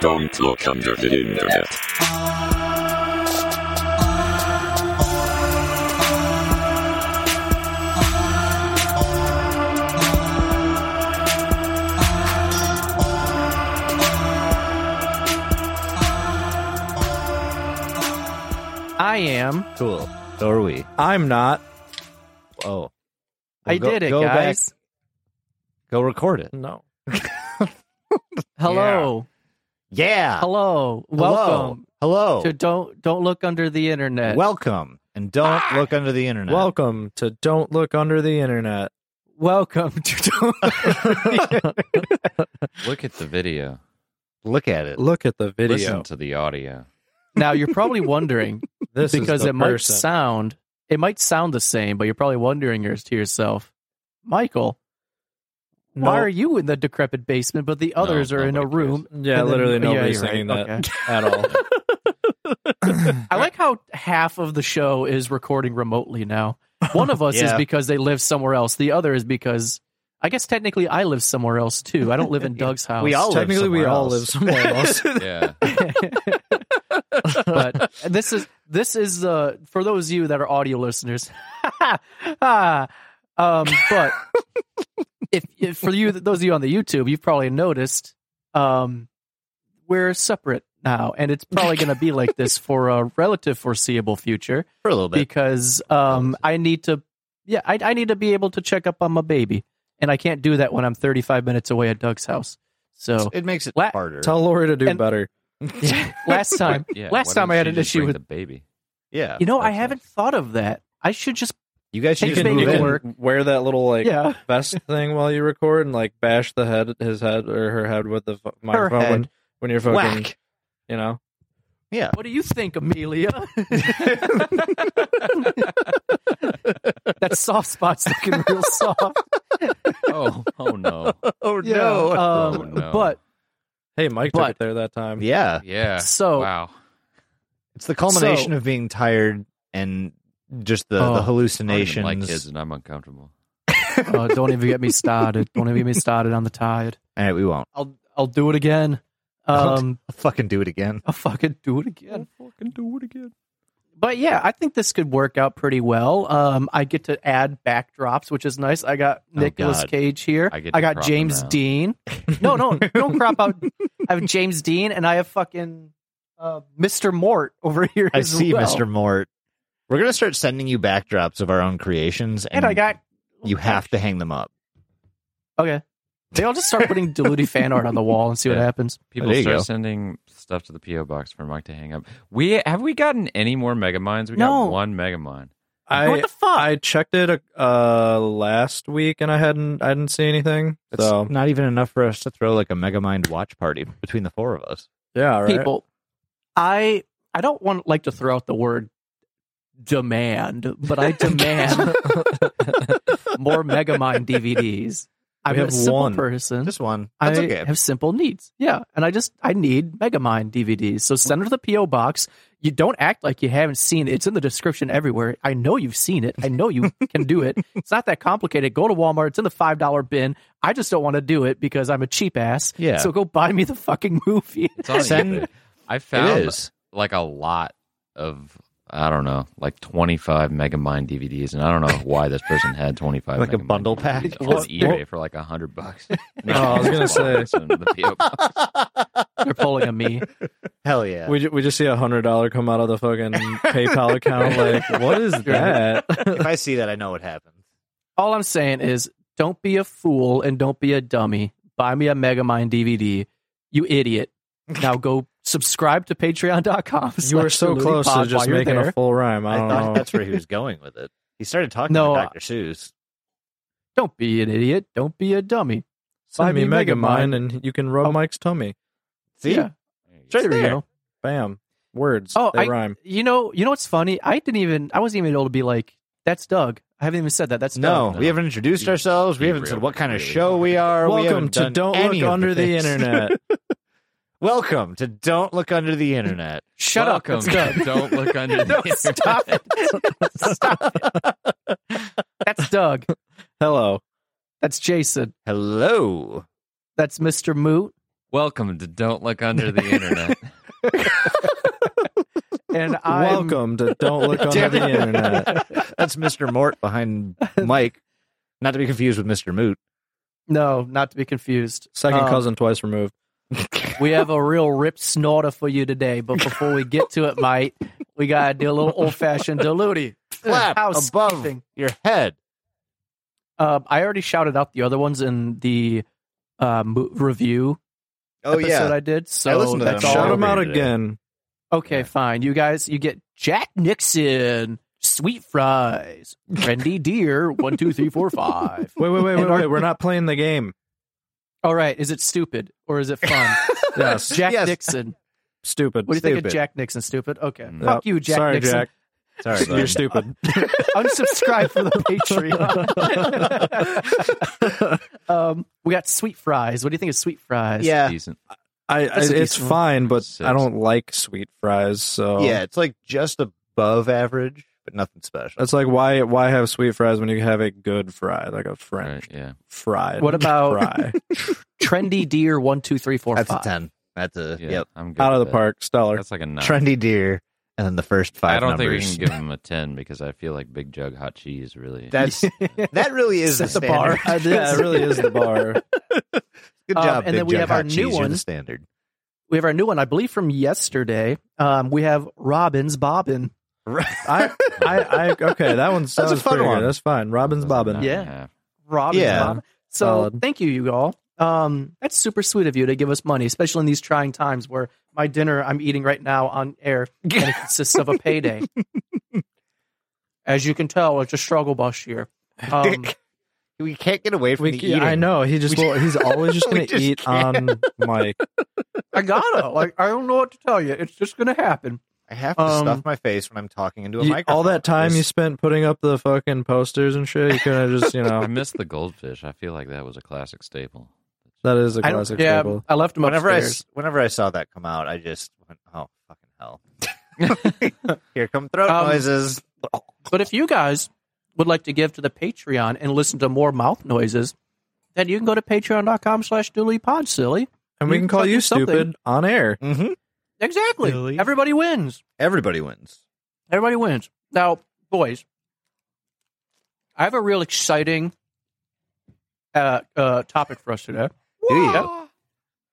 Don't look under the internet. Am. Cool. So are we. I'm not. Oh. I go- did it, go guys. Back, go record it. No. Hello. Yeah. Hello. Welcome Hello. to don't don't look under the internet. Welcome. And don't ah. look under the internet. Welcome to Don't Look Under the Internet. Welcome to don't Look at the video. Look at it. Look at the video. Listen to the audio. Now you're probably wondering this because is the it might sound it might sound the same, but you're probably wondering to yourself, Michael, No. why are you in the decrepit basement, but the others are in a nobody room? Yeah, And then- literally yeah, nobody's you're saying right. that Okay. at all. I like how half of the show is recording remotely now. One of us is because they live somewhere else. The other is because I guess technically I live somewhere else too. I don't live in Doug's house. We all live Technically, we somewhere all else. live somewhere else. Yeah. but this is this is uh for those of you that are audio listeners. Ah, um, but if, if for you those of you on the YouTube, you've probably noticed um, we're separate now, and it's probably going to be like this for a relative foreseeable future For a little bit. because um, I need to, yeah, I, I need to be able to check up on my baby, and I can't do that when I'm 35 minutes away at Doug's house. So it makes it La- harder. Tell Laura to do And- better. Last time, Yeah. last why time I had an issue with the baby. yeah. You know, I That's haven't thought of that. I should just You guys should Take just move in. work. Wear that little like yeah. vest thing while you record and like bash the head, his head or her head with the microphone when, when you're fucking, Whack. you know. Yeah. What do you think, Amelia? that soft spot's looking real soft. Oh, oh no. Oh Yeah, no. Um, Oh, no. But Hey, Mike But- took it there that time. yeah. Yeah. So- wow. It's the culmination So- of being tired and just the, Oh. the I don't even like kids, and I'm uncomfortable. uh, don't even get me started. Don't even get me started on the tide. All right, we won't. I'll I'll do it again. Um, I'll fucking do it again. I'll fucking do it again. I'll fucking do it again. But yeah, I think this could work out pretty well. Um, I get to add backdrops, which is nice. I got Oh, Nicolas God. Cage here. I I, got James. Dean. No, no, don't crop out. I have James Dean, and I have fucking uh, Mr. Mort over here. I see, well. Mr. Mort. We're gonna start sending you backdrops of our own creations, and, And I got. you have to hang them up. Okay. Maybe I'll just start putting Diluti fan art on the wall and see what happens. People There you start go. sending stuff to the PO box for Mike to hang up. We have we gotten any more Megaminds? We No. got one Megamind. I what the fuck? I checked it uh last week and I hadn't I didn't see anything. It's So not even enough for us to throw like a Megamind watch party between the four of us. yeah, right. People, I I don't want like to throw out the word demand, but I demand more Megamind DVDs. I'm We a have simple one. person. Just one. That's I okay. have simple needs. Yeah. And I just, I need Megamind DVDs. So send it to the P.O. box. You don't act like you haven't seen it. It's in the description everywhere. I know you've seen it. I know you can do it. It's not that complicated. Go to Walmart. It's in the $5 bin. I just don't want to do it because I'm a cheap ass. Yeah. So go buy me the fucking movie. It's on Send- I found is. like a lot of I don't know, like 25 Megamind DVDs, and I don't know why this person had 25. Like a Megamind bundle DVDs pack? on What- eBay for like a hundred bucks. No, I was gonna say- Send to the PO box. They're pulling a me. Hell yeah. We ju- we just see a hundred dollar come out of the fucking PayPal account. Like, what is that? if I see that, I know what happens. All I'm saying is don't be a fool and don't be a dummy. Buy me a Megamind DVD. You idiot. Now go subscribe to patreon.com. you were so close to just making a full rhyme. I I don't thought know. that's where he was going with it. He started talking No, about Dr. Seuss. Don't be an idiot. Don't be a dummy. Send buy me me Mega Megamind. Mine and you can rub Oh. Mike's tummy. See? Yeah. It's There you there. go. Bam. Words. Oh, they I- rhyme. You know, you know what's funny? I didn't even I wasn't even able to be like, that's Doug. I haven't even said that. That's No, Doug. we haven't introduced ourselves. We be haven't real, said what kind of really. show we are. Welcome haven't to Don't Look Under the things. Internet. Welcome to Don't Look Under the Internet. Shut Welcome up. To Doug. Don't look under the No, internet. stop it. Stop it. That's Doug. Hello. That's Jason. Hello. That's Mr. Moot. Welcome to Don't Look Under the Internet. And I'm Welcome to Don't Look Under the Internet. That's Mr. Mort behind Mike. Not to be confused with Mr. Moot. No, not to be confused. Second Um, cousin twice removed. We have a real rip snorter for you today, but before we get to it, mate, we gotta do a little old fashioned diluti. Flap above Housekeeping. your head. Uh, I already shouted out the other ones in the uh, review Oh, episode yeah. I did. So listened to that's on all. Shout them out again. Okay, Yeah. fine. You guys, you get Jack Nixon, sweet fries, trendy deer, one, two, three, four, five. Wait, wait, wait, wait, wait. We're not playing the game. All right, is it stupid or is it fun? Yes. Jack Yes. Nixon. Stupid. What do you think of Jack Nixon? Stupid. Okay, Mm. Yep. fuck you, Jack Sorry, Nixon. Jack. Sorry, You're stupid. Unsubscribe for the Patreon. um, we got sweet fries. What do you think of sweet fries? Yeah. Decent. I, I it's decent fine, but Six. I don't like sweet fries. So Yeah, it's like just above average, but nothing special. That's like why why have sweet fries when you have a good fry, like a French Right, yeah. fried. What about- fry? trendy deer. One, two, three, four, That's five. a 10. That's a, yeah yep. I'm good Out of the that. park, stellar. That's like a nine. Trendy deer. And then the first five I don't think we numbers. can give him a 10 because I feel like Big Jug Hot Cheese really. That's that really is Set the, the bar. standard. yeah, it really is the bar. Good Um, job, and Big then we Jug have our Hot new Cheese. You're one. the standard. We have our new one, I believe, from yesterday. Um, we have Robbins Bobbin. I, I, I, okay, that one a sounds fun pretty one. good. That's fine. Robin's That's a bobbing. Yeah. and a Yeah. Bobbin. So Solid. thank you, you all. Um, that's super sweet of you to give us money, especially in these trying times where my dinner I'm eating right now on air and it consists of a payday. As you can tell, it's a struggle bus year. Um, we can't get away from We, the yeah, I know. He just will, he's always just going to just eat on Mike. I gotta. Like, I don't know what to tell you. It's just gonna happen. I have to Um, stuff my face when I'm talking into a You- microphone. all that time you spent putting up the fucking posters and shit, you could have just, you know. I know, missed the goldfish. I feel like that was a classic staple. That is a don't, classic yeah, staple. I left them whenever I, upstairs. s- whenever I saw that come out, I just went, oh, fucking hell. Here come throat Um, noises. But if you guys would like to give to the Patreon and listen to more mouth noises, then you can go to patreon.com slash pod silly. And we you can call fucking you something. stupid on air. hmm Exactly. Silly. Everybody wins. Everybody wins. Everybody wins. Now, boys, I have a real exciting uh, uh, topic for us today. Do you? Yep.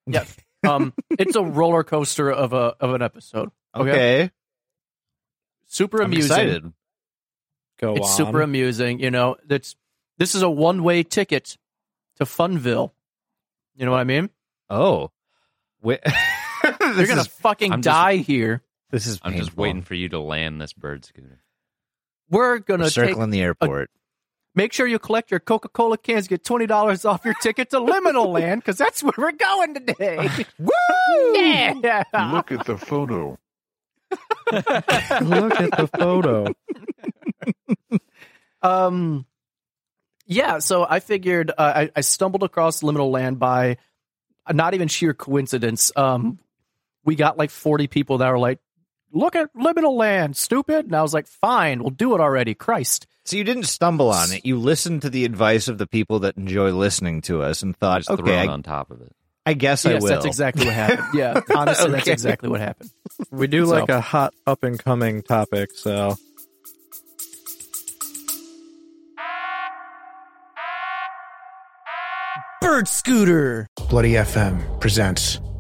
Yes. Um, it's a roller coaster of a of an episode. Okay. Okay. Super I'm amusing. excited. Go It's on. super amusing. You know, that's this is a one way ticket to Funville. You know what I mean? Oh. Wait. You're gonna is, fucking I'm just- die here. this is I'm just waiting for you to land this bird scooter. We're gonna We're take, circling the airport. make sure you collect your Coca Cola cans. Get twenty dollars off your ticket to Liminal Land because that's where we're going today. Woo! Yeah. Look at the photo. Look at the photo. Um, yeah. So I figured uh, I, I stumbled across Liminal Land by uh, not even sheer coincidence. Um, we got like forty people that were like, "Look at Liminal Land, stupid," and I was like, "Fine, we'll do it already." Christ. So you didn't stumble on it. You listened to the advice of the people that enjoy listening to us and thought, Just okay, thrown I, on top of it. I guess I will. that's exactly what happened. Yeah, honestly, that's exactly what happened. We do So- like a hot up and coming topic, so Bird scooter. Bloody FM presents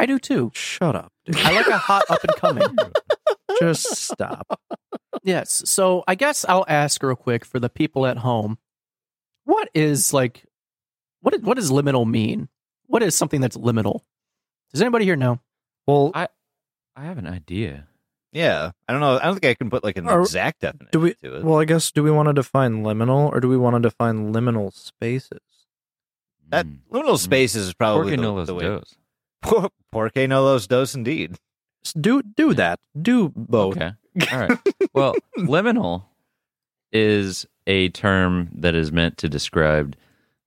I do too. shut up. Dude. I like a hot up and coming. Just stop. Yes. So I guess I'll ask real quick for the people at home. What is like what what does liminal mean? what is something that's liminal? Does anybody here know? Well, I I have an idea. Yeah, I don't know. I don't think I can put like an Or- exact definition do we? to it. Well, I guess do we want to define liminal or do we want to define liminal spaces? that Mm. liminal spaces is probably Porque the, no the way. dos. Por- Porque no los dos, indeed. Do do that. Do both. Okay. All right. Well, liminal is a term that is meant to describe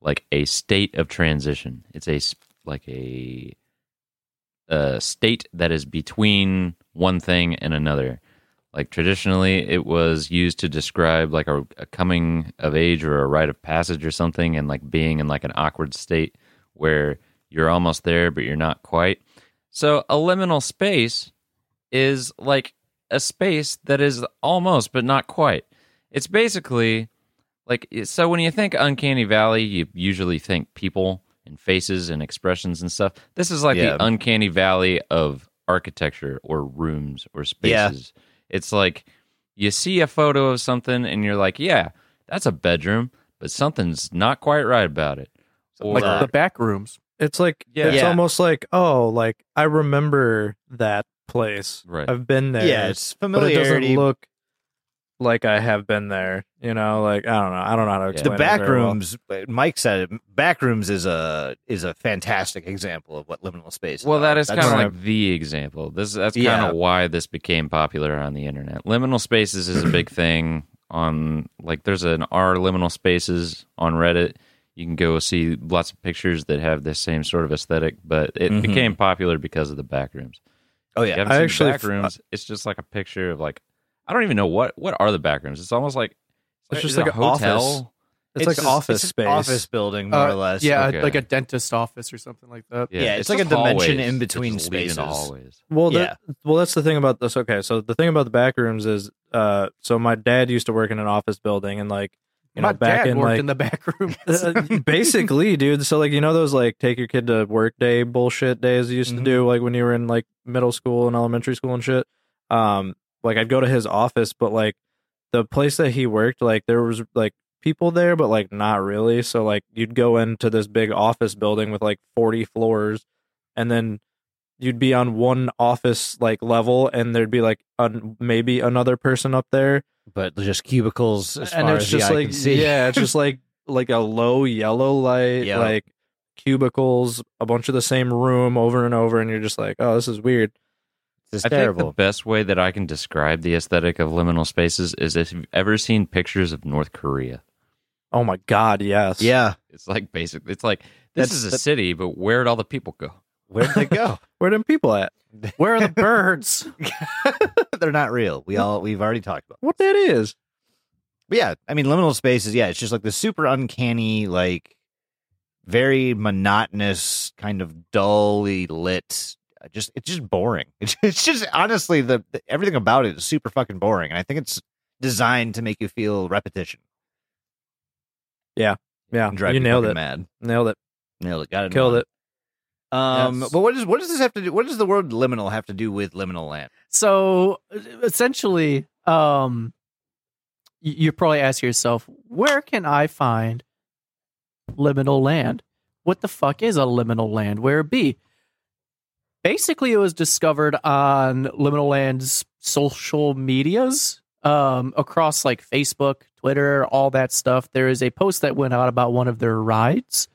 like a state of transition. It's a like a a state that is between one thing and another. Like traditionally, it was used to describe like a, a coming of age or a rite of passage or something, and like being in like an awkward state where you're almost there but you're not quite. So a liminal space is like a space that is almost but not quite. It's basically like so when you think uncanny valley, you usually think people and faces and expressions and stuff. This is like Yeah. the uncanny valley of architecture or rooms or Yeah. spaces. It's like you see a photo of something and you're like, "Yeah, that's a bedroom, but something's not quite right about it." Or Like the back rooms. It's like Yeah. it's Yeah. almost like oh, like I remember that place. Right. I've been there. Yeah, it's but it doesn't look like I have been there. You know, like I don't know. I don't know how to Yeah. explain the back it very well. rooms. Uh, Mike said it. Back rooms is a is a fantastic example of what liminal space. Is Well, that about. is kind of like the example. This that's kind Yeah. of why this became popular on the internet. Liminal spaces is a big thing on like there's an R liminal spaces on Reddit. You can go see lots of pictures that have the same sort of aesthetic, but it Mhm. became popular because of the back rooms. Oh You yeah, haven't I seen actually the back f- rooms. It's just like a picture of like I don't even know what what are the back rooms. It's almost like It's just like a an hotel. office. It's, like just- office it's space. office building more Uh, or less. Yeah, Okay. like a dentist office or something like that. Yeah, it's like a dimension hallways in between just spaces. hallways. Well, Yeah. that, well, that's the thing about this. Okay, so the thing about the back rooms is, uh, so my dad used to work in an office building, and like, you My back dad in worked like, in the back room. Uh, basically, dude. So like, you know, those like take your kid to work day bullshit days you used Mhm. to do, like when you were in like middle school and elementary school and shit. Um, like I'd go to his office, but like the place that he worked, like there was like people there, but like not really. So like you'd go into this big office building with like forty floors, and then you'd be on one office like level, and there'd be like un- maybe another person up there, but just cubicles as and far it's as the just eye like can see. yeah, it's just like like a low yellow light, Yeah. like cubicles, a bunch of the same room over and over, and you're just like, oh, this is weird. it's I terrible. think the best way that I can describe the aesthetic of liminal spaces is if you've ever seen pictures of North Korea. Oh my god, yes, yeah, It's like basic. It's like this That's- is a that- city, but where'd all the people go? Where'd they go? Where them people at? Where are the birds? They're not real. We all we've already talked about. What that is? But yeah, I mean, liminal spaces. Yeah, it's just like the super uncanny, like very monotonous, kind of dully lit. uh, Just it's just boring. It's, it's just honestly the, the everything about it is super fucking boring, and I think it's designed to make you feel repetition. Yeah, yeah, you nailed it. Mad. Nailed it. Nailed it. Got it. Killed it. Um, Yes. but what does what does this have to do? What does the word liminal have to do with liminal land? So essentially, um, you, you probably ask yourself, where can I find liminal land? What the fuck is a liminal land? Where it be? Basically, it was discovered on liminal land's social medias um, across like Facebook, Twitter, all that stuff. There is a post that went out about one of their rides.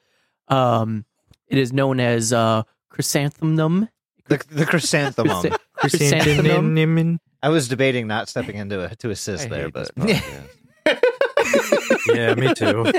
Um, it is known as uh, Chrysanthemum. The, the chrysanthemum. Chrysanthemum. I was debating not stepping into a, to assist I there, but podcast. yeah, me too.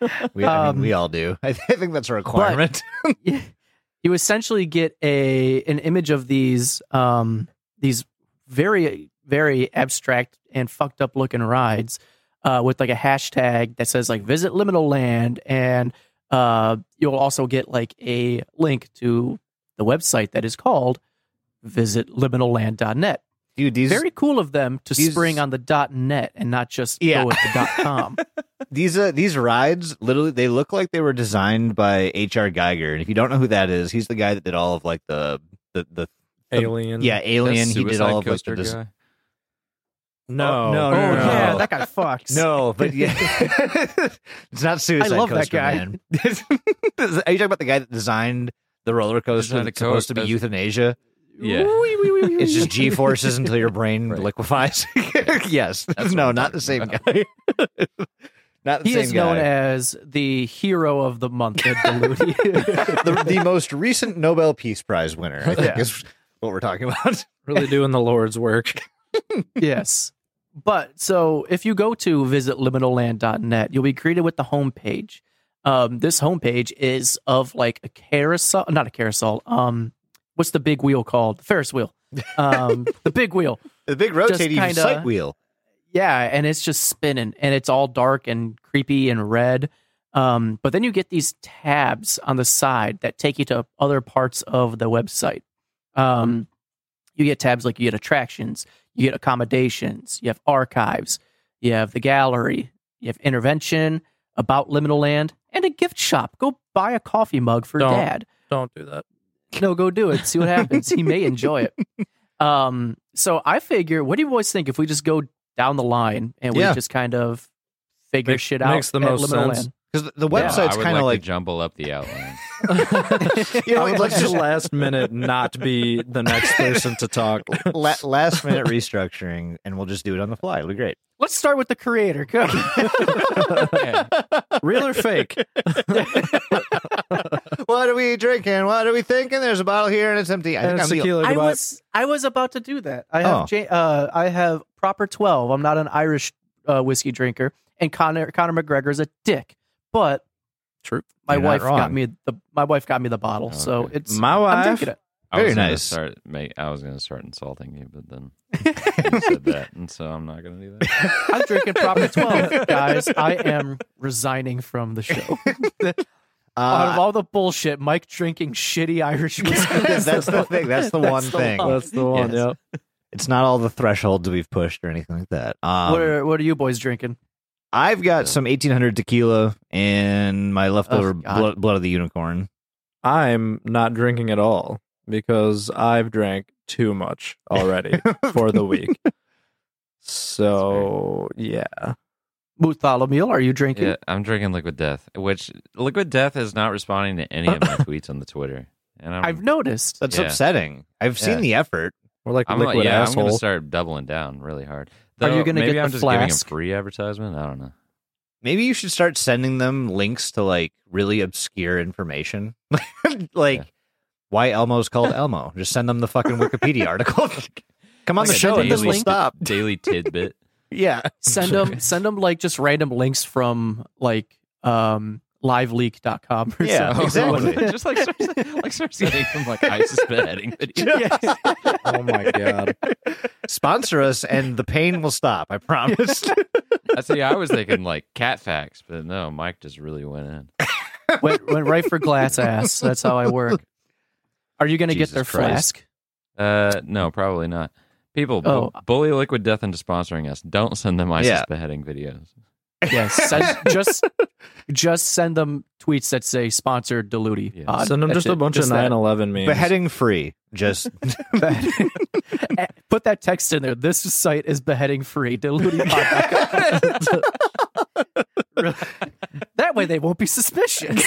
we, I mean, Um, we all do. I, I think that's a requirement. you essentially get a an image of these um these very very abstract and fucked up looking rides uh with like a hashtag that says like visit liminal land and uh you'll also get like a link to the website that is called visit liminalland.net Dude, these very cool of them to these- spring on the dot net and not just Yeah. go with the dot com these uh, these rides literally they look like they were designed by H.R. Giger, and if you don't know who that is, he's the guy that did all of like the the the, the Alien. yeah Alien. He did all of like the Coaster des- No, oh, no, Oh no, no. yeah, that guy fucks. No, but yeah, it's not Suicide I love that guy. man. Are you talking about the guy that designed the roller coaster that's supposed to be coast- euthanasia? Yeah. It's just G forces until your brain Right. liquefies. yes, That's no, not the same about. guy. not the same guy. He same is guy. known as the hero of the month at the, the most recent Nobel Peace Prize winner. I think Yeah. is what we're talking about. really doing the Lord's work. yes. But so if you go to visit liminalland.net, you'll be greeted with the homepage. Um, this homepage is of like a carousel, not a carousel. Um, what's the big wheel called? The Ferris wheel. Um, the big wheel. The big rotating kinda- sight wheel. Yeah, and it's just spinning and it's all dark and creepy and red. Um, but then you get these tabs on the side that take you to other parts of the website. Um, you get tabs like you get attractions, you get accommodations, you have archives, you have the gallery, you have intervention, about liminal land, and a gift shop. Go buy a coffee mug for Don't. dad. Don't do that. No, go do it. See what happens. he may enjoy it. Um, so I figure, what do you boys think if we just go down the line and we Yeah. just kind of figure Make- shit out? makes the at most Liminal sense. Land? Because the website's I would kind of like, like, to jumble up the outline. you know, I would like let's to last minute not be the next person to talk. la- last minute restructuring, and we'll just do it on the fly. It'll be great. Let's start with the creator. Go. Yeah. Real or fake? what are we drinking? What are we thinking? There's a bottle here and it's empty. I And think I'm the, tequila. I was I was about to do that. I have Oh. Ja- uh, I have proper twelve. I'm not an Irish uh, whiskey drinker, and Conor Conor McGregor's a dick. But True. my You're wife got me the my wife got me the bottle, so it's My I'm wife. it. I Very was nice. Start, make, I was going to start insulting you, but then you said that, and so I'm not going to do that. I'm drinking proper 12, guys. I am resigning from the show. Out of uh, all the bullshit, Mike drinking shitty Irish whiskey. is that's the thing. That's the one the thing. one. That's the one. Yes. Yep. It's not all the thresholds we've pushed or anything like that. Um, what are what are you boys drinking? I've got some 1800 tequila and my leftover Oh, blood, blood of the unicorn. I'm not drinking at all because I've drank too much already for the week. So yeah, Bartholomew, are you drinking? Yeah, I'm drinking Liquid Death, which Liquid Death is not responding to any of my tweets on the Twitter, and I'm, I've noticed. That's Yeah. upsetting. I've seen the effort. we're like I'm, liquid yeah, I'm going to start doubling down really hard. Are you gonna maybe get I'm the just giving flask? a free advertisement. I don't know. Maybe you should start sending them links to like really obscure information. like Yeah. why Elmo's called Elmo. Just send them the fucking Wikipedia article. Come on Like the a show and this daily- will stop. Daily tidbit. Yeah. Send them send them like just random links from like um liveleak.com or Yeah, something. exactly. just like starts, like starts getting from like ISIS beheading videos. oh my god! Sponsor us and the pain will stop. I promise. I see. I was thinking like cat facts, but no, Mike just really went in. went, went right for glass ass. That's how I work. Are you gonna Jesus get their Christ. flask? Uh, no, probably not. People, Oh. bully Liquid Death into sponsoring us. Don't send them ISIS Yeah. beheading videos. Yes. Send, just just send them tweets that say sponsored Diluti. Yeah. pod. Send them That's just a bunch Just of that. 9/11 memes. Beheading free. Just eh, Put that text in there. This site is beheading free. DilutiPod.com. Really. that way they won't be suspicious.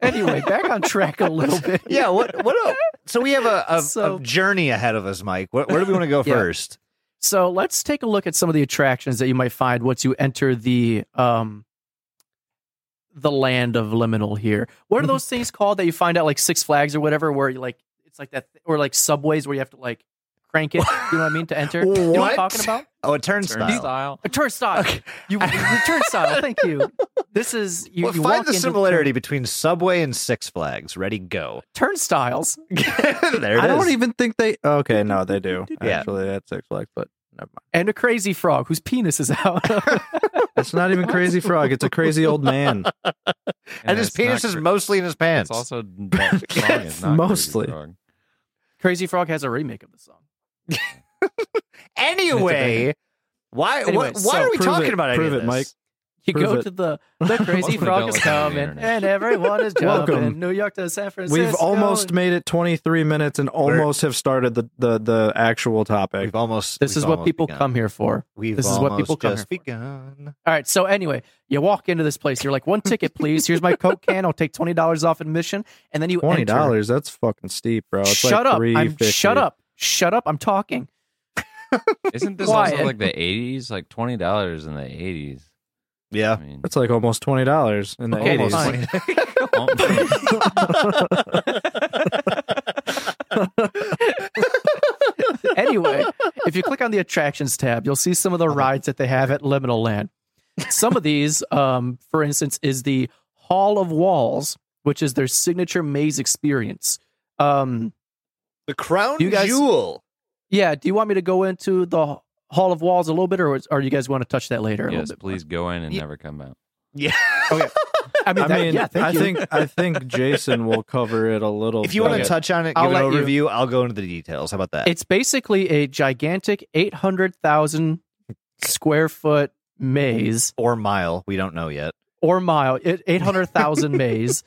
anyway, back on track a little bit. yeah. What? What? A, so we have a, a, So- a journey ahead of us, Mike. Where, where do we want to go Yeah. first? So let's take a look at some of the attractions that you might find once you enter the um the land of liminal here. What are those things called that you find out like Six Flags or whatever, where you like it's like that, or like subways where you have to like crank it. You know what I mean to enter. You know what I'm What? talking about? Oh, a turnstile. Turnstile. A turnstile. You the turnstile. Thank you. This is you. well, you find walk the into similarity between Subway and Six Flags. Ready, go. turnstiles. there it I don't even think they. Okay, no, they do. Yeah. Actually, at Six Flags, but never mind. and a crazy frog whose penis is out. It's not even Crazy Frog. It's a crazy old man. and his it's not penis is cra- mostly in his pants. It's also song is not Mostly. Crazy Frog. crazy frog has a remake of the song. Anyway, why? Anyway, why so are we prove talking it. about any Prove of it, this? Mike. You Prove go it. to the the crazy Most of them frog is listen to the coming, and everyone is jumping. Welcome. New York to San Francisco. We've almost made it 23 minutes and almost have started the, the, the actual topic. We've almost. This we've is what people begun. come here for. We've this is what people almost come just here for. begun. All right. So anyway, you walk into this place. You're like, one ticket, please. Here's my Coke can. I'll take twenty dollars off admission, and then you twenty dollars. That's fucking steep, bro. It's Shut like up! I'm shut up. Shut up! I'm talking. Isn't this Quiet. also like the '80s? Like twenty dollars in the '80s. Yeah. I mean, That's like almost twenty dollars in the Okay, eighties. anyway, if you click on the attractions tab, you'll see some of the rides that they have at Liminal Land. Some of these, um, for instance, is the Hall of Walls, which is their signature maze experience. Um, The crown You guys- jewel. Yeah, do you want me to go into the Hall of Walls a little bit, or, or you guys want to touch that later? a yes, bit please go in and Yeah. never come out. Yeah. Oh, okay. I mean, I that- mean, yeah, thank I think I think Jason will cover it a little. If you want to touch on it, I'll give an let you- overview. I'll go into the details. How about that? It's basically a gigantic 800,000 square foot maze or mile. We don't know yet. or mile, 800,000 maze.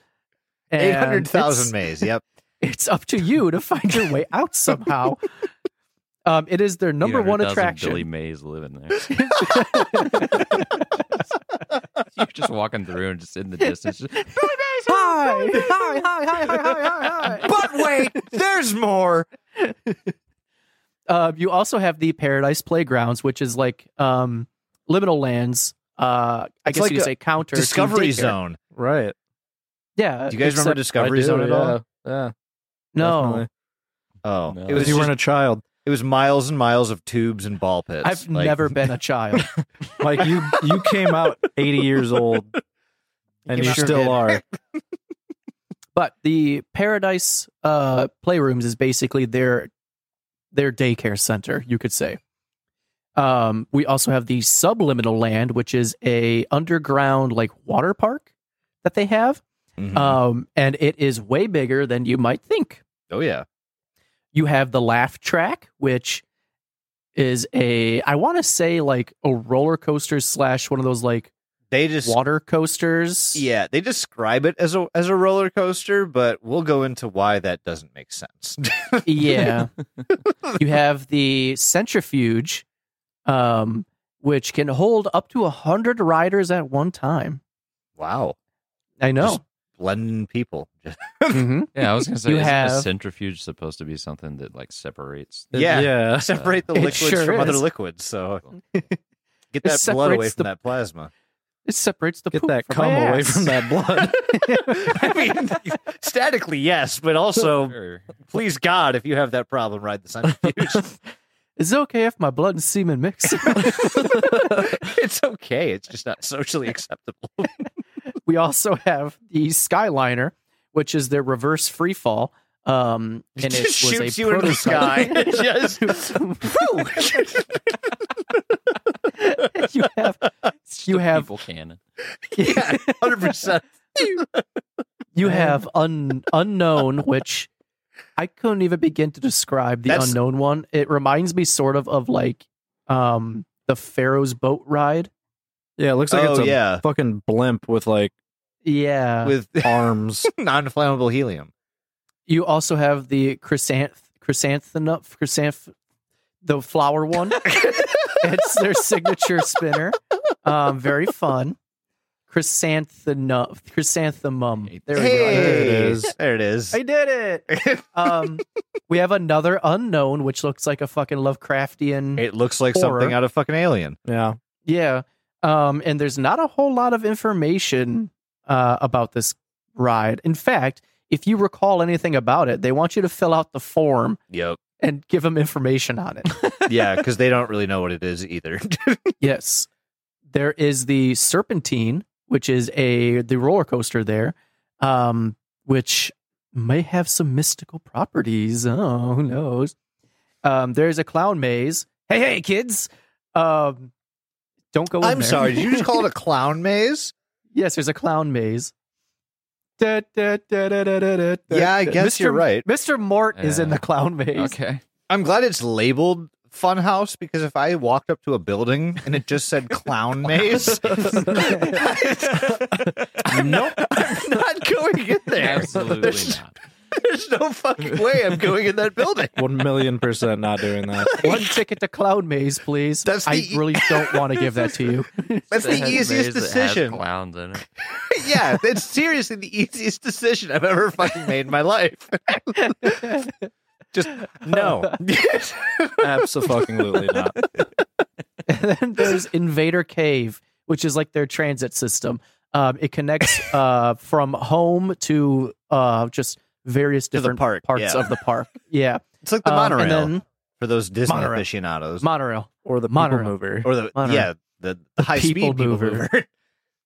Eight hundred thousand maze. Yep. It's up to you to find your way out somehow. Um, it is their number one attraction. Billy Mays living there. You're just walking through and just in the distance. Just, Hi, hi, hi, hi, hi, hi, hi, hi. But wait, there's more. Uh, you also have the Paradise Playgrounds, which is like um, liminal lands. Uh, I It's guess like you could say counter Discovery. Zone. right? Yeah. Do you guys remember Discovery do, Zone at all? yeah, Yeah. No, definitely. Oh, No. it was you just- weren't a child. It was miles and miles of tubes and ball pits. I've Like- never been a child. Like you, you came out 80 years old, and came you out- still did. are. But the Paradise uh, Playrooms is basically their their daycare center, you could say. Um, we also have the Subliminal Land, which is a underground like water park that they have, Mhm. um, and it is way bigger than you might think. oh yeah. You have the Laugh Track, which is a I want to say like a roller coaster slash one of those like They just water coasters. yeah they describe it as a as a roller coaster, but we'll go into why that doesn't make sense. Yeah. you have the centrifuge, um, which can hold up to a hundred riders at one time. wow, I know. Just- blending people. Just- hmm yeah, I was gonna say, You isn't a have- centrifuge supposed to be something that like separates? Yeah. yeah. separate the It liquids sure from other liquids. So get that blood away from the- that plasma. It separates the Get poop that from cum my away from that blood. I mean, statically, yes, but also, Sure. please God, if you have that problem, ride the centrifuge. Is it okay if my blood and semen mix? it's okay. It's just not socially acceptable. We also have the Skyliner, which is their reverse free fall. Um, and It it just was shoots a you into the sky. just, you have It's You just have- people cannon. yeah, hundred percent. you have un, unknown, which I couldn't even begin to describe the That's- unknown one. It reminds me sort of of like um the Pharaoh's boat ride. Yeah, it looks like it's Oh a yeah, fucking blimp with like Yeah. with arms. non-flammable helium. you also have the chrysanth chrysanthemum chrysanth the flower one. it's their signature spinner. Um, very fun. Chrysanthemum. Chrysanthemum. There we go. I did Hey, it. it is. There it is. I did it. Um, we have another unknown, which looks like a fucking Lovecraftian. It looks like Horror. something out of fucking Alien. Yeah. yeah. Um, and there's not a whole lot of information uh, about this ride. In fact, if you recall anything about it, they want you to fill out the form Yep. and give them information on it. Yeah, because they don't really know what it is either. yes. There is the Serpentine, which is a the roller coaster there, um, which may have some mystical properties. Oh, who knows? Um, there's a clown maze. Hey, hey, kids! Um, don't go. In I'm there. sorry. Did you just call it a clown maze? yes, there's a clown maze. Da, da, da, da, da, da, da, Yeah, I guess Mr. you're right. Mr. Mort is in the clown maze. Okay. I'm glad it's labeled fun house because if I walked up to a building and it just said clown maze, nope, I'm not going in there. Absolutely There's, not. There's no fucking way I'm going in that building. One million percent not doing that. One ticket to Cloud Maze, please. That's I the- really don't want to give that to you. That's the Maze easiest that has decision. Clowns in it. yeah, it's seriously the easiest decision I've ever fucking made in my life. Just no. Absolutely not. and then there's Invader Cave, which is like their transit system. Um, it connects uh, from home to uh, just various different park, parts yeah. of the park. Yeah, It's like the Um, monorail and then for those Disney Monorail. aficionados. monorail. Or the people Monorail. mover. or the Monorail. yeah, the, the high speed people people mover. mover.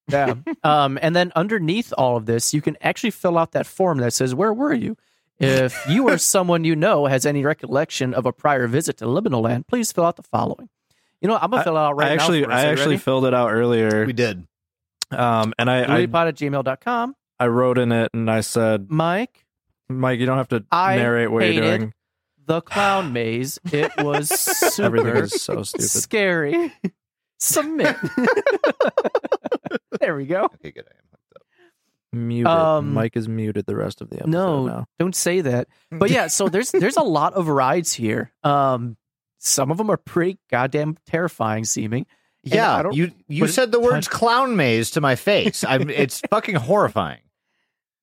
Yeah. um, and then underneath all of this, you can actually fill out that form that says, Where were you? If you or someone you know has any recollection of a prior visit to Liminal Land, please fill out the following. You know. I'm going to fill it out right I actually, now. for us. I actually ready? filled it out earlier. we did. Um, and I, I, LuliPod at gmail.com. I wrote in it and I said, Mike, Mike, you don't have to I narrate what you're hated doing. the clown maze. It was Everything super is so stupid. scary. Submit. there we go. Okay, good. I am hooked up. Muted. Um, Mike is muted the rest of the episode No, now. don't say that. But yeah, so there's there's a lot of rides here. Um, some of them are pretty goddamn terrifying seeming. And I Yeah, don't- you you but said the words clown maze to my face. I'm it's fucking horrifying.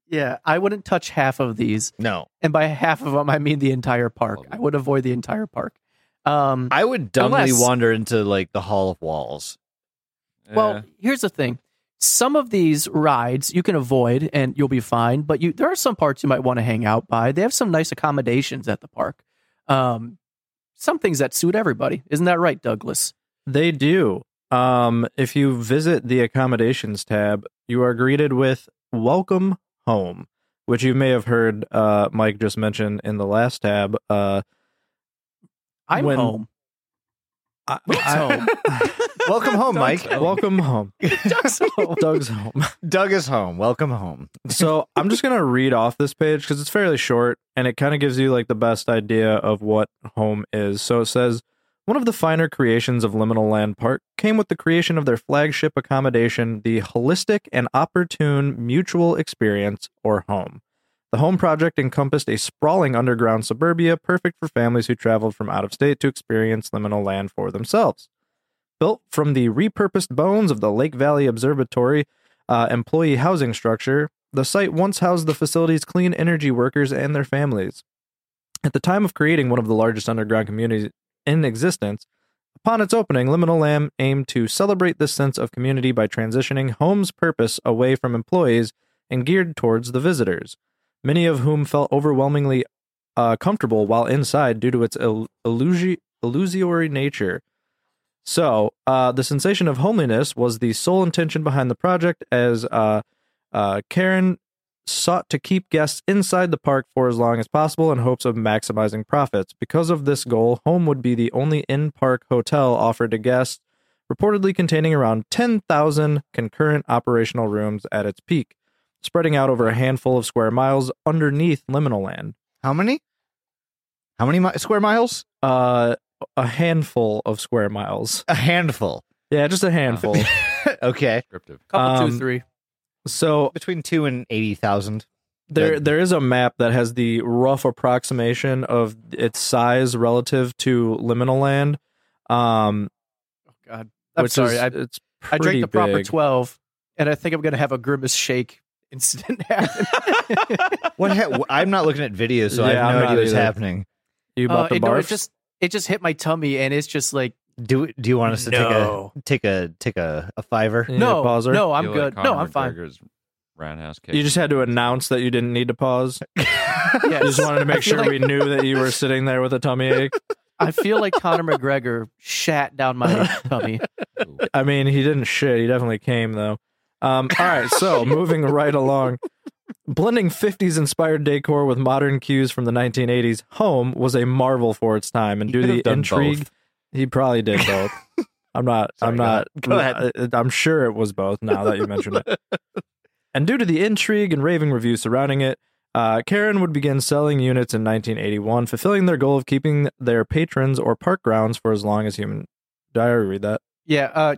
Yeah, I wouldn't touch half of these, No. and by half of them, I mean the entire park. I would avoid the entire park. Um, I would dumbly Unless- wander into like the Hall of Walls. well, Yeah. here's the thing: some of these rides you can avoid, and you'll be fine. But you, there are some parts you might want to hang out by. They have some nice accommodations at the park. Um, some things that suit everybody. Isn't that right, Douglas? They do. Um, if you visit the accommodations tab, you are greeted with "Welcome Home," which you may have heard uh, Mike just mention in the last tab. Uh, I'm When- home. I, Doug's home. Welcome home, Mike. welcome home. Doug's home. Doug's home. Doug is home. Welcome home. so I'm just gonna read off this page because it's fairly short and it kind of gives you like the best idea of what home is. So it says one of the finer creations of Liminal Land Park came with the creation of their flagship accommodation, the holistic and opportune mutual experience or home. The home project encompassed a sprawling underground suburbia perfect for families who traveled from out of state to experience liminal land for themselves. Built from the repurposed bones of the Lake Valley Observatory uh, employee housing structure, the site once housed the facility's clean energy workers and their families. At the time of creating one of the largest underground communities in existence, upon its opening, Liminal Land aimed to celebrate this sense of community by transitioning home's purpose away from employees and geared towards the visitors, many of whom felt overwhelmingly uh, comfortable while inside due to its illusory nature. So, uh, the sensation of homeliness was the sole intention behind the project, as uh, uh, Karen sought to keep guests inside the park for as long as possible in hopes of maximizing profits. Because of this goal, Home would be the only in park hotel offered to guests, reportedly containing around 10,000 concurrent operational rooms at its peak, spreading out over a handful of square miles underneath Liminal Land. How many? How many mi- square miles? Uh, a handful of square miles. A handful. Yeah, just a handful. okay. Descriptive. Couple Um, two three. So Between two and eighty thousand. There, Good. there is a map that has the rough approximation of its size relative to liminal land. Um, Oh God, I'm sorry. is- I, it's I drank the pretty proper big. twelve, and I think I'm gonna have a grimace shake incident happen. What? Ha- I'm not looking at videos, so I Yeah, have I'm no not idea what's happening. You Uh, bought the it, no, it just it just hit my tummy, and it's just like Do Do you want us to No. take a take a take a, a fiver? You a no, pauser? no, I'm good. like no, I'm fine. McGregor's roundhouse kick. You just had to announce that you didn't need to pause. Yes. You just wanted to make I feel sure like- we knew that you were sitting there with a tummy ache. I feel like Conor McGregor shat down my tummy. I mean, he didn't shit. He definitely came though. Um, all right, so moving right along, blending '50s inspired decor with modern cues from the 1980s, Home was a marvel for its time, and He due to the have intrigue, both. He probably did both. I'm not. Sorry, I'm not. Go ahead. I- I'm sure it was both. Now that you mentioned it, and due to the intrigue and raving reviews surrounding it, Uh, Karen would begin selling units in 1981, fulfilling their goal of keeping their patrons or park grounds for as long as human. Did I already read that? Yeah. Uh,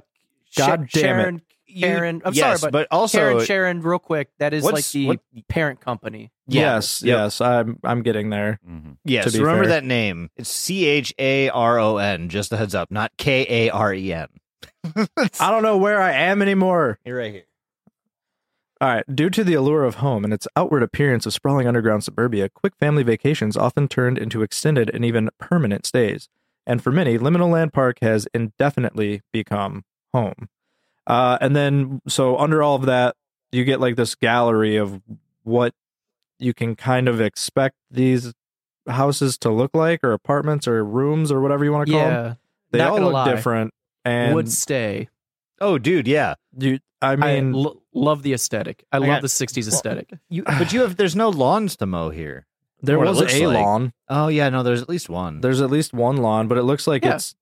God Sha- damn it. Sharon, Karen. I'm yes, sorry, but, also Karen, Sharon, real quick. That is like the what- parent company. Yes, Yep. yes, I'm I'm getting there. Mhm. yes, remember fair. that name. It's C H A R O N. Just a heads up, not K A R E N. I don't know where I am anymore. You're right here. All right. Due to the allure of home and its outward appearance of sprawling underground suburbia, quick family vacations often turned into extended and even permanent stays. And for many, Liminal Land Park has indefinitely become home. Uh, and then, so under all of that, you get like this gallery of what you can kind of expect these houses to look like, or apartments, or rooms, or whatever you want to call them. Yeah. They all look lie. different. And Would stay. Oh, dude, yeah. you, I I mean, lo- love the aesthetic. I, love got- the '60s aesthetic. You, but you have. There's no lawns to mow here. there was a like. lawn. Oh yeah, no. There's at least one. There's at least one lawn, but it looks like Yeah. it's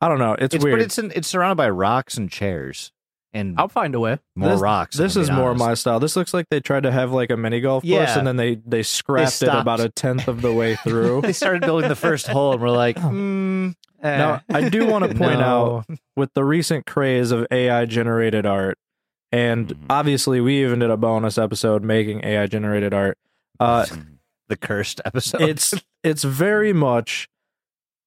I don't know. It's, it's weird. but it's in, it's surrounded by rocks and chairs and I'll find a way. more this, rocks. This is more honest. my style. This looks like they tried to have like a mini golf course Yeah. and then they they scrapped it about a tenth of the way through. They started building the first hole, and we're like, mm, eh, now, I do want to point no. out with the recent craze of AI generated art, and Mhm. obviously we even did a bonus episode making AI generated art. Uh, the cursed episode. it's it's very much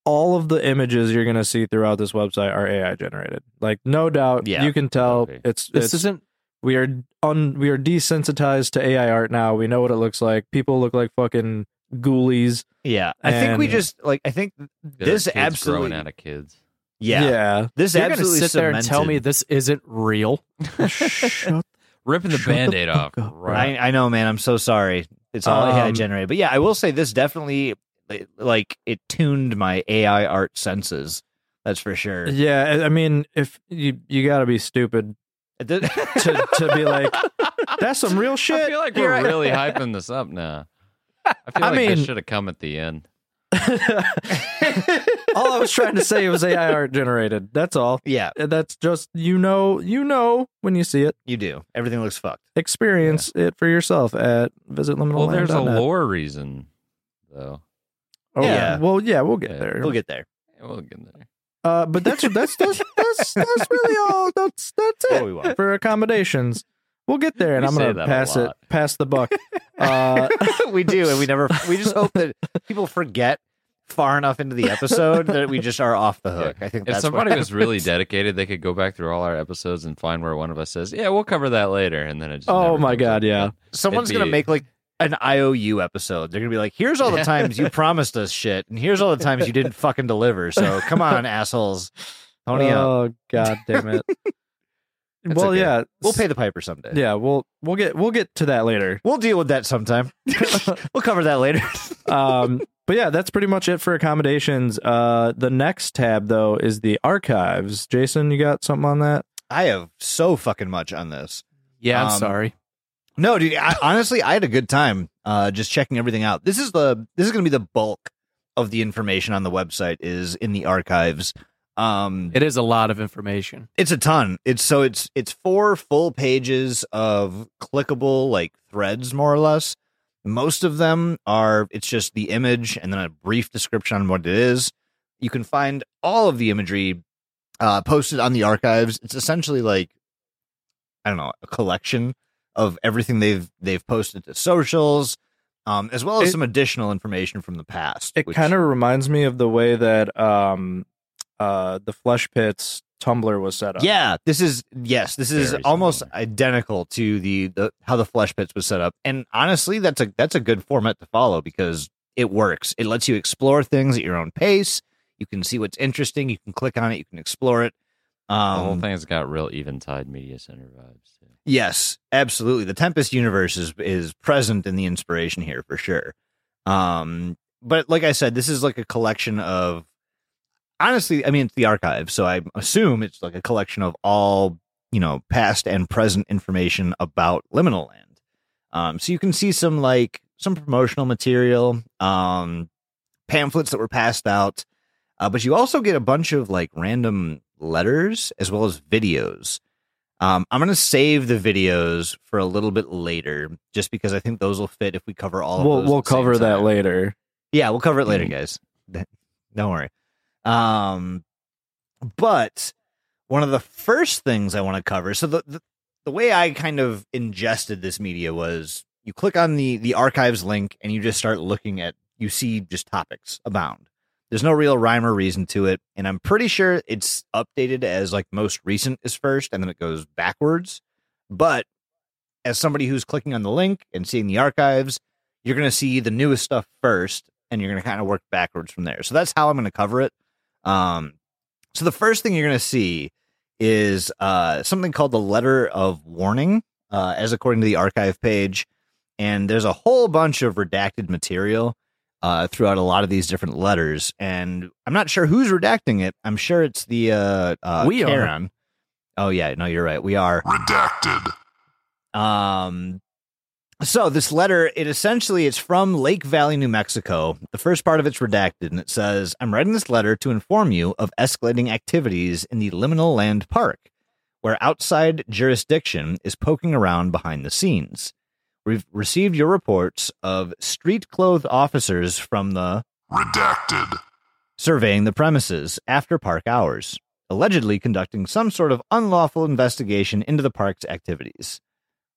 all of the images you're gonna see throughout this website are AI generated. Like no doubt, Yeah. you can tell Okay. it's This it's, isn't. we are on. we are desensitized to AI art now. We know what it looks like. People look like fucking ghoulies. yeah. I think we just like. I think Good this kids absolutely. growing out of kids. Yeah, yeah. This You're gonna absolutely sit there and tell me this isn't real. Shut Ripping the Shut band-aid off. up, Right. I, I know, man. I'm so sorry. It's all AI Um, generated, but yeah, I will say this definitely like it tuned my AI art senses. That's for sure. Yeah, I- I mean, if you you got to be stupid to to be like that's some real shit. I feel like we're I- really hyping this up now. I feel I like mean- this should have come at the end. all I was trying to say was AI art generated. That's all. yeah, That's just you know you know when you see it. you do. Everything looks fucked. Experience it for yourself at visit liminal. Well, there's a liminalland.net. lore reason, though. Oh, Yeah. Well, yeah, we'll get Yeah, there. We'll get there. We'll get there. Uh, but that's that's that's that's, that's really all. That's that's it we won't. for accommodations. We'll get there, and We I'm gonna pass it, pass the buck. Uh, we do, and we never. We just hope that people forget far enough into the episode that we just are off the hook. I think If that's somebody what was really dedicated, they could go back through all our episodes and find where one of us says, "Yeah, we'll cover that later," and then it just Oh my God, up yeah. someone's It'd gonna be- make like an IOU episode. They're gonna be like, "Here's all the times you promised us shit, and here's all the times you didn't fucking deliver." So come on, assholes, pony up. oh god damn it. Well, okay. yeah, We'll pay the piper someday. Yeah, we'll we'll get we'll get to that later. We'll deal with that sometime. we'll cover that later. Um, but yeah, that's pretty much it for accommodations. Uh, the next tab though is the archives. Jason, you got something on that? I have so fucking much on this. Yeah, I'm Um, sorry. No, dude. I, honestly, I had a good time uh, just checking everything out. This is the this is going to be the bulk of the information on the website is in the archives. Um, It is a lot of information. it's a ton. It's so it's it's four full pages of clickable like threads, more or less. Most of them are it's just the image and then a brief description on what it is. You can find all of the imagery uh, posted on the archives. It's essentially like I don't know a collection of everything they've they've posted to socials, um, as well as It- some additional information from the past. It which- kind of reminds me of the way that um, uh, the Flesh Pits Tumblr was set up. Yeah, this is yes, this is Very almost similar. identical to the, the how the flesh pits was set up. And honestly, that's a that's a good format to follow because it works. It lets you explore things at your own pace. You can see what's interesting. You can click on it. You can explore it. The whole Um, thing's got real Eventide Media Center vibes. Too. Yes, absolutely. The Tempest universe is is present in the inspiration here for sure. Um, but like I said, this is like a collection of honestly, I mean, it's the archive, so I assume it's like a collection of all you know past and present information about Liminal Land. Um, so you can see some like some promotional material, um, pamphlets that were passed out, uh, but you also get a bunch of like random letters as well as videos. Um, I'm gonna save the videos for a little bit later, just because I think those will fit if we cover all. Of We'll we'll at the same cover that time. later. Yeah, we'll cover it later, Mhm. guys. Don't worry. Um, but one of the first things I want to cover. So the, the the way I kind of ingested this media was you click on the the archives link and you just start looking at you see just topics abound. There's no real rhyme or reason to it, and I'm pretty sure it's updated as like most recent is first, and then it goes backwards. But as somebody who's clicking on the link and seeing the archives, you're going to see the newest stuff first, and you're going to kind of work backwards from there. So that's how I'm going to cover it. Um, so the first thing you're going to see is uh, something called the letter of warning, uh, as according to the archive page, and there's a whole bunch of redacted material uh, throughout a lot of these different letters, and I'm not sure who's redacting it. I'm sure it's the uh, uh, We are. Oh yeah, no, you're right. We are. Redacted. Um, so this letter, it essentially it's from Lake Valley, New Mexico. The first part of it's redacted, and it says, "I'm writing this letter to inform you of escalating activities in the Liminal Land Park, where outside jurisdiction is poking around behind the scenes. We've received your reports of street-clothed officers from the Redacted. surveying the premises after park hours, allegedly conducting some sort of unlawful investigation into the park's activities.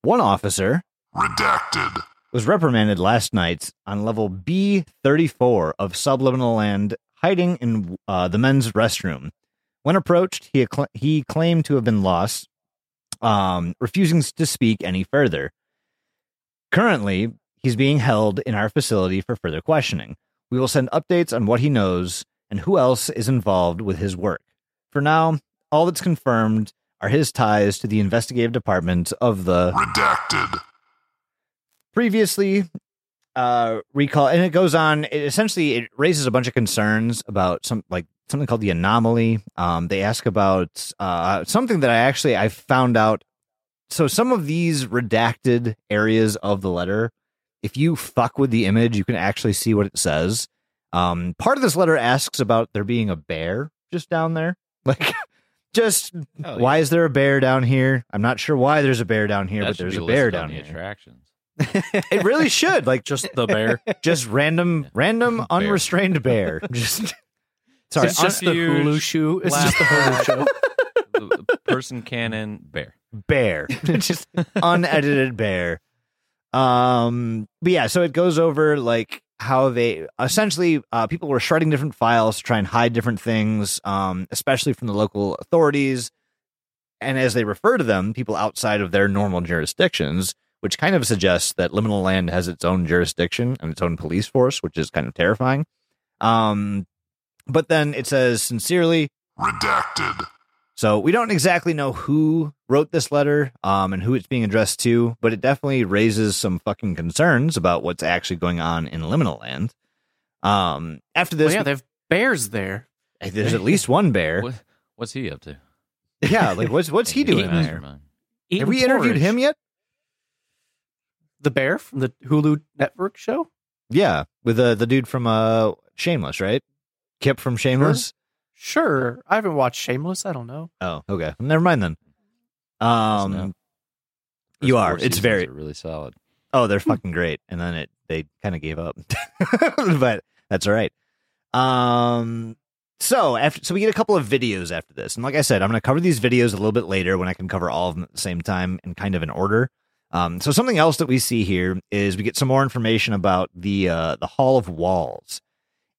One officer Redacted. was reprimanded last night on level B34 of subliminal land, hiding in uh, the men's restroom. When approached, he, accla- he claimed to have been lost, um, refusing to speak any further. Currently, he's being held in our facility for further questioning. We will send updates on what he knows and who else is involved with his work. For now, all that's confirmed are his ties to the investigative department of the Redacted. previously uh recall and it goes on it essentially it raises a bunch of concerns about some like something called the anomaly um they ask about uh something that i actually i found out so some of these redacted areas of the letter if you fuck with the image you can actually see what it says um part of this letter asks about there being a bear just down there like just Oh, why is there a bear down here i'm not sure why there's a bear down here That but there's be a bear down the here Attractions. it really should like Just the bear. just random Yeah. random Bear. unrestrained bear just sorry it's just the huge Hulu shoe. It's just the Hulu show. Person cannon bear. Bear. Just unedited bear. Um but yeah so it goes over like how they essentially uh people were shredding different files to try and hide different things um especially from the local authorities. And as they refer to them people outside of their normal jurisdictions which kind of suggests that liminal land has its own jurisdiction and its own police force which is kind of terrifying. Um but then it says sincerely Redacted. So we don't exactly know who wrote this letter um, and who it's being addressed to, but it definitely raises some fucking concerns about what's actually going on in Liminal Land. Um, after Well, this, yeah, they have bears there. there's at least one bear. What, what's he up to? Yeah, like what's what's he doing Mastermind. there? Eating Have we interviewed him yet? The bear from the Hulu network show. Yeah, with the the dude from uh Shameless, right? Kip from Shameless. Sure, I haven't watched Shameless. I don't know. Oh, okay. Never mind then. Um, you are. It's very are really solid. Oh, they're fucking great. And then it they kind of gave up. but that's all right. Um so after so we get a couple of videos after this. And like I said, I'm going to cover these videos a little bit later when I can cover all of them at the same time and kind of in order. Um so something else that we see here is we get some more information about the uh the Hall of Walls.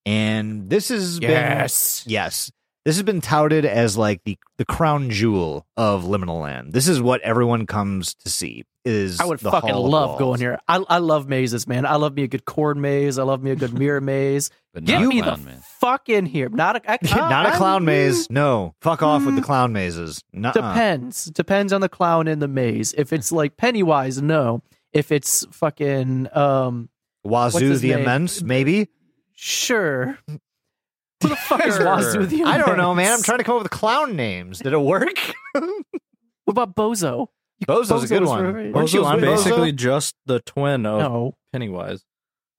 And this is Yes. Yes. This has been touted as like the the crown jewel of Liminal Land. This is what everyone comes to see. Is I would the fucking Hall love Walls. going here. I I love mazes, man. I love me a good corn maze. I love me a good mirror maze. But Get not me a clown the man. fuck in here. Not a I, Not a I- clown maze. No, fuck off with the Mm. clown mazes. Nuh-uh. Depends. Depends on the clown in the maze. If it's like Pennywise, no. If it's fucking um What's Wazoo the name? immense, maybe. Sure. Who the fuck is Sure. Wazoo the I don't know, man. I'm trying to come up with clown names. Did it work? What about Bozo? You- Bozo's a good Bozo's one. very- Weren't you Bozo's on basically Bozo? just the twin of No. Pennywise.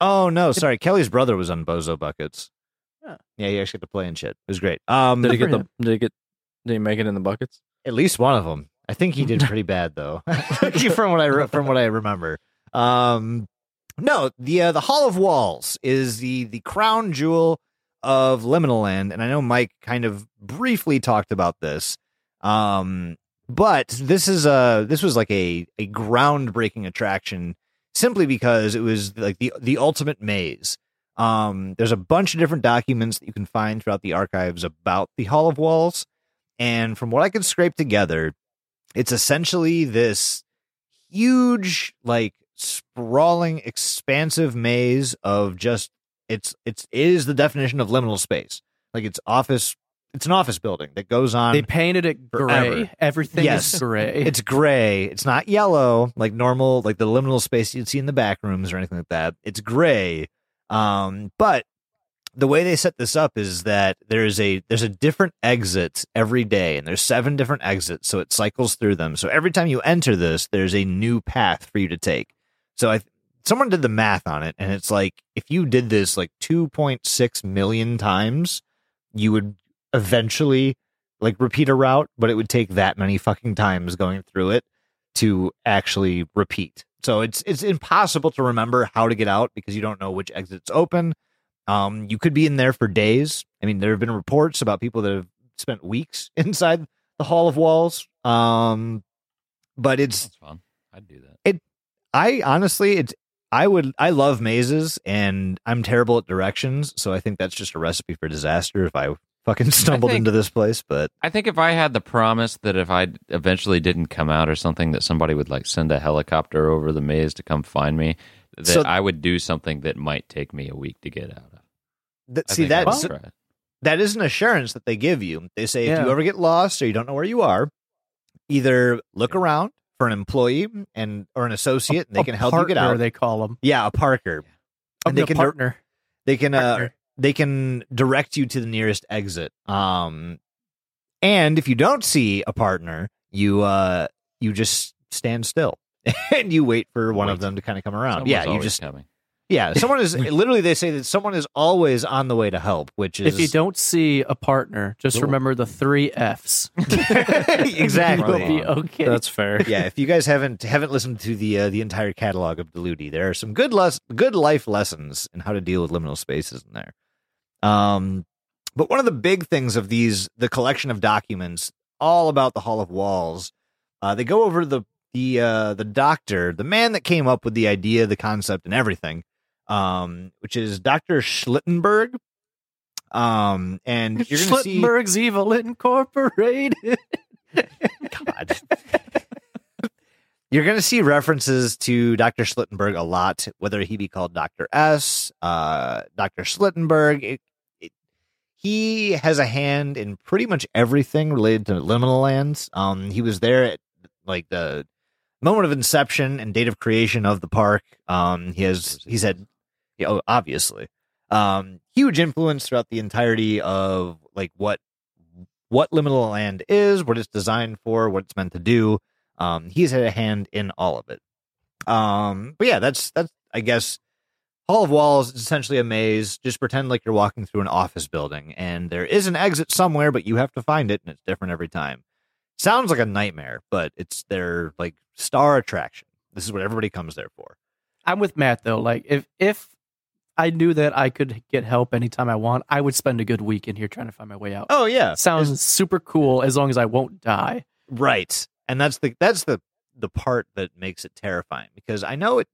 Oh no, sorry. Kelly's brother was on Bozo buckets. Yeah. Yeah, he actually got to play and shit. It was great. Um, Did he for get the? Did he get? Did he make it in the buckets? at least one of them. I think he did pretty bad though, from what I re- from what I remember. Um, no, the uh, the Hall of Walls is the the crown jewel of Liminal Land, and I know Mike kind of briefly talked about this. Um, but this is a this was like a a groundbreaking attraction simply because it was like the the ultimate maze. Um, there's a bunch of different documents that you can find throughout the archives about the Hall of Walls, and from what I could scrape together, it's essentially this huge, like sprawling, expansive maze of just it's it's it is the definition of liminal space. Like it's office, it's an office building that goes on. They painted it gray. forever. Everything Yes. is gray. it's gray. It's not yellow like normal, like the liminal space you'd see in the back rooms or anything like that. It's gray. Um, but the way they set this up is that there's a there's a different exit every day, and there's seven different exits, so it cycles through them. So every time you enter this, there's a new path for you to take. So I someone did the math on it, and it's like if you did this like 2.6 million times, you would eventually like repeat a route, but it would take that many fucking times going through it to actually repeat. So it's it's impossible to remember how to get out because you don't know which exit's open. Um, you could be in there for days. I mean, there have been reports about people that have spent weeks inside the Hall of Walls. Um, but it's That's fun. I'd do that. I honestly, it's I would I love mazes and I'm terrible at directions, so I think that's just a recipe for disaster if I fucking stumbled think- into this place. But I think if I had the promise that if I eventually didn't come out or something, that somebody would like send a helicopter over the maze to come find me, that So- I would do something that might take me a week to get out of. th- I see think I that's would try it. that is an assurance that they give you. They say if you ever get lost or you don't know where you are, either look around for an employee and or an associate, and they A can help you get partner, out. They call them. yeah, a Parker. And they can partner. They can uh, they can direct you to the nearest exit. Um, and if you don't see a partner, you uh you just stand still and you wait for one of them to kind of come around. Someone's yeah, you just coming. Yeah. Someone is literally they say that someone is always on the way to help, which is If you don't see a partner, just Cool. remember the three F's. exactly. You'll be okay. That's fair. yeah, if you guys haven't haven't listened to the uh, the entire catalog of Deludi, there are some good les- good life lessons in how to deal with liminal spaces in there. Um, but one of the big things of these the collection of documents all about the Hall of Walls, uh, they go over the the uh, the doctor, the man that came up with the idea, the concept, and everything, um, which is Doctor Schlittenberg. Um, and you're gonna see Schlittenberg's Evil Incorporated. God. You're going to see references to Dr. Schlittenberg a lot, whether he be called Dr. S, uh, Dr. Schlittenberg. It, it, he has a hand in pretty much everything related to liminal lands. Um, he was there at like the moment of inception and date of creation of the park. Um, he has he's had, yeah, oh, obviously, um, huge influence throughout the entirety of like what what liminal land is, what it's designed for, what it's meant to do. Um, he's had a hand in all of it. Um, but yeah, that's that's I guess Hall of Walls is essentially a maze. Just pretend like you're walking through an office building, and there is an exit somewhere, but you have to find it, and it's different every time. Sounds like a nightmare, but it's their like star attraction. This is what everybody comes there for. I'm with Matt though. Like if if I knew that I could get help anytime I want, I would spend a good week in here trying to find my way out. Oh yeah, Sounds super cool as long as I won't die. Right. And that's the that's the the part that makes it terrifying because I know it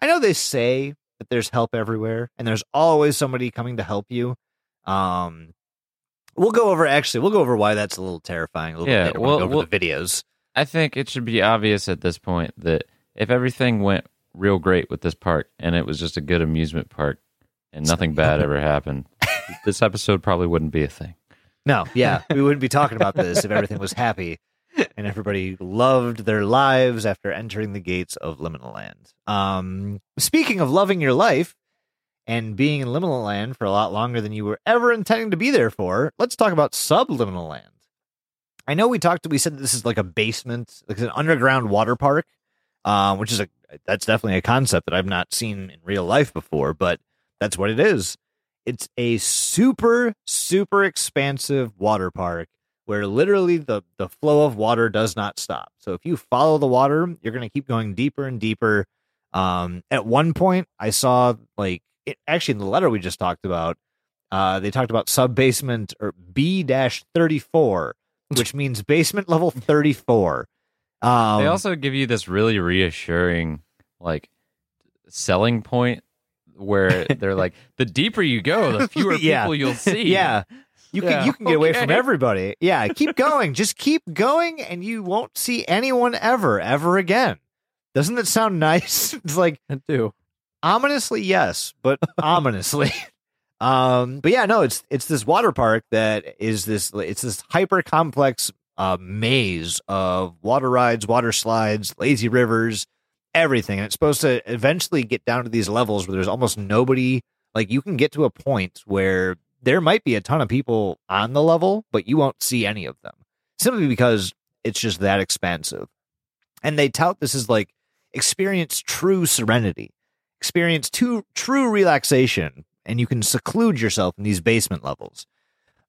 I know they say that there's help everywhere and there's always somebody coming to help you. Um we'll go over actually we'll go over why that's a little terrifying a little Yeah, bit later when we well- go over well- the videos. I think it should be obvious at this point that if everything went real great with this park and it was just a good amusement park and nothing bad ever happened, this episode probably wouldn't be a thing. No, yeah, we wouldn't be talking about this if everything was happy and everybody loved their lives after entering the gates of Liminal Land. Um, speaking of loving your life and being in Liminal Land for a lot longer than you were ever intending to be there for, let's talk about subliminal land. I know we talked. We said that this is like a basement, like an underground water park, um, which is a that's definitely a concept that I've not seen in real life before, but that's what it is. It's a super, super expansive water park where literally the the flow of water does not stop. So if you follow the water, you're going to keep going deeper and deeper. Um, at one point, I saw like it, actually in the letter we just talked about, uh, they talked about sub basement or B dash thirty four, which means basement level thirty four. Um, they also give you this really reassuring like selling point where they're like the deeper you go the fewer Yeah. people you'll see Yeah. You can Yeah. you can get away from everybody. Yeah, keep going. Just keep going and you won't see anyone ever ever again. Doesn't that sound nice? It's like I do. ominously yes, but ominously. Um but yeah, no, it's it's this water park that is this it's this hyper complex uh maze of water rides, water slides, lazy rivers, everything. And it's supposed to eventually get down to these levels where there's almost nobody like you can get to a point where there might be a ton of people on the level, but you won't see any of them simply because it's just that expansive. And they tout this as like experience true serenity, experience true, true relaxation, and you can seclude yourself in these basement levels.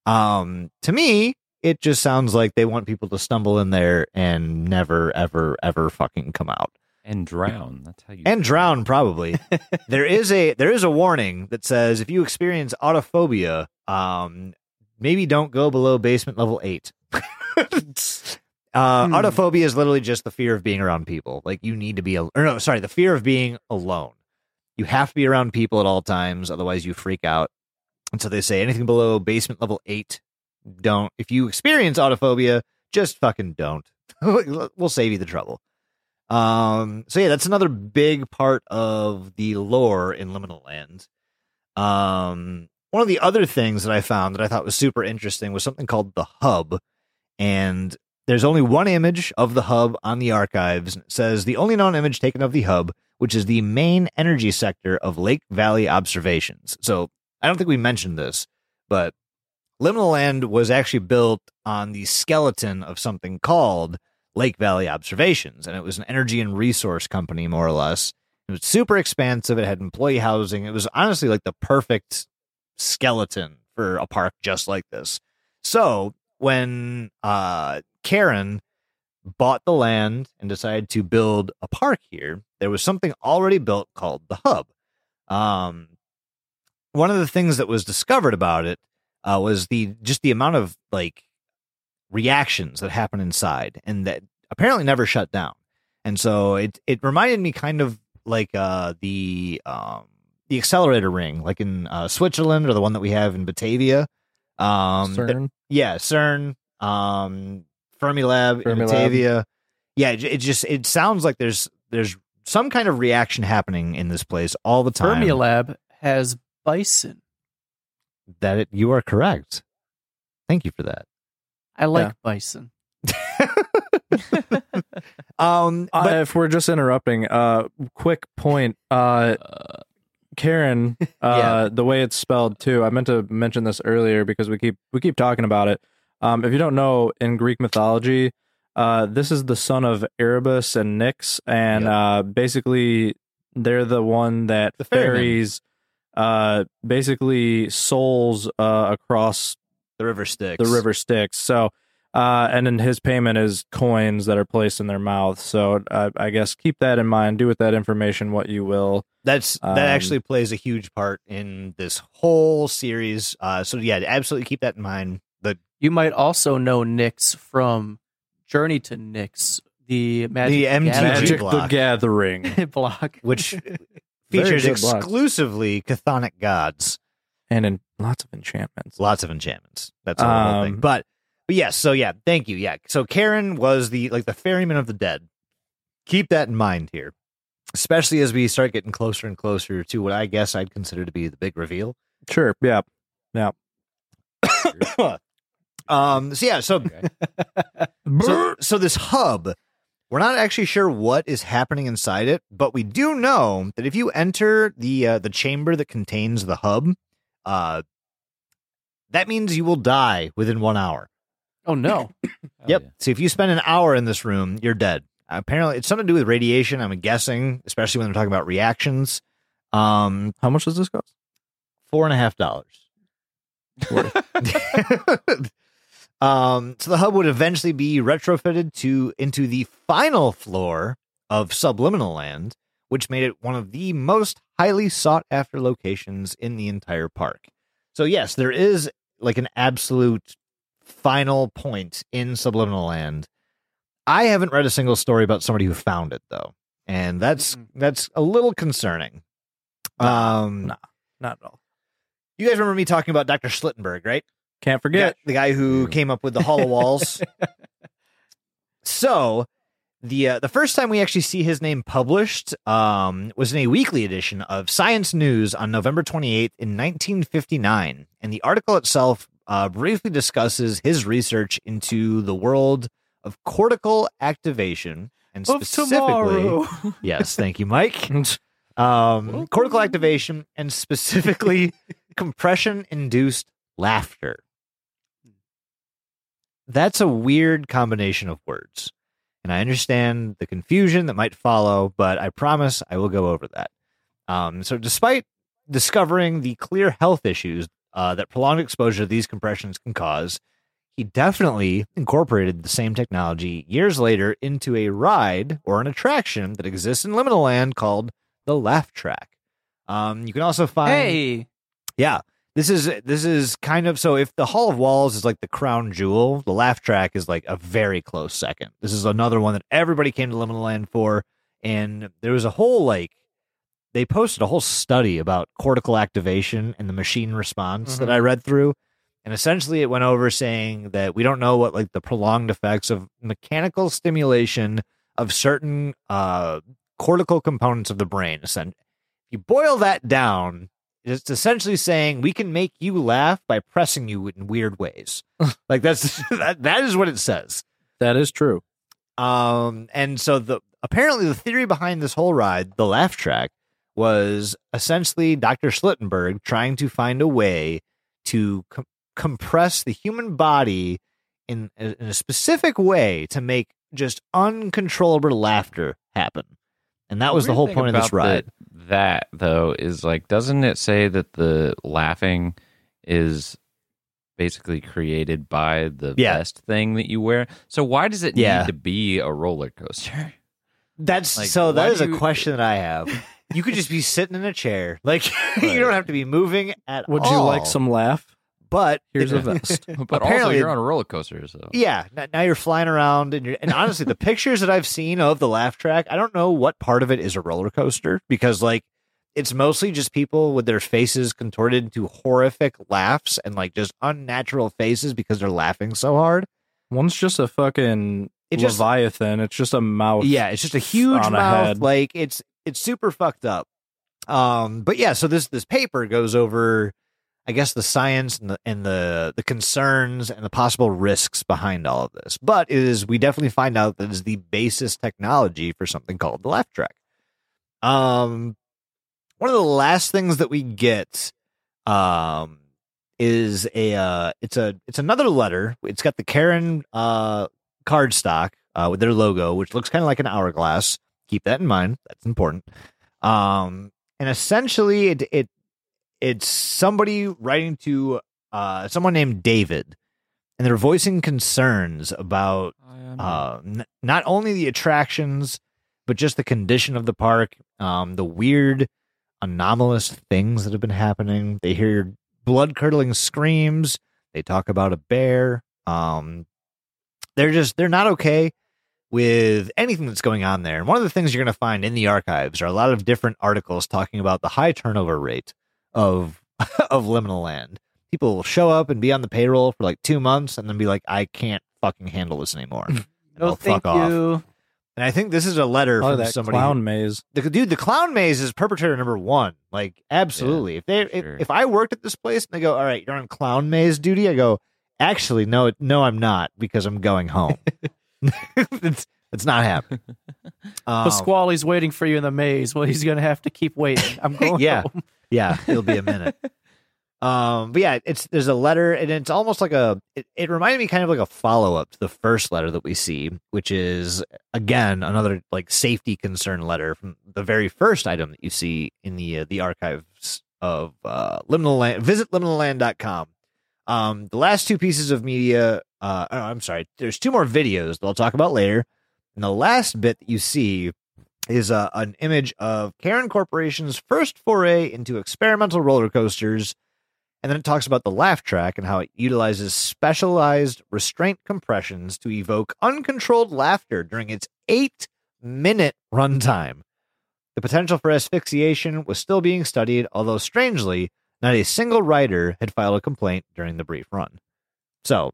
Um, to me, it just sounds like they want people to stumble in there and never, ever, ever fucking come out. And drown. That's how you and drown probably. There is a there is a warning that says if you experience autophobia um maybe don't go below basement level 8 uh Hmm. autophobia is literally just the fear of being around people. Like you need to be al- or no sorry the fear of being alone. You have to be around people at all times otherwise you freak out. And so they say anything below basement level 8 don't if you experience autophobia just fucking don't we'll save you the trouble um, so yeah, that's another big part of the lore in Liminal Land. Um, one of the other things that I found that I thought was super interesting was something called the hub. And there's only one image of the hub on the archives. It says the only known image taken of the hub, which is the main energy sector of Lake Valley observations. So I don't think we mentioned this, but Liminal Land was actually built on the skeleton of something called Lake Valley Observations, and it was an energy and resource company, more or less. It was super expansive. It had employee housing. It was honestly like the perfect skeleton for a park just like this. So when uh, Charon bought the land and decided to build a park here, there was something already built called the Hub. Um, one of the things that was discovered about it uh, was the just the amount of like reactions that happen inside and that apparently never shut down. And so it it reminded me kind of like uh the um the accelerator ring like in uh Switzerland or the one that we have in Batavia. Um CERN. yeah, CERN, um Fermilab in Fermilab. Batavia. Yeah, it, it just it sounds like there's there's some kind of reaction happening in this place all the time. Fermilab has bison. That it, you are correct. Thank you for that. I like Yeah. bison. Um, Uh, but if we're just interrupting, uh, quick point. Uh, Uh, Charon, uh, Yeah. the way it's spelled too. I meant to mention this earlier because we keep we keep talking about it. Um, if you don't know, in Greek mythology, uh, this is the son of Erebus and Nyx, and Yep. uh, basically they're the one that The ferryman. Ferries, uh, basically souls uh, across the river Styx. the river Styx. So, uh, and then his payment is coins that are placed in their mouth. So, uh, I guess keep that in mind. Do with that information what you will. That's that Um, actually plays a huge part in this whole series. Uh, so yeah, absolutely keep that in mind. The You might also know Nyx from Journey to Nyx, the Magic The MTG Gathering Magic block. the Gathering, block. which Very features exclusively chthonic gods, and in lots of enchantments. lots of enchantments. That's the whole thing. Um, But but yes, so yeah, thank you. Yeah, so Charon was the like the ferryman of the dead. Keep that in mind here, especially as we start getting closer and closer to what I guess I'd consider to be the big reveal. Sure. Yeah. Yeah. um. So yeah. So So, so this hub, we're not actually sure what is happening inside it, but we do know that if you enter the uh, the chamber that contains the hub, uh, that means you will die within one hour. Oh no. hell yep. yeah. So if you spend an hour in this room, you're dead. Apparently, it's something to do with radiation. I'm guessing, especially when they're talking about reactions. Um, How much does this cost? four and a half dollars. Um, so the hub would eventually be retrofitted to into the final floor of Subliminal Land, which made it one of the most highly sought after locations in the entire park. So yes, there is like an absolute final point in Subliminal Land. I haven't read a single story about somebody who found it though, and that's that's a little concerning. Um, nah. Not at all. you guys remember me talking about Dr. Schlittenberg, right? Can't The forget. guy- the guy who came up with the Hall of Walls. so the uh, the first time we actually see his name published um, was in a weekly edition of Science News on November 28th in 1959, and the article itself uh, briefly discusses his research into the world of cortical activation and Of specifically tomorrow. yes, thank you, Mike. Um, cortical activation and specifically compression induced laughter. That's a weird combination of words. And I understand the confusion that might follow, but I promise I will go over that. Um, so, despite discovering the clear health issues uh, that prolonged exposure to these compressions can cause, he definitely incorporated the same technology years later into a ride or an attraction that exists in Liminal Land called the Laugh Track. Um, you can also find Hey, yeah. This is this is kind of so if the Hall of Walls is like the crown jewel, the laugh track is like a very close second. This is another one that everybody came to Liminal Land for, and there was a whole like they posted a whole study about cortical activation and the machine response that I read through. And essentially it went over saying that we don't know what like the prolonged effects of mechanical stimulation of certain uh cortical components of the brain. If you boil that down, it's essentially saying we can make you laugh by pressing you in weird ways. like that's that, that is what it says. That is true. Um, and so the apparently the theory behind this whole ride, the laugh track, was essentially Dr. Schlittenberg trying to find a way to com- compress the human body in, in a specific way to make just uncontrollable laughter happen. And that was the whole point of this about ride. the- that though is like, doesn't it say that the laughing is basically created by the Yeah. vest thing that you wear? So why does it Yeah. need to be a roller coaster? That's Like, so. That is do a you- question that I have. You could just be sitting in a chair, like Right. you don't have to be moving at Would all. you like some laugh? But Here's a vest. But Apparently- also, you're on a roller coaster, so Yeah, now you're flying around, and you're, and honestly, the pictures that I've seen of the laugh track, I don't know what part of it is a roller coaster because like it's mostly just people with their faces contorted into horrific laughs and like just unnatural faces because they're laughing so hard. One's just a fucking It just- leviathan. It's just a mouth. Yeah, it's just a huge on a mouth. head. Like it's it's super fucked up. Um, but yeah, so this this paper goes over, I guess, the science and the and the the concerns and the possible risks behind all of this. But it is we definitely find out that is the basis technology for something called the laugh track. Um, one of the last things that we get, um, is a uh, it's a it's another letter. It's got the Charon uh cardstock uh, with their logo, which looks kind of like an hourglass. Keep that in mind. That's important. Um, and essentially, it it it's somebody writing to uh, someone named David, and they're voicing concerns about uh, n- not only the attractions, but just the condition of the park, um, the weird, anomalous things that have been happening. They hear blood curdling screams. They talk about a bear. Um, they're just they're not okay with anything that's going on there. And one of the things you're going to find in the archives are a lot of different articles talking about the high turnover rate of of liminal land. People will show up and be on the payroll for like two months and then be like, I can't fucking handle this anymore. And no, I'll oh, thank fuck off. And I think this is a letter Oh, from that somebody. clown maze. The, dude, the clown maze is perpetrator number one. Like, absolutely. if they, sure. if, if I worked at this place and they go, all right, you're on clown maze duty, I go, actually, no, no, I'm not because I'm going home. it's, it's not happening. Um, Pasquale's waiting for you in the maze. Well, he's gonna have to keep waiting. I'm going. Yeah. home. yeah, it'll be a minute. Um, but yeah, it's there's a letter, and it's almost like a. It, it reminded me kind of like a follow up to the first letter that we see, which is again another like safety concern letter from the very first item that you see in the uh, the archives of uh, Liminal Land. Visit liminalland.com. Um, the last two pieces of media Uh, oh, I'm sorry. There's two more videos that I'll talk about later. And the last bit that you see is uh, an image of Charon Corporation's first foray into experimental roller coasters. And then it talks about the laugh track and how it utilizes specialized restraint compressions to evoke uncontrolled laughter during its eight minute runtime. The potential for asphyxiation was still being studied, although strangely, not a single rider had filed a complaint during the brief run. So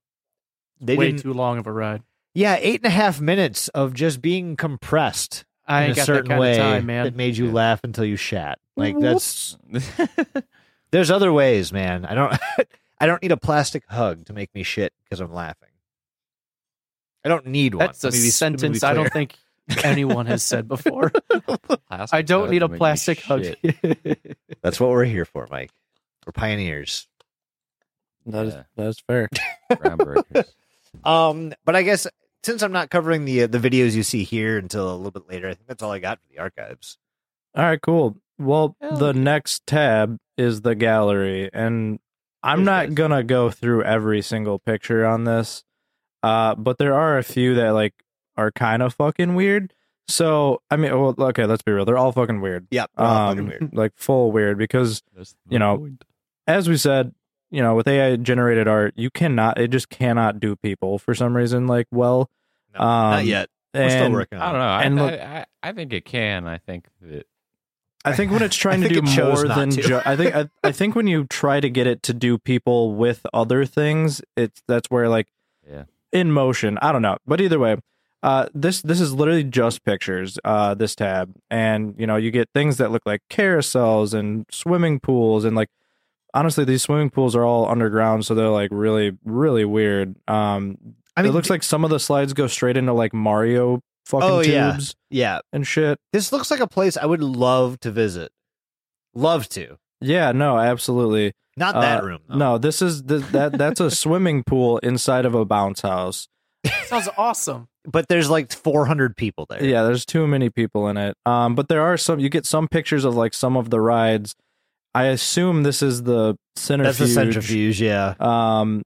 they Way too long of a ride. Yeah, eight and a half minutes of just being compressed I in ain't a got that certain kind way of time, man. that made you Yeah. laugh until you shat. Like that's there's other ways, man. I don't I don't need a plastic hug to make me shit because I'm laughing. I don't need one. That's a Let be- let me be sentence I don't think anyone has said before. I don't need a to make me plastic hug. That's what we're here for, Mike. We're pioneers. That is Yeah. that's fair. Groundbreakers. Um, but I guess since I'm not covering the uh, the videos you see here until a little bit later, I think that's all I got for the archives. All right, cool. Well, Hell the yeah. next tab is the gallery, and I'm Here's not this. gonna go through every single picture on this, uh, but there are a few that like are kind of fucking weird. So I mean, well, okay, let's be real. They're all fucking weird. Yep. Um, like full weird because You know, point. as we said, you know, with AI generated art, you cannot, it just cannot do people for some reason. Like, well, No, not um, yet. We're still working on I don't know. I, And look- I, I, I think it can. I think that I think when it's trying to do more than to. ju- I think I, I think when you try to get it to do people with other things, it's that's where like Yeah. in motion. I don't know, but either way, uh, this this is literally just pictures. Uh, this tab, and you know you get things that look like carousels and swimming pools, and like honestly, these swimming pools are all underground, so they're like really really weird. Um, I mean, it looks like some of the slides go straight into like Mario fucking Oh, yeah. tubes yeah. and shit. This looks like a place I would love to visit. Love to. Yeah, no, absolutely. Not that Uh, room. Though. No, this is th- that that's a swimming pool inside of a bounce house. Sounds awesome. but there's like 400 people there. Yeah, there's too many people in it. Um, but there are some. You get some pictures of like some of the rides. I assume this is the centrifuge. that's the centrifuge. Yeah, Um,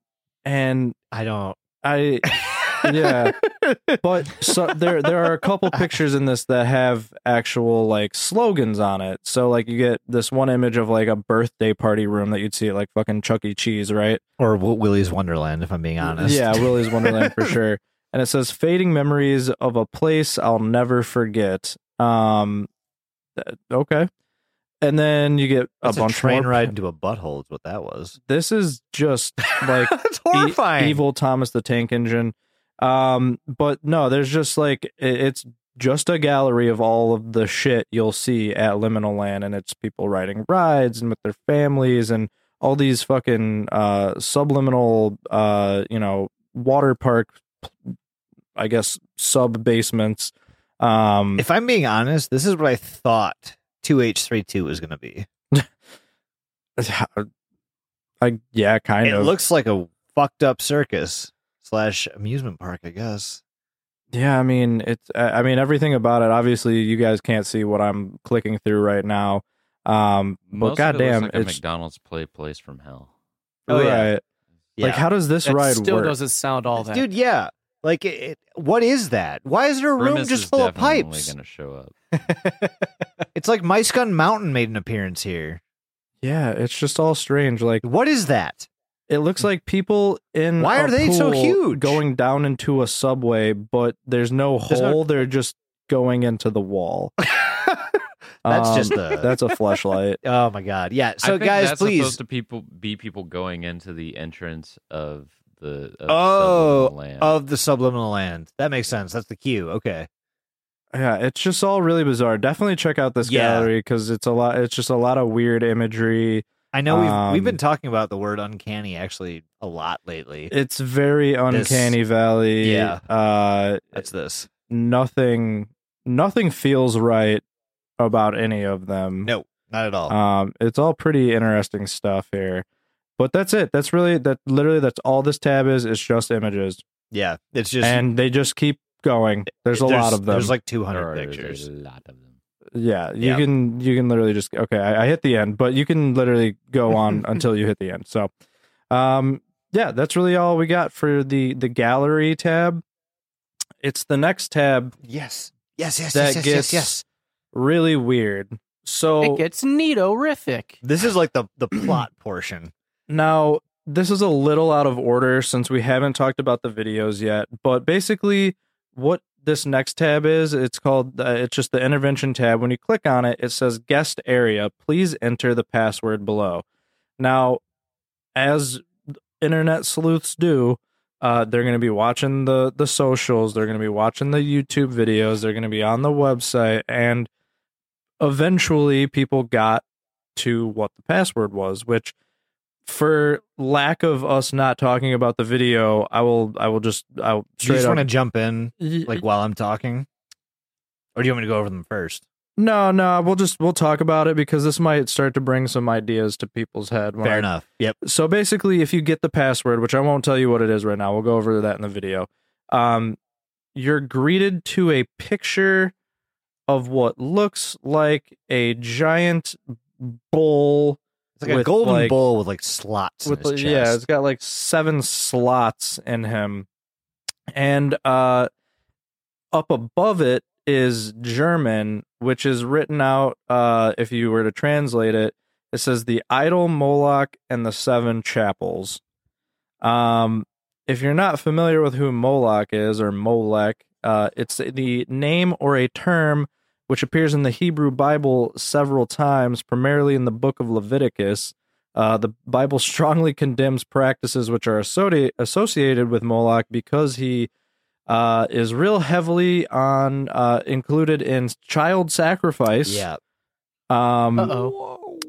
and I don't. I yeah, but so there there are a couple pictures in this that have actual like slogans on it. So like you get this one image of like a birthday party room that you'd see at like fucking Chuck E. Cheese, right? Or W- Willy's Wonderland, if I'm being honest. Yeah, Willy's Wonderland for sure. And it says fading memories of a place I'll never forget. Um okay. And then you get a That's a, bunch train more. ride into a butthole. Is what that was. This is just like That's e- horrifying. evil Thomas the Tank Engine. Um, but no, there's just like it- it's just a gallery of all of the shit you'll see at Liminal Land, and it's people riding rides and with their families and all these fucking uh subliminal uh you know water park I guess sub basements. Um If I'm being honest, this is what I thought 2H32 is going to be. I yeah, kind it of. looks like a fucked up circus slash amusement park, I guess. Yeah, I mean it's. I I mean everything about it. Obviously, you guys can't see what I'm clicking through right now. Um, but Most of it looks goddamn, like a it's McDonald's play place from hell. Oh, yeah. right. Yeah. Like, how does this That ride still work? doesn't sound all that. Dude, yeah. Like, it, it- what is that? Why is there a room Grimace just is full of pipes? Going to show up. It's like Mice Gun Mountain made an appearance here. Yeah, it's just all strange. Like What is that? it looks like people in Why a are they so huge? going down into a subway, but there's no There's no- hole. They're just going into the wall. That's Um, just the. that's a flashlight. oh my god! Yeah. I So think guys, that's please. supposed to people be people going into the entrance of the of Oh, Subliminal land. of the subliminal land. That makes sense. That's the cue. Okay. Yeah, it's just all really bizarre. Definitely check out this Yeah. gallery because it's a lot. It's just a lot of weird imagery. I know we've we've Um, been talking about the word uncanny actually a lot lately. It's very This- uncanny valley. Yeah. Uh, That's this. nothing. Nothing feels right about any of them. No, not at all. Um, it's all pretty interesting stuff here. But that's it. That's really that. Literally, that's all this tab is. It's just images, yeah, it's just and they just keep going. There's a lot of them. There's like There 200 are- pictures. There's a lot of them. Yeah, you Yeah. can you can literally just okay. I, I hit the end, but you can literally go on until you hit the end. So, um, yeah, that's really all we got for the the gallery tab. It's the next tab Yes. Yes, yes, That yes, yes, gets- yes, yes. really weird. So It gets neato-rific. This is like the the plot portion. Now, this is a little out of order since we haven't talked about the videos yet, but basically, what this next tab is, it's called, uh, it's just the intervention tab. When you click on it, it says guest area. Please enter the password below. Now, as internet sleuths do, uh, they're going to be watching the the socials. They're going to be watching the YouTube videos. They're going to be on the website, and eventually, people got to what the password was. Which, for lack of us not talking about the video, I will I will just I'll Do you straight just up want to jump in like while I'm talking, or do you want me to go over them first? no no we'll just we'll talk about it because this might start to bring some ideas to people's head. when Fair I- enough. Yep. so basically if you get the password which i won't tell you what it is right now we'll go over that in the video um you're greeted to a picture of what looks like a giant bowl It's like a golden like- bowl with like slots with in his chest. yeah it's got like seven slots in him and uh up above it is german which is written out uh if you were to translate it it says the idol moloch and the seven chapels um if you're not familiar with who moloch is or molech uh it's the name or a term which appears in the hebrew bible several times primarily in the book of leviticus uh, the Bible strongly condemns practices which are associated associated with Moloch because he uh, is real heavily on uh, included in child sacrifice. yeah. Um, Uh-oh.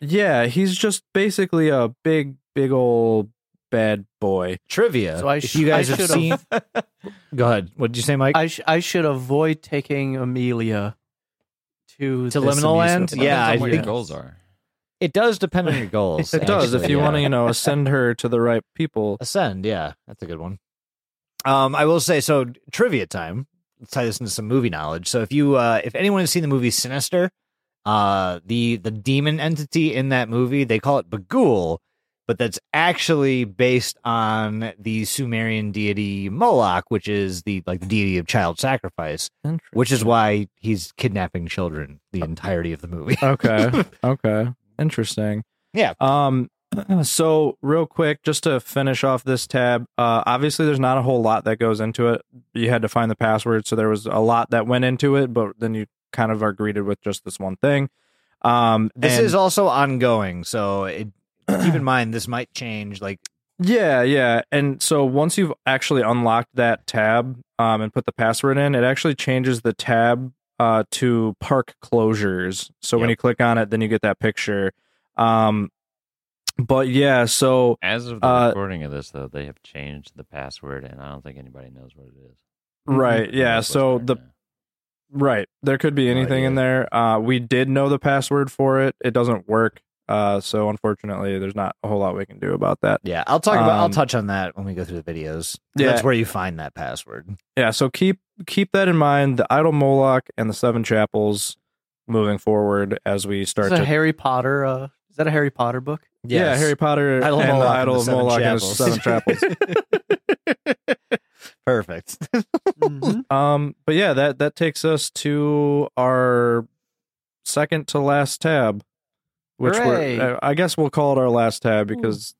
Yeah, he's just basically a big, big old bad boy. Trivia. So I if sh- you guys I have seen, go ahead. What did you say, Mike? I sh- I should avoid taking Amelia to To this Liminal Land? amusement Yeah, park. I Depends on what think- your goals are. it does depend on your goals. It does if actually, you yeah. want to, you know, send her to the right people. Ascend, yeah, that's a good one. Um, I will say so. Trivia time. Let's tie this into some movie knowledge. So, if you, uh, if anyone has seen the movie Sinister, uh, the the demon entity in that movie, they call it Bughuul, but that's actually based on the Sumerian deity Moloch, which is the like the deity of child sacrifice, which is why he's kidnapping children the entirety of the movie. okay. Okay. Interesting. Yeah. Um so real quick just to finish off this tab, uh obviously there's not a whole lot that goes into it. You had to find the password, so there was a lot that went into it, but then you kind of are greeted with just this one thing. Um This and- is also ongoing, so it, keep in mind this might change. Like Yeah, yeah. And so once you've actually unlocked that tab um, and put the password in, it actually changes the tab uh, to park closures. So when you click on it, then you get that picture. Um, but yeah, so As of the Uh, recording of this, though, they have changed the password, and I don't think anybody knows what it is. right, yeah. So the now. right there could be No anything in there. Uh, we did know the password for it. It doesn't work. Uh, so unfortunately, there's not a whole lot we can do about that. Yeah, I'll talk about. I'll Um, touch on that when we go through the videos. Yeah. that's where you find that password. yeah so keep keep that in mind the idol moloch and the seven chapels moving forward as we Is start that to a Harry Potter? Uh, is that a Harry Potter book? yeah harry potter Idol and Moloch the and idol the of seven moloch and his chapels. seven chapels Perfect. Mhm. um but yeah that that takes us to our second to last tab which Hooray. we're i guess we'll call it our last tab because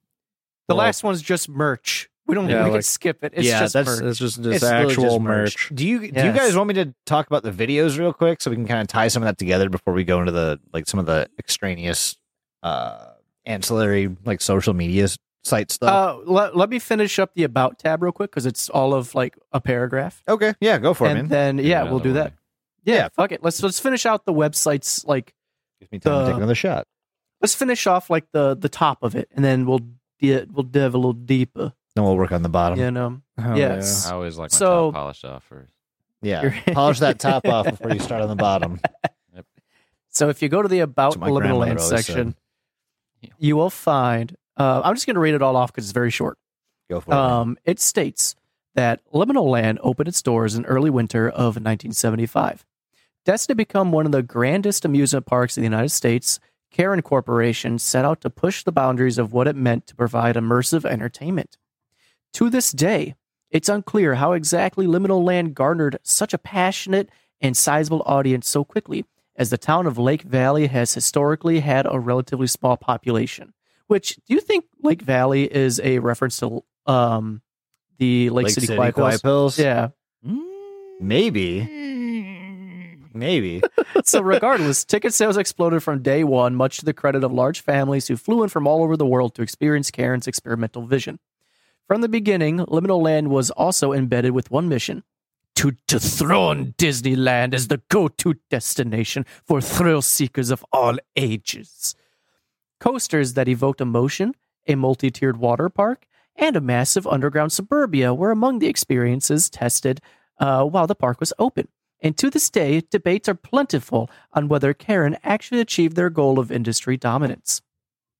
The well, last one's just merch. We don't. Yeah, we can like- skip it. It's Yeah, just that's- merch. it's just this It's actual just merch. Do you do you guys want me to talk about the videos real quick so we can kind of tie some of that together before we go into the like some of the extraneous uh ancillary like social media s- site stuff? Uh, let, let me finish up the about tab real quick because it's all of like a paragraph, okay, yeah, go for it, and then yeah, we'll do of the that. Yeah, Yeah. fuck it. Let's let's finish out the websites. Like Gives me time to take another shot. Let's finish off like the the top of it, and then we'll di- we'll dive a little deeper. Then we'll work on the bottom. You know. Oh, Yes. I always like my So- top polished off first. Yeah, polish that top off before you start on the bottom. So if you go to the about That's liminal land section, said. you will find. Uh, I'm just going to read it all off because it's very short. Go for it. Um, it states that Liminal Land opened its doors in early winter of 1975. Destined to become one of the grandest amusement parks in the United States, Charon Corporation set out to push the boundaries of what it meant to provide immersive entertainment. To this day, it's unclear how exactly Liminal Land garnered such a passionate and sizable audience so quickly, as the town of Lake Valley has historically had a relatively small population. Which do you think Lake Valley is a reference to um, the Lake, City, Quiet Pills? Pills? Yeah. Maybe. Maybe. so regardless, ticket sales exploded from day one, much to the credit of large families who flew in from all over the world to experience Charon's experimental vision. From the beginning, Liminal Land was also embedded with one mission to dethrone Disneyland as the go to destination for thrill seekers of all ages. Coasters that evoked emotion, a multi tiered water park, and a massive underground suburbia were among the experiences tested uh, while the park was open. And to this day, debates are plentiful on whether Charon actually achieved their goal of industry dominance.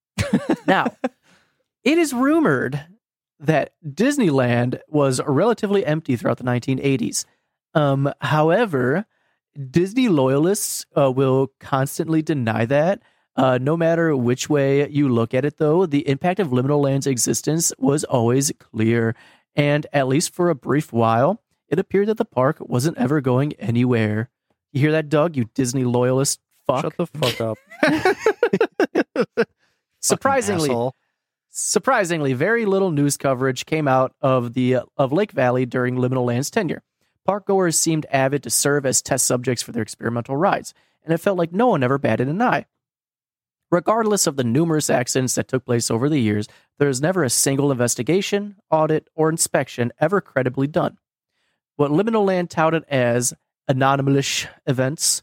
now, it is rumored that Disneyland was relatively empty throughout the 1980s. Um, however, Disney loyalists uh, will constantly deny that. Uh, no matter which way you look at it, though, the impact of Liminal Land's existence was always clear. And at least for a brief while, it appeared that the park wasn't ever going anywhere. You hear that, Doug? You Disney loyalist fuck. Shut the fuck up. Surprisingly, surprisingly, very little news coverage came out of the of Lake Valley during Liminal Land's tenure. Parkgoers seemed avid to serve as test subjects for their experimental rides, and it felt like no one ever batted an eye. Regardless of the numerous accidents that took place over the years, there is never a single investigation, audit, or inspection ever credibly done. What Liminal Land touted as anonymous events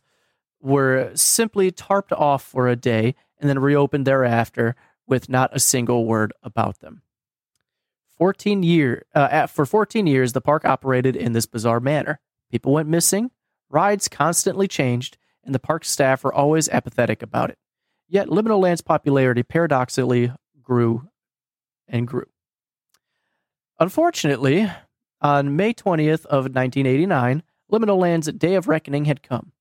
were simply tarped off for a day and then reopened thereafter with not a single word about them. 14 year, uh, at, for 14 years, the park operated in this bizarre manner. People went missing, rides constantly changed, and the park staff were always apathetic about it. Yet Liminal Land's popularity paradoxically grew and grew. Unfortunately, on May 20th of 1989, Liminal Land's Day of Reckoning had come.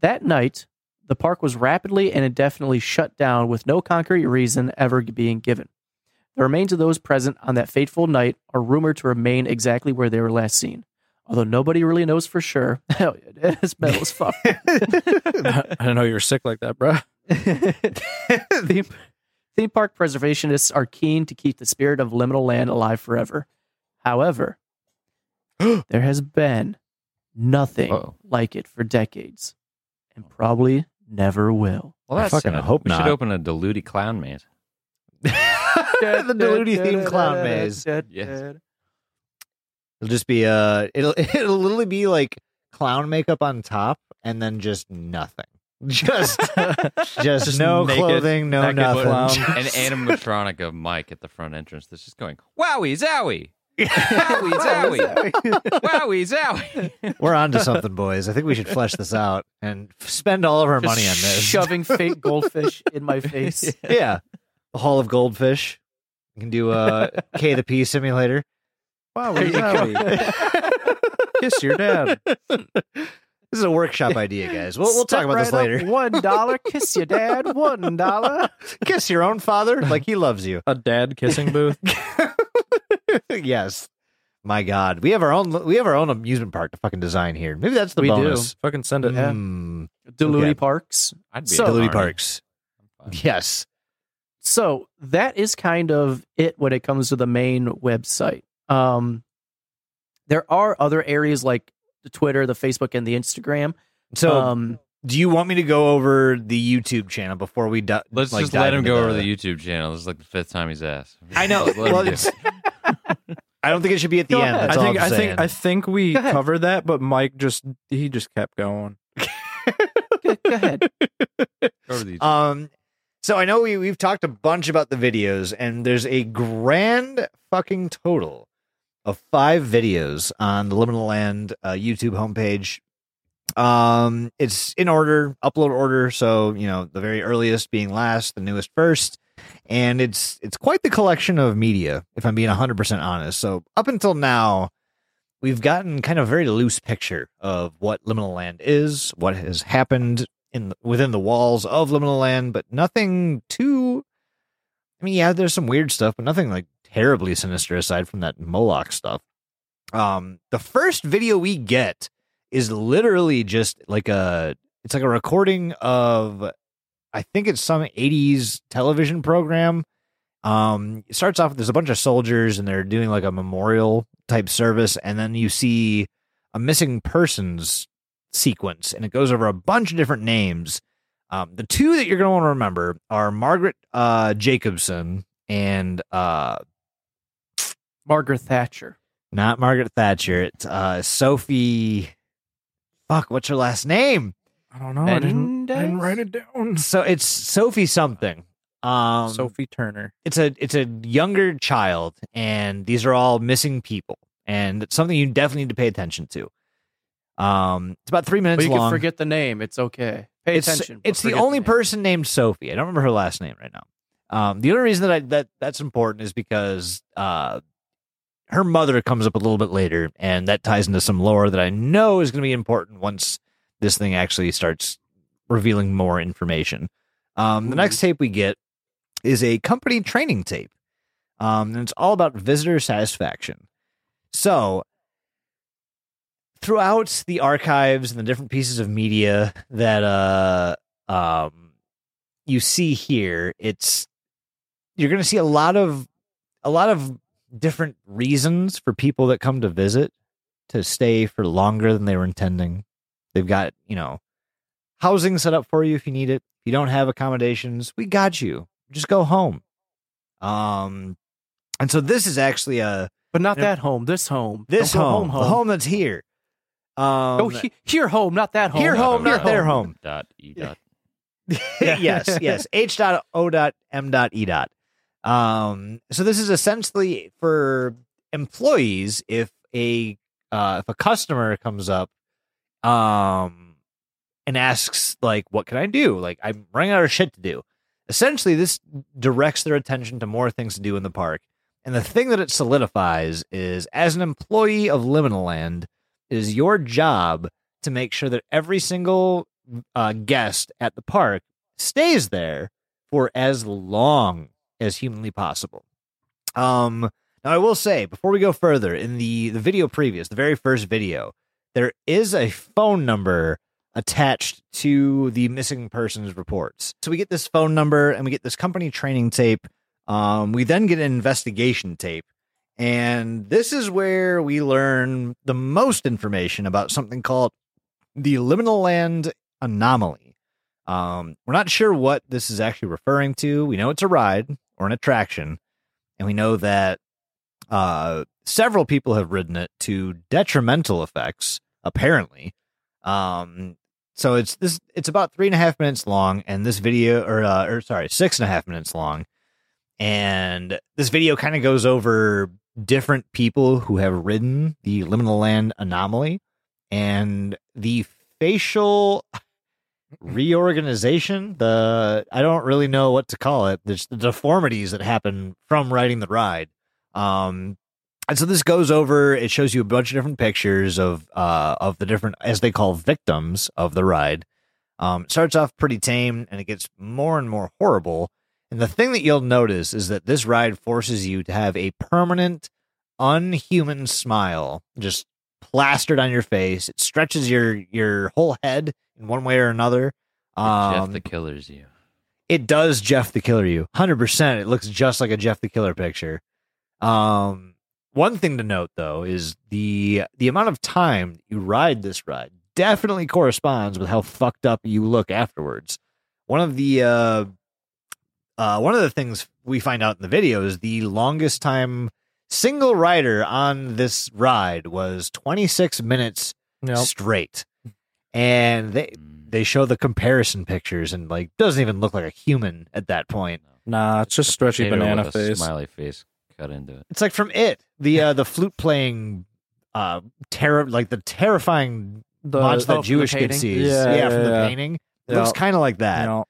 That night, the park was rapidly and indefinitely shut down with no concrete reason ever being given. The remains of those present on that fateful night are rumored to remain exactly where they were last seen. Although nobody really knows for sure. Hell yeah, it's metal as fuck. I don't know you were sick like that, bro. theme, theme park preservationists are keen to keep the spirit of liminal land alive forever. However, there has been nothing Uh-oh. like it for decades and probably never will. Well, I that's fucking sad. hope we not. should open a Diluti clown maze. the Diluti themed clown maze. Yes. It'll just be uh it'll it'll literally be like clown makeup on top and then just nothing. Just just, Just no naked- clothing, no nothing. clown. An animatronic of Mike at the front entrance that's just going, Wowie zowie! Wowie zowie! Wowie zowie! We're on to something, boys. I think we should flesh this out and spend all of our money on this. Shoving fake goldfish in my face. yeah. The Hall of Goldfish. You can do a K the P simulator. Wow, There you go. Kiss your dad. This is a workshop idea, guys. We'll, we'll talk Step about this right up, later. One dollar, kiss your dad. One dollar. Kiss your own father like he loves you. A dad kissing booth. yes. My God, we have our own. We have our own amusement park to fucking design here. Maybe that's the We do. bonus. Fucking send it. Yeah. Mm, Diluti Okay. Parks. I'd be So- at Diluti Parks. Yes. So that is kind of it when it comes to the main website. Um, there are other areas like the Twitter, the Facebook, and the Instagram. So, um, do you want me to go over the YouTube channel before we do- Let's like, just dive let him into go over the YouTube channel. This is like the fifth time he's asked. I know. Well, it's, it. I don't think it should be at the Go end. ahead. That's I all think I'm I saying. think I think we Go ahead. covered that, but Mike just he just kept going. go, go ahead. Over the Um, so I know we we've talked a bunch about the videos, and there's a grand fucking total of five videos on the Liminal Land uh, YouTube homepage. Um, it's in order, upload order. So you know, the very earliest being last, the newest first, and it's it's quite the collection of media. If I'm being 100 percent honest, so up until now. We've gotten kind of a very loose picture of what Liminal Land is, what has happened in within the walls of Liminal Land, but nothing too. I mean, yeah, there's some weird stuff, but nothing like terribly sinister aside from that Moloch stuff. Um, the first video we get is literally just like a it's like a recording of I think it's some 80s television program. Um, it starts off with there's a bunch of soldiers and they're doing like a memorial type service, and then you see a missing persons sequence, and it goes over a bunch of different names. Um, the two that you're going to want to remember are Margaret uh, Jacobson and uh, Margaret Thatcher. not Margaret Thatcher. It's uh, Sophie. Fuck, what's her last name? I don't know. I didn't, I didn't write it down. So it's Sophie something. Um, Sophie Turner. it's a it's a younger child, and these are all missing people, and it's something you definitely need to pay attention to. Um, it's about three minutes But you long. can forget the name. It's okay. Pay it's attention. it's the only name. person named Sophie. I don't remember her last name right now. Um, the only reason that I, that that's important is because uh, her mother comes up a little bit later, and that ties into some lore that I know is going to be important once this thing actually starts revealing more information. Um, the next tape we get is a company training tape, um, and it's all about visitor satisfaction. So throughout the archives and the different pieces of media that uh um you see here it's you're going to see a lot of a lot of different reasons for people that come to visit to stay for longer than they were intending they've got you know housing set up for you if you need it if you don't have accommodations we got you just go home um and so this is actually a But not Yeah. that home. This home. this Don't home, home. the home that's here um Go he- here home, not that home. Here home, Here not their home. Dot e dot. yes, yes. H dot O dot M dot E dot. Um, so this is essentially for employees if a uh, if a customer comes up um and asks like what can I do? Like I'm running out of shit to do. Essentially this directs their attention to more things to do in the park. And the thing that it solidifies is as an employee of Liminal Land, it is your job to make sure that every single uh, guest at the park stays there for as long as humanly possible. Um, now, I will say before we go further, in the the video previous, the very first video, there is a phone number attached to the missing persons reports. So we get this phone number and we get this company training tape. Um, we then get an investigation tape. And this is where we learn the most information about something called the liminal land anomaly. Um, we're not sure what this is actually referring to. We know it's a ride or an attraction, and we know that uh, several people have ridden it to detrimental effects. Apparently, um, so it's this. It's about three and a half minutes long, and this video, or uh, or sorry, six and a half minutes long, and this video kind of goes over different people who have ridden the liminal land anomaly and the facial reorganization the i don't really know what to call it there's the deformities that happen from riding the ride um and so this goes over it shows you a bunch of different pictures of uh of the different as they call victims of the ride um it starts off pretty tame and it gets more and more horrible and the thing that you'll notice is that this ride forces you to have a permanent unhuman smile just plastered on your face. It stretches your your whole head in one way or another. Um, Jeff the Killer's you. it does Jeff the Killer you. 100%. It looks just like a Jeff the Killer picture. Um one thing to note though is the the amount of time you ride this ride definitely corresponds with how fucked up you look afterwards. One of the uh uh one of the things we find out in the video is the longest time single rider on this ride was 26 minutes Yep. straight. And they Mm. they show the comparison pictures and like doesn't even look like a human at that point. Nah, it's just stretchy banana face. Smiley face cut into it. It's like from it, the uh, the flute playing, uh, terror like the terrifying The, monster oh, that Jewish kid painting? sees. Yeah, yeah, from the painting. It Yeah. looks kind of like that. know,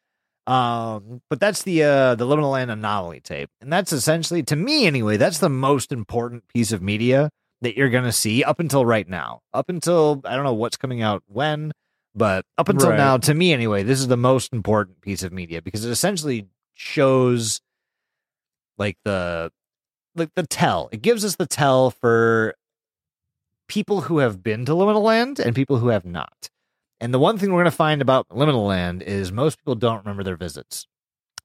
Um, but that's the uh the liminal land anomaly tape, and that's essentially, to me anyway, that's the most important piece of media that you're gonna see up until right now. Up until I don't know what's coming out when, But up until Right. now, to me anyway, this is the most important piece of media because it essentially shows like the like the tell. It gives us the tell for people who have been to Liminal Land and people who have not. And the one thing we're going to find about Liminal Land is most people don't remember their visits.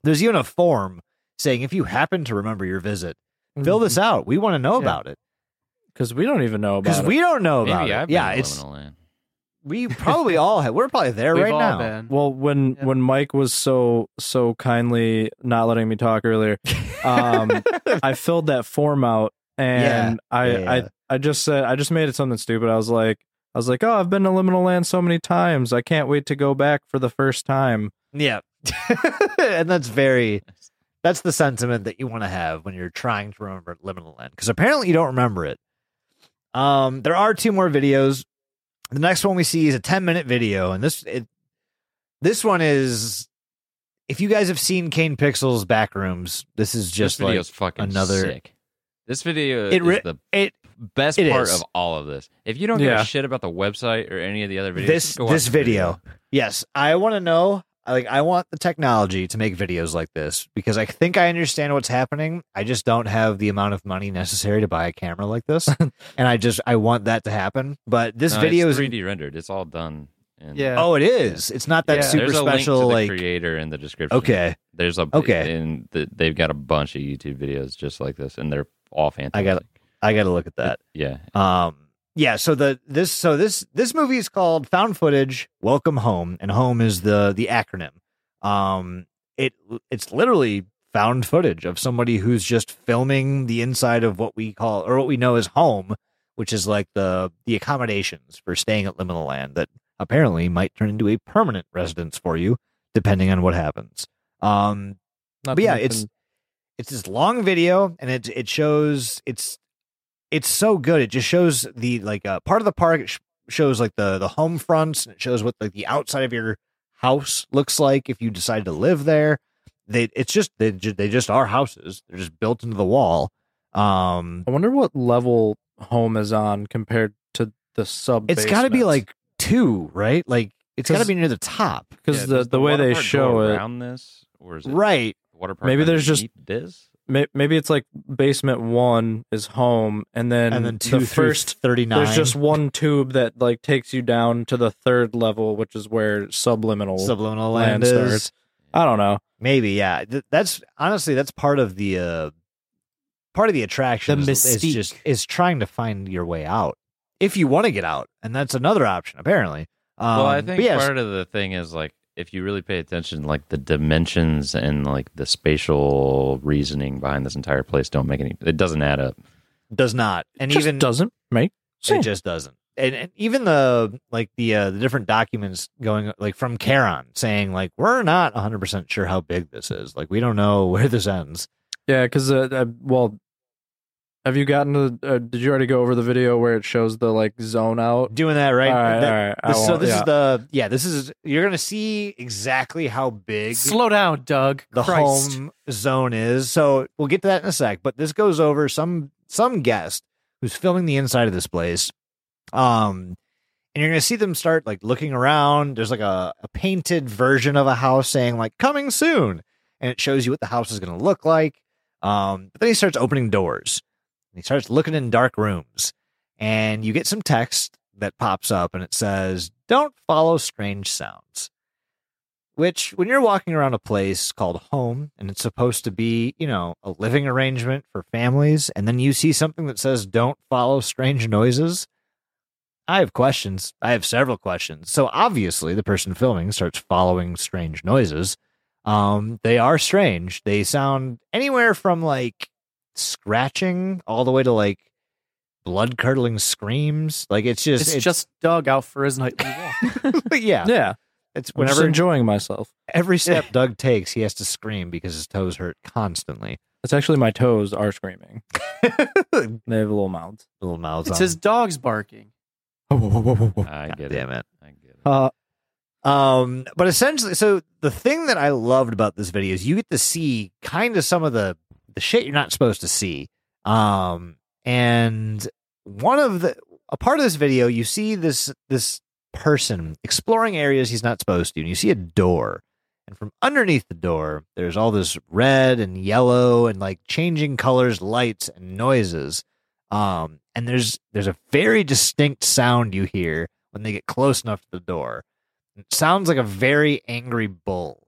There's even a form saying if you happen to remember your visit, fill this mm-hmm. out. We want to know Yeah. about it because we don't even know about because it. we don't know about Maybe it. I've been yeah, to it's Liminal Land. We probably all have. We're probably there We've right all now. been. Well, when Yeah. when Mike was so so kindly not letting me talk earlier, um, I filled that form out and I, yeah, yeah. I I just said I just made it something stupid. I was like I was like, oh, I've been to Liminal Land so many times. I can't wait to go back for the first time. Yeah, and that's very. That's the sentiment that you want to have when you're trying to remember Liminal Land because apparently you don't remember it. Um, there are two more videos. The next one we see is a 10 minute video, and this it, this one is. If you guys have seen Kane Pixel's Backrooms, this is just this like fucking another- sick. This video It is the it. best it part is. of all of this. If you don't give Yeah. a shit about the website or any of the other videos, This- just go watch this video. Yes, I want to know. Like, I want the technology to make videos like this because I think I understand what's happening. I just don't have the amount of money necessary to buy a camera like this, and I just I want that to happen. But this No, video it's is 3D rendered. It's all done. In, Yeah. oh, it is. It's not that Yeah. super There's a special. link to the like creator in the description. okay, There's a Okay. and the, they've got a bunch of YouTube videos just like this, and they're all fantastic. I got I got to look at that. Yeah, Um, yeah. So the this so this this movie is called Found Footage. Welcome Home, and home is the the acronym. Um, it it's literally found footage of somebody who's just filming the inside of what we call or what we know as home, which is like the the accommodations for staying at Liminal Land that apparently might turn into a permanent residence for you, depending on what happens. Um, Not But yeah, it's it's this long video and it it shows it's it's so good. It just shows the like uh, part of the park. It sh- shows like the the home fronts and it shows what like the outside of your house looks like if you decide to live there. They it's just they ju- they just are houses. They're just built into the wall. Um, I wonder what level home is on compared to the sub. it's got to be like two, right? Like it's got to be near the top, because Yeah, the does the way water they park show it. around this, or is it right? the water park? Maybe there's just- this. May- Maybe it's like basement one is home, and then And then two the first thirty nine. There's just one tube that like takes you down to the third level, which is where subliminal. subliminal land land, is. starts. I don't know. Maybe, yeah. That's honestly that's part of the uh part of the attraction. The is, is mystique. just is trying to find your way out if you want to get out, and that's another option apparently. Um, well, I think yes, part of the thing is like if you really pay attention, like the dimensions and like the spatial reasoning behind this entire place don't make any. It doesn't add up. does not, and Just even doesn't make it just doesn't. And, and even the like the uh, the different documents going like from Charon saying like we're not 100 percent sure how big this is. Like we don't know where this ends. Yeah, because uh, uh, well, have you gotten to? Uh, did you already go over the video where it shows the like zone out? Doing that right. All right, That- all right. I this- so won't- this yeah. is the yeah. This is you're gonna see exactly how big Slow down, Doug. the Christ. home zone is. So we'll get to that in a sec. But this goes over some some guest who's filming the inside of this place. Um, and you're gonna see them start like looking around. There's like a, a painted version of a house saying like coming soon, and it shows you what the house is gonna look like. Um, but then he starts opening doors. And he starts looking in dark rooms, and you get some text that pops up, and it says, "Don't follow strange sounds." Which, when you're walking around a place called home, and it's supposed to be, you know, a living arrangement for families, and then you see something that says, "Don't follow strange noises." I have questions. I have several questions. So obviously, the person filming starts following strange noises. Um, they are strange. They sound anywhere from like scratching all the way to like blood curdling screams. Like it's just, It's, just Doug out for his nightly walk. yeah. Yeah, It's I'm just whenever enjoying myself. every step Doug takes, he has to scream because his toes hurt constantly. It's actually my toes are screaming. They have little mouths. Little mouths. it's on his dogs barking. I them. get it. Damn it. I get it. Uh, Um, but essentially, so the thing that I loved about this video is you get to see kind of some of the the shit you're not supposed to see. Um, and one of the a part of this video, you see this this person exploring areas he's not supposed to, and you see a door. And from underneath the door, there's all this red and yellow and like changing colors, lights and noises. Um, and there's there's a very distinct sound you hear when they get close enough to the door. It sounds like a very angry bull.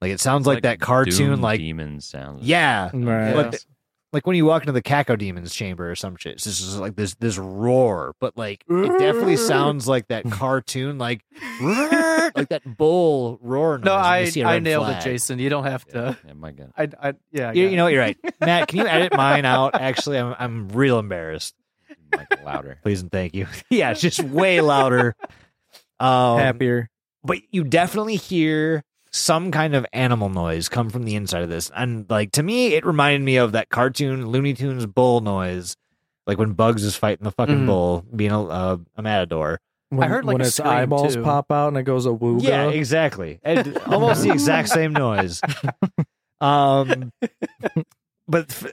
Like it sounds like, that cartoon, Doom like demon sounds. yeah, Right. But like when you walk into the Cacodemon's chamber or some shit, it's just like this this roar, but like it definitely sounds like that cartoon, like like that bull roar. Noise No, when you I see a I red nailed flag. it, Jason. You don't have to. Yeah, my God. I I yeah. I You, you know what? You're right, Matt. Can you edit mine out? Actually, I'm I'm real embarrassed. Like louder. Please and thank you. yeah, it's just way louder. Um, Happier. but you definitely hear some kind of animal noise come from the inside of this. And like to me it reminded me of that cartoon looney tunes bull noise like when bugs is fighting the fucking Mhm. bull being a, uh, a matador. When, heard, like, when a its scream, eyeballs too. pop out and it goes a woo. yeah exactly. And almost the exact same noise. Um but f-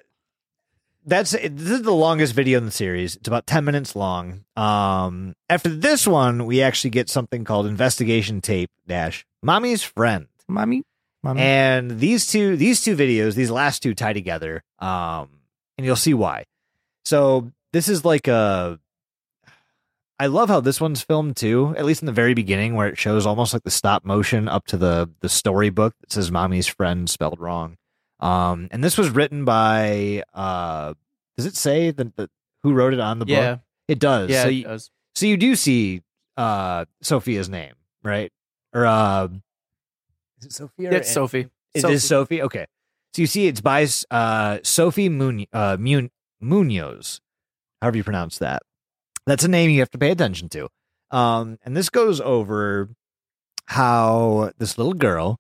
that's this is the longest video in the series. It's about 10 minutes long. Um after this one we actually get something called investigation tape dash mommy's friend mommy, mommy. and these two these two videos these last two tie together um and you'll see why so this is like a i love how this one's filmed too at least in the very beginning where it shows almost like the stop motion up to the the storybook that says mommy's friend spelled wrong um and this was written by uh does it say the, the who wrote it on the book? Yeah, book it does yeah. so it does. so you do see uh Sophia's name, right? Or uh is it Sophia? or It's Sophie. It is Sophie. Sophie. Okay. So you see it's by uh Sophie Mun- uh, Mun- Munoz. However you pronounce that. That's a name you have to pay attention to. Um and this goes over how this little girl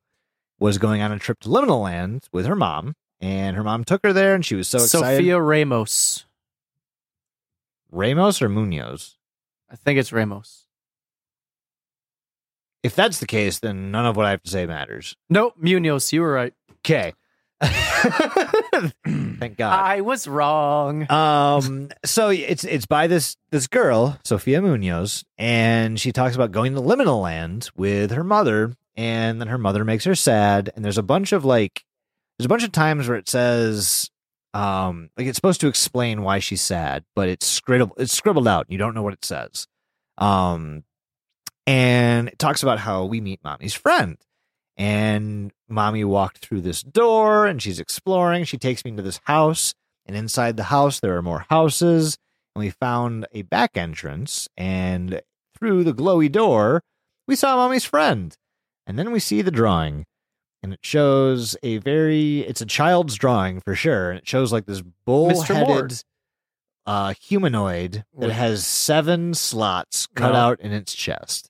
was going on a trip to Liminal Land with her mom, and her mom took her there, and she was so excited. Sophia Ramos. Ramos or Munoz? I think it's Ramos. If that's the case, then none of what I have to say matters. Nope, Munoz. You were right. Okay. Thank God. I was wrong. Um, so it's it's by this this girl, Sofia Munoz, and she talks about going to liminal land with her mother, and then her mother makes her sad, and there's a bunch of like there's a bunch of times where it says um like it's supposed to explain why she's sad, but it's scribbled it's scribbled out. You don't know what it says. Um and it talks about how we meet mommy's friend. And mommy walked through this door and she's exploring. She takes me into this house, and inside the house, there are more houses. And we found a back entrance. And through the glowy door, we saw mommy's friend. And then we see the drawing. And it shows a very, it's a child's drawing for sure. And it shows like this bull headed uh, humanoid that has seven slots cut No. out in its chest.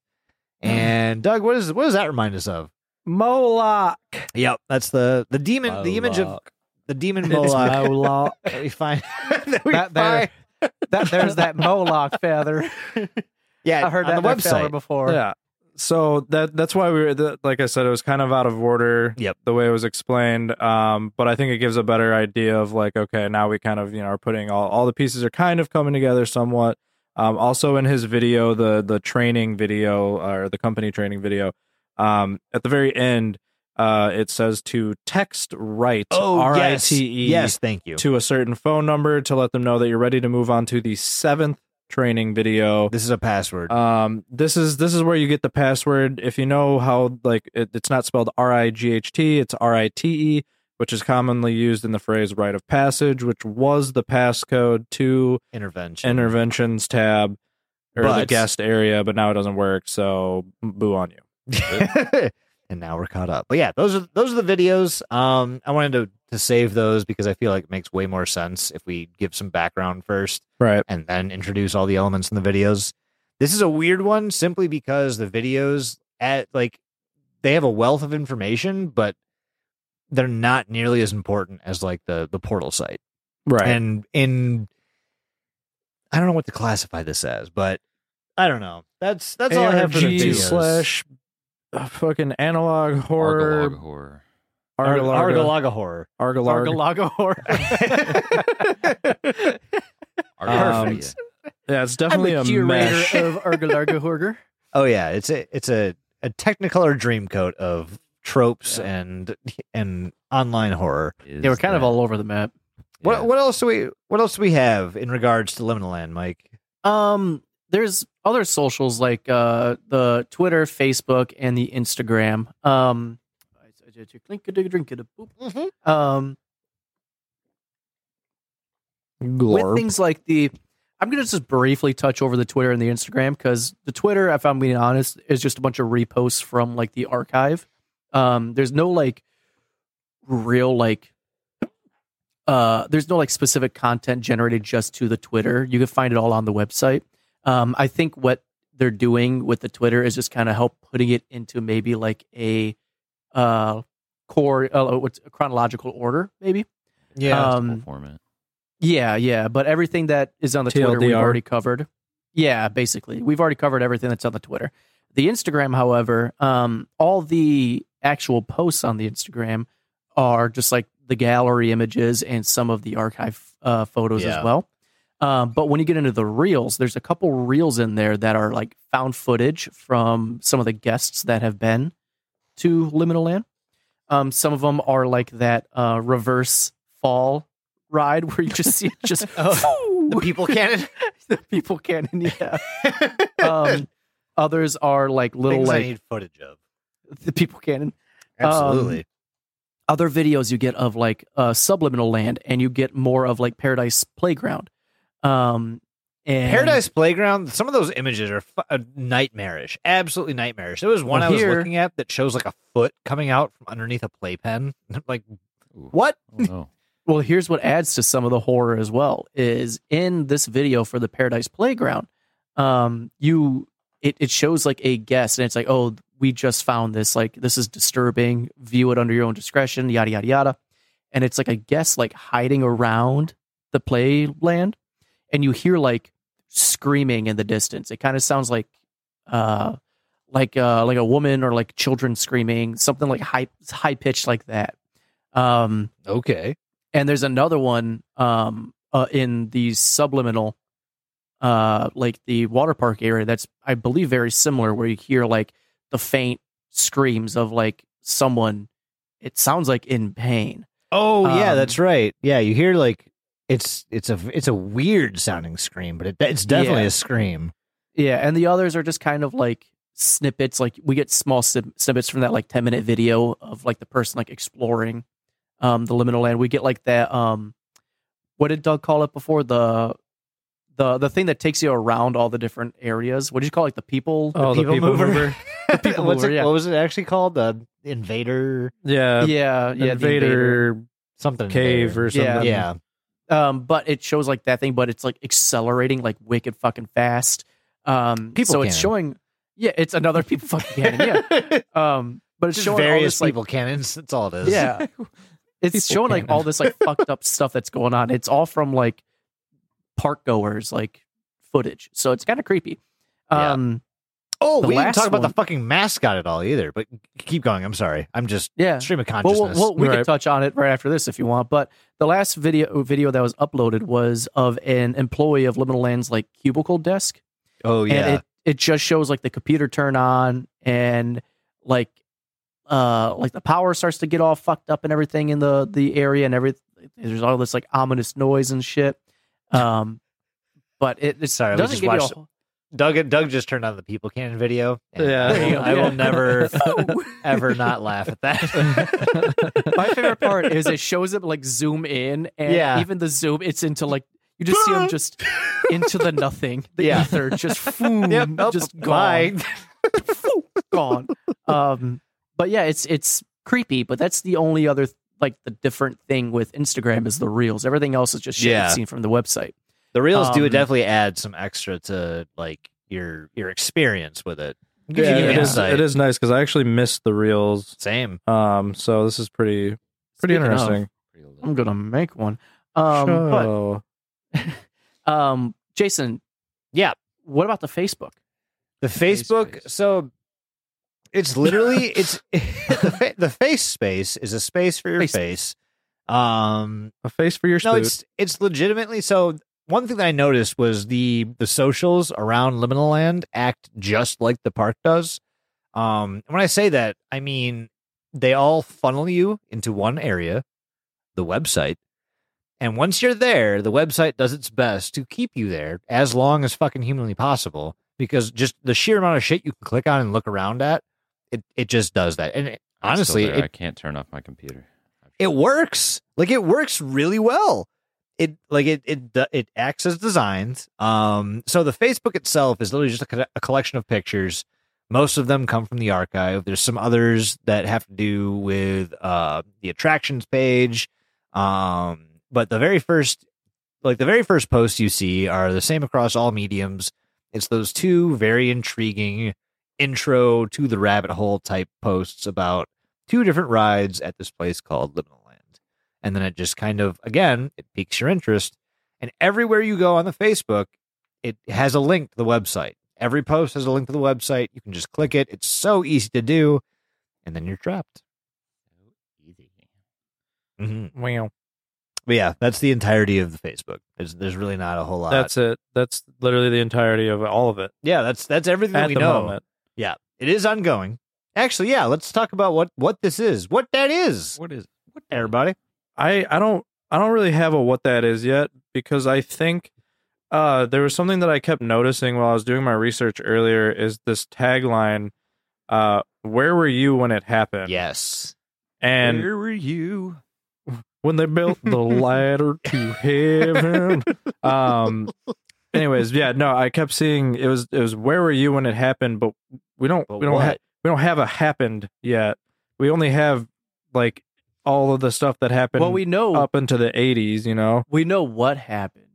And Doug, what is what does that remind us of? Moloch. Yep, that's the the demon, the image of the demon Moloch Moloch. that we find. that we That there. find- That there's that Moloch feather. yeah, I heard on that, the feather website. before. Yeah. So that that's why we were the, like I said, it was kind of out of order. Yep. The way it was explained. Um, but I think it gives a better idea of like, okay, now we kind of you know are putting all all the pieces are kind of coming together somewhat. Um, also in his video, the the training video or the company training video, um, at the very end, uh, it says to text right Oh, R I T E yes, thank you. to a certain phone number to let them know that you're ready to move on to the seventh training video. This is a password. Um, this is this is where you get the password. If you know how like it, it's not spelled R I G H T, it's R I T E, which is commonly used in the phrase rite of passage, which was the passcode to Intervention. interventions tab or the guest area, but now it doesn't work. So boo on you. and now we're caught up. But yeah, those are those are the videos. Um, I wanted to to save those because I feel like it makes way more sense if we give some background first Right. and then introduce all the elements in the videos. This is a weird one simply because the videos at like they have a wealth of information, but they're not nearly as important as like the the portal site. Right. And in I don't know what to classify this as, but I don't know. That's that's all I have for the videos. slash uh, fucking analog horror. Argalog horror. Argalaga Argalarga. horror. Argalarga. Argalaga horror. Argalog Um, horror. Yeah, it's I'm definitely a curator mesh. of Argalaga horror. Oh yeah, it's a it's a a Technicolor dream coat of tropes and and online horror. Is Yeah, we're kind of all over the map. What yeah. what else do we what else do we have in regards to Liminal Land, Mike? Um, there's other socials like uh the Twitter, Facebook, and the Instagram. Um, um, with things like the i'm going to just briefly touch over the twitter and the instagram because the twitter if i'm being honest is just a bunch of reposts from like the archive um there's no like real like uh there's no like specific content generated just to the twitter you can find it all on the website um i think what they're doing with the twitter is just kind of help putting it into maybe like a uh core uh, what's chronological order maybe Yeah, um, format. yeah, yeah, but everything that is on the Twitter we've already covered. Yeah, basically, we've already covered everything that's on the Twitter. The Instagram, however, um, all the actual posts on the Instagram are just like the gallery images and some of the archive uh, photos Yeah. as well. Um, but when you get into the reels, there's a couple reels in there that are like found footage from some of the guests that have been to Liminal Land. Um, some of them are like that uh, reverse fall ride where you just see it just Oh, The people cannon. the people cannon. Yeah. Um, others are like little Things like need footage of. the people cannon. Absolutely. Other videos you get of like uh, subliminal land, and you get more of like Paradise Playground. Um, and Paradise Playground. Some of those images are fu- uh, nightmarish. Absolutely nightmarish. There was one Well, I was here- looking at that shows like a foot coming out from underneath a playpen. like what? Oh, no. Well, here's what adds to some of the horror as well is in this video for the Paradise Playground, um, you it, it shows like a guest and it's like, oh, we just found this, like this is disturbing, view it under your own discretion, yada yada yada. And it's like a guest like hiding around the playland, and you hear like screaming in the distance. It kind of sounds like uh like uh like a woman or like children screaming, something like high high pitched like that. Um Okay. and there's another one um uh, in the subliminal uh like the water park area that's i believe very similar where you hear like the faint screams of like someone it sounds like in pain Oh yeah, Um, that's right. Yeah, you hear like it's it's a it's a weird sounding scream, but it, it's definitely Yeah. a scream. yeah and the others are just kind of like snippets like we get small snippets from that like 10 minute video of like the person like exploring um the liminal land we get like that um what did doug call it before the the the thing that takes you around all the different areas what do you call it like the people Oh, the people mover. The people What's mover, it, yeah. What was it actually called? The invader Yeah. yeah yeah the Invader something cave or something. Yeah. um but it shows like that thing but it's like accelerating like wicked fucking fast um People so it's showing yeah it's another people fucking cannon yeah um but it's Just showing all various this like people cannons. That's all it is. Yeah. It's People showing like all this like fucked up stuff that's going on. It's all from like park goers like footage. So it's kind of creepy. Yeah. Um Oh, we didn't talk about the fucking mascot at all either. But keep going. I'm sorry. I'm just yeah. stream of consciousness. we'll, we'll, we Right. can touch on it right after this if you want. But the last video video that was uploaded was of an employee of Liminal Land's like cubicle desk. oh yeah. And it, it just shows like the computer turn on and like uh like the power starts to get all fucked up and everything in the the area and everything there's all this like ominous noise and shit um but it it's, Sorry, we doesn't just give you a watched- whole- Doug Doug just turned on the people cannon video. Yeah. I There will, I will yeah. never ever not laugh at that. my favorite part is it shows it like zoom in and Yeah. even the zoom it's into like you just see them just into the nothing the Yeah. ether just boom, yep. Oh, just bye. gone gone. Um, but yeah, it's it's creepy. But that's the only other like the different thing with Instagram is the reels. Everything else is just shit Yeah. you've seen from the website. The reels do Um, definitely add some extra to like your your experience with it. Gives Yeah, it is, it is nice because I actually missed the reels. Same. Um, so this is pretty pretty Speaking of, interesting. I'm gonna make one. Um, Show. but um, Jason, Yeah. what about the Facebook? The Facebook. space. So it's literally it's the, fa- the face space is a space for your Face face. Um, a face for your no, spoot. it's it's legitimately so. one thing that I noticed was the the socials around Liminal Land act just like the park does. Um, when I say that, I mean they all funnel you into one area, the website, and once you're there, the website does its best to keep you there as long as fucking humanly possible. Because just the sheer amount of shit you can click on and look around at, it it just does that. And it, honestly, it, I can't turn off my computer. it works. Like it works really well. It like it it it acts as designed um so the facebook itself is literally just a, a collection of pictures. Most of them come from the archive. There's some others that have to do with uh the attractions page. Um but the very first like the very first posts you see are the same across all mediums. It's those two very intriguing intro to the rabbit hole type posts about two different rides at this place called Liminal Land. And then it just kind of, again, it piques your interest. And everywhere you go on the Facebook, it has a link to the website. Every post has a link to the website. You can just click it. It's so easy to do. And then you're trapped. Easy. Mm-hmm. Wow. But yeah, that's the entirety of the Facebook. There's, there's really not a whole lot. That's it. That's literally the entirety of all of it yeah, that's that's everything that at we the know. moment. Yeah, it is ongoing. Actually, yeah, let's talk about what what this is. What that is, What is what? everybody. I I don't I don't really have a what that is yet because I think uh there was something that I kept noticing while I was doing my research earlier is this tagline uh where were you when it happened? Yes. And Where were you? when they built the ladder to heaven. Um anyways, yeah, no, I kept seeing it was it was where were you when it happened, but we don't But we don't have what? we don't have a happened yet. We only have like all of the stuff that happened Well, we know up into the 80s, you know. we know what happened.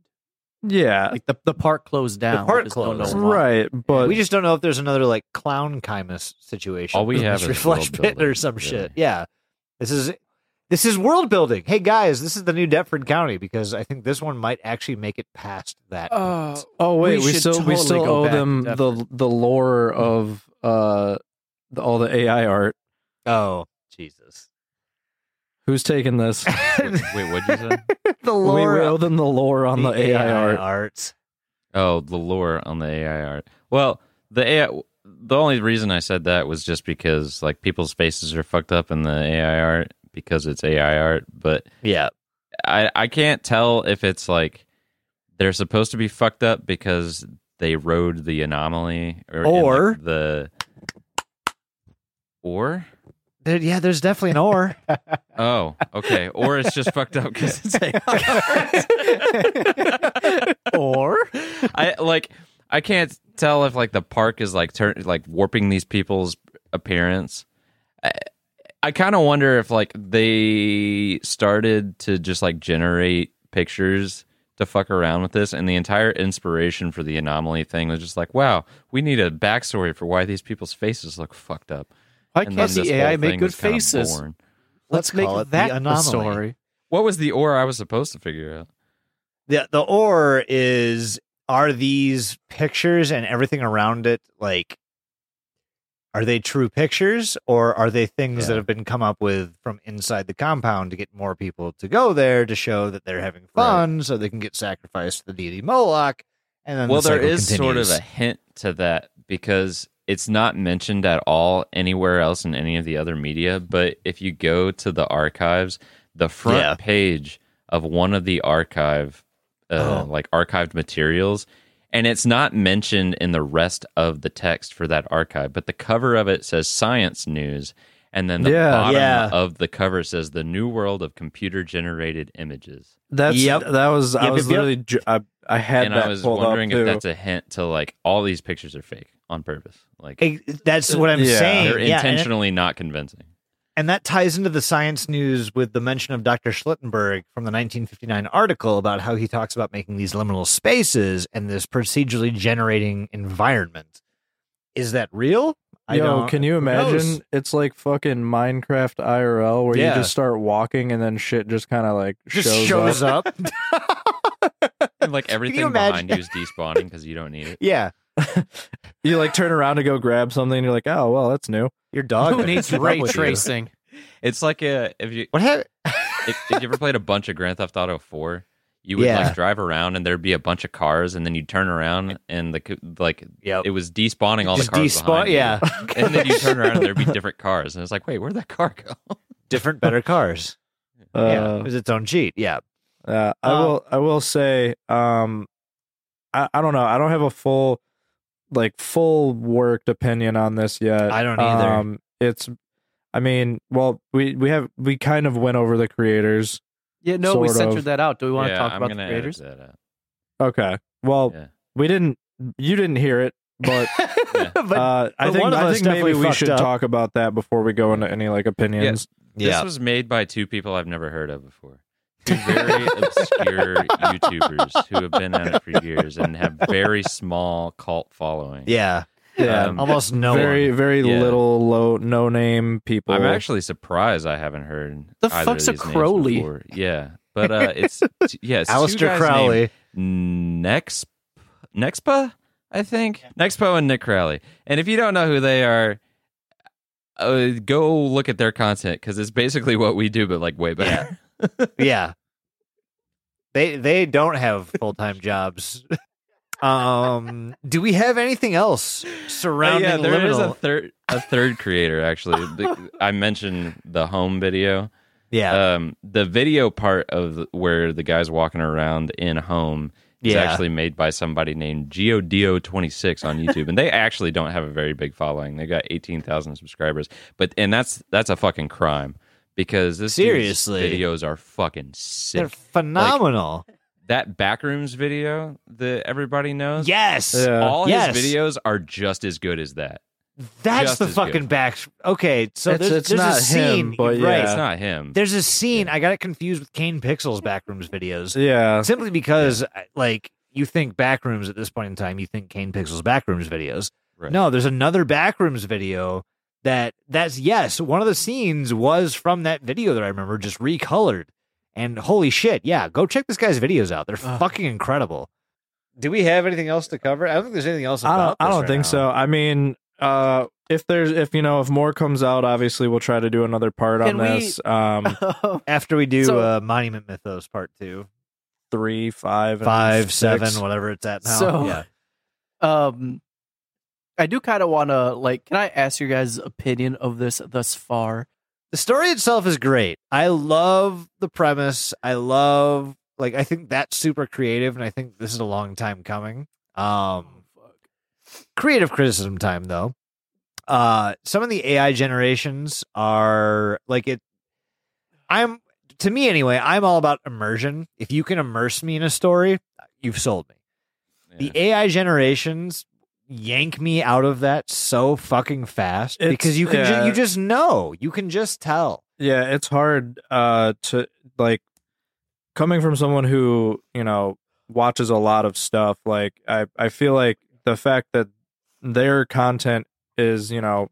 Yeah. Like the the park closed down. The park We don't know closed. right, but we just don't know if there's another like clown Kymus situation. All we have Mystery is flesh pit or some really. shit. Yeah, this is this is world building. Hey guys, this is the new Deptford County because I think this one might actually make it past that. Uh, oh wait, we we, should still we still owe them the the lore of uh the, all the AI art. oh Jesus, Who's taking this? Wait, wait, what'd you say? the lore we owe them the lore on the, AI, art. art. Oh, the lore on the AI art. Well, the AI. The only reason I said that was just because like people's faces are fucked up in the AI art because it's AI art, but Yeah, I I can't tell if it's like they're supposed to be fucked up because they rode the anomaly or like, the or There- yeah. There's definitely an or. oh okay or it's just fucked up because it's AI or I like I can't tell if like the park is like turn like warping these people's appearance. I, I kind of wonder if like they started to just like generate pictures to fuck around with this, and the entire inspiration for the anomaly thing was just like, wow, we need a backstory for why these people's faces look fucked up. Why And can't then this the AI whole make thing good was kinda faces? born. Let's, Let's make call it the that the, anomaly. story. What was the or I was supposed to figure out? the the or is are these pictures and everything around it like are they true pictures or are they things that have been come up with from inside the compound to get more people to go there to show that they're having fun so they can get sacrificed to the deity Moloch and then well the there is sort of a hint to that because it's not mentioned at all anywhere else in any of the other media but if you go to the archives the front Yeah. page of one of the archive uh, Oh. like archived materials and it's not mentioned in the rest of the text for that archive but the cover of it says science news and then the Yeah. bottom Yeah. of the cover says the new world of computer generated images That's Yep. that was I was yep, yep. literally ju- I, I had and that i was pulled wondering up if too. that's a hint to like all these pictures are fake on purpose like that's what I'm Yeah. saying they're Yeah, and it- intentionally not convincing. And that ties into the science news with the mention of Dr. Schlittenberg from the 1959 article about how he talks about making these liminal spaces and this procedurally generating environment. Is that real? I Yo, don't- can you who knows? imagine? It's like fucking Minecraft IRL where Yeah. you just start walking and then shit just kind of like Just shows, shows, up. up. And like everything imagine- behind you is despawning because you don't need it. yeah. You like turn around to go grab something and you're like, oh well, that's new. Your dog. Who needs keep ray tracing? It's like a if you What happened? if, if you ever played a bunch of Grand Theft Auto Four, you would Yeah. like drive around and there'd be a bunch of cars, and then you'd turn around and the like Yep. it was despawning all the cars. despawn- behind you. yeah. and then you turn around and there'd be different cars, and it's like, wait, where'd that car go? Different, better cars. Uh, yeah, it was its own cheat. Yeah, Yeah, I Um, will. I will say, um, I, I don't know. I don't have a full, like, full worked opinion on this yet. I don't either. Um, it's, I mean, well, we we have we kind of went over the creators. Yeah, no, we Sort censored of. that out. Do we want yeah, to talk I'm about the creators? edit that out. Okay, well, Yeah. we didn't. You didn't hear it, but but uh, I but think I think maybe we should up. talk about that before we go into any like opinions. This yeah, was made by two people I've never heard of before. Two very obscure YouTubers who have been at it for years and have very small cult following. yeah, Yeah, Um, almost no very one. very Yeah. little low no name people. I'm actually surprised I haven't heard The either fuck's of a these names Crowley? Yeah, but uh, it's yeah, it's two Alistair Crowley. named Next Nexpa, I think Nexpo and Nick Crowley. And if you don't know who they are, uh, go look at their content because it's basically what we do, but like way better. yeah, they they don't have full time jobs. Um, do we have anything else Uh, surrounding yeah, there is a third a third creator actually. I mentioned the home video. yeah, Um, the video part of where the guy's walking around in home is Yeah. actually made by somebody named Geodio26 on YouTube, and they actually don't have a very big following. They got 18,000 subscribers, but and that's that's a fucking crime because this dude's Seriously. videos are fucking sick. they're sick. phenomenal. that backrooms video that everybody knows, yes, Yeah. all Yes. his videos are just as good as that. that's just the fucking good. back. Okay, so It's- there's, it's there's not a scene, him, but right? It's not him. There's a scene. I got it confused with Kane Pixel's backrooms videos. yeah. simply because like you think backrooms at this point in time you think kane pixel's backrooms videos Right. no there's another backrooms video that that's yes one of the scenes was from that video that i remember just recolored and holy shit yeah go check this guy's videos out they're Ugh. fucking incredible do we have anything else to cover i don't think there's anything else I don't. I don't right think now. so. I mean, uh, if there's if you know if more comes out, obviously we'll try to do another part Can on we- this. Um, after we do So- uh, monument mythos part two three, five, and six. seven whatever it's at now So- yeah um, I do kind of want to like. Can I ask your guys' opinion of this thus far? the story itself is great. I love the premise. I love like I think that's super creative and I think this is a long time coming. Um creative criticism time though. Uh some of the AI generations are like it I'm to me anyway, I'm all about immersion. If you can immerse me in a story, you've sold me. The AI generations yank me out of that so fucking fast It's- because you can ju- you just know. You can just tell. Yeah, it's hard uh to like coming from someone who, you know, watches a lot of stuff, like I I feel like the fact that their content is, you know,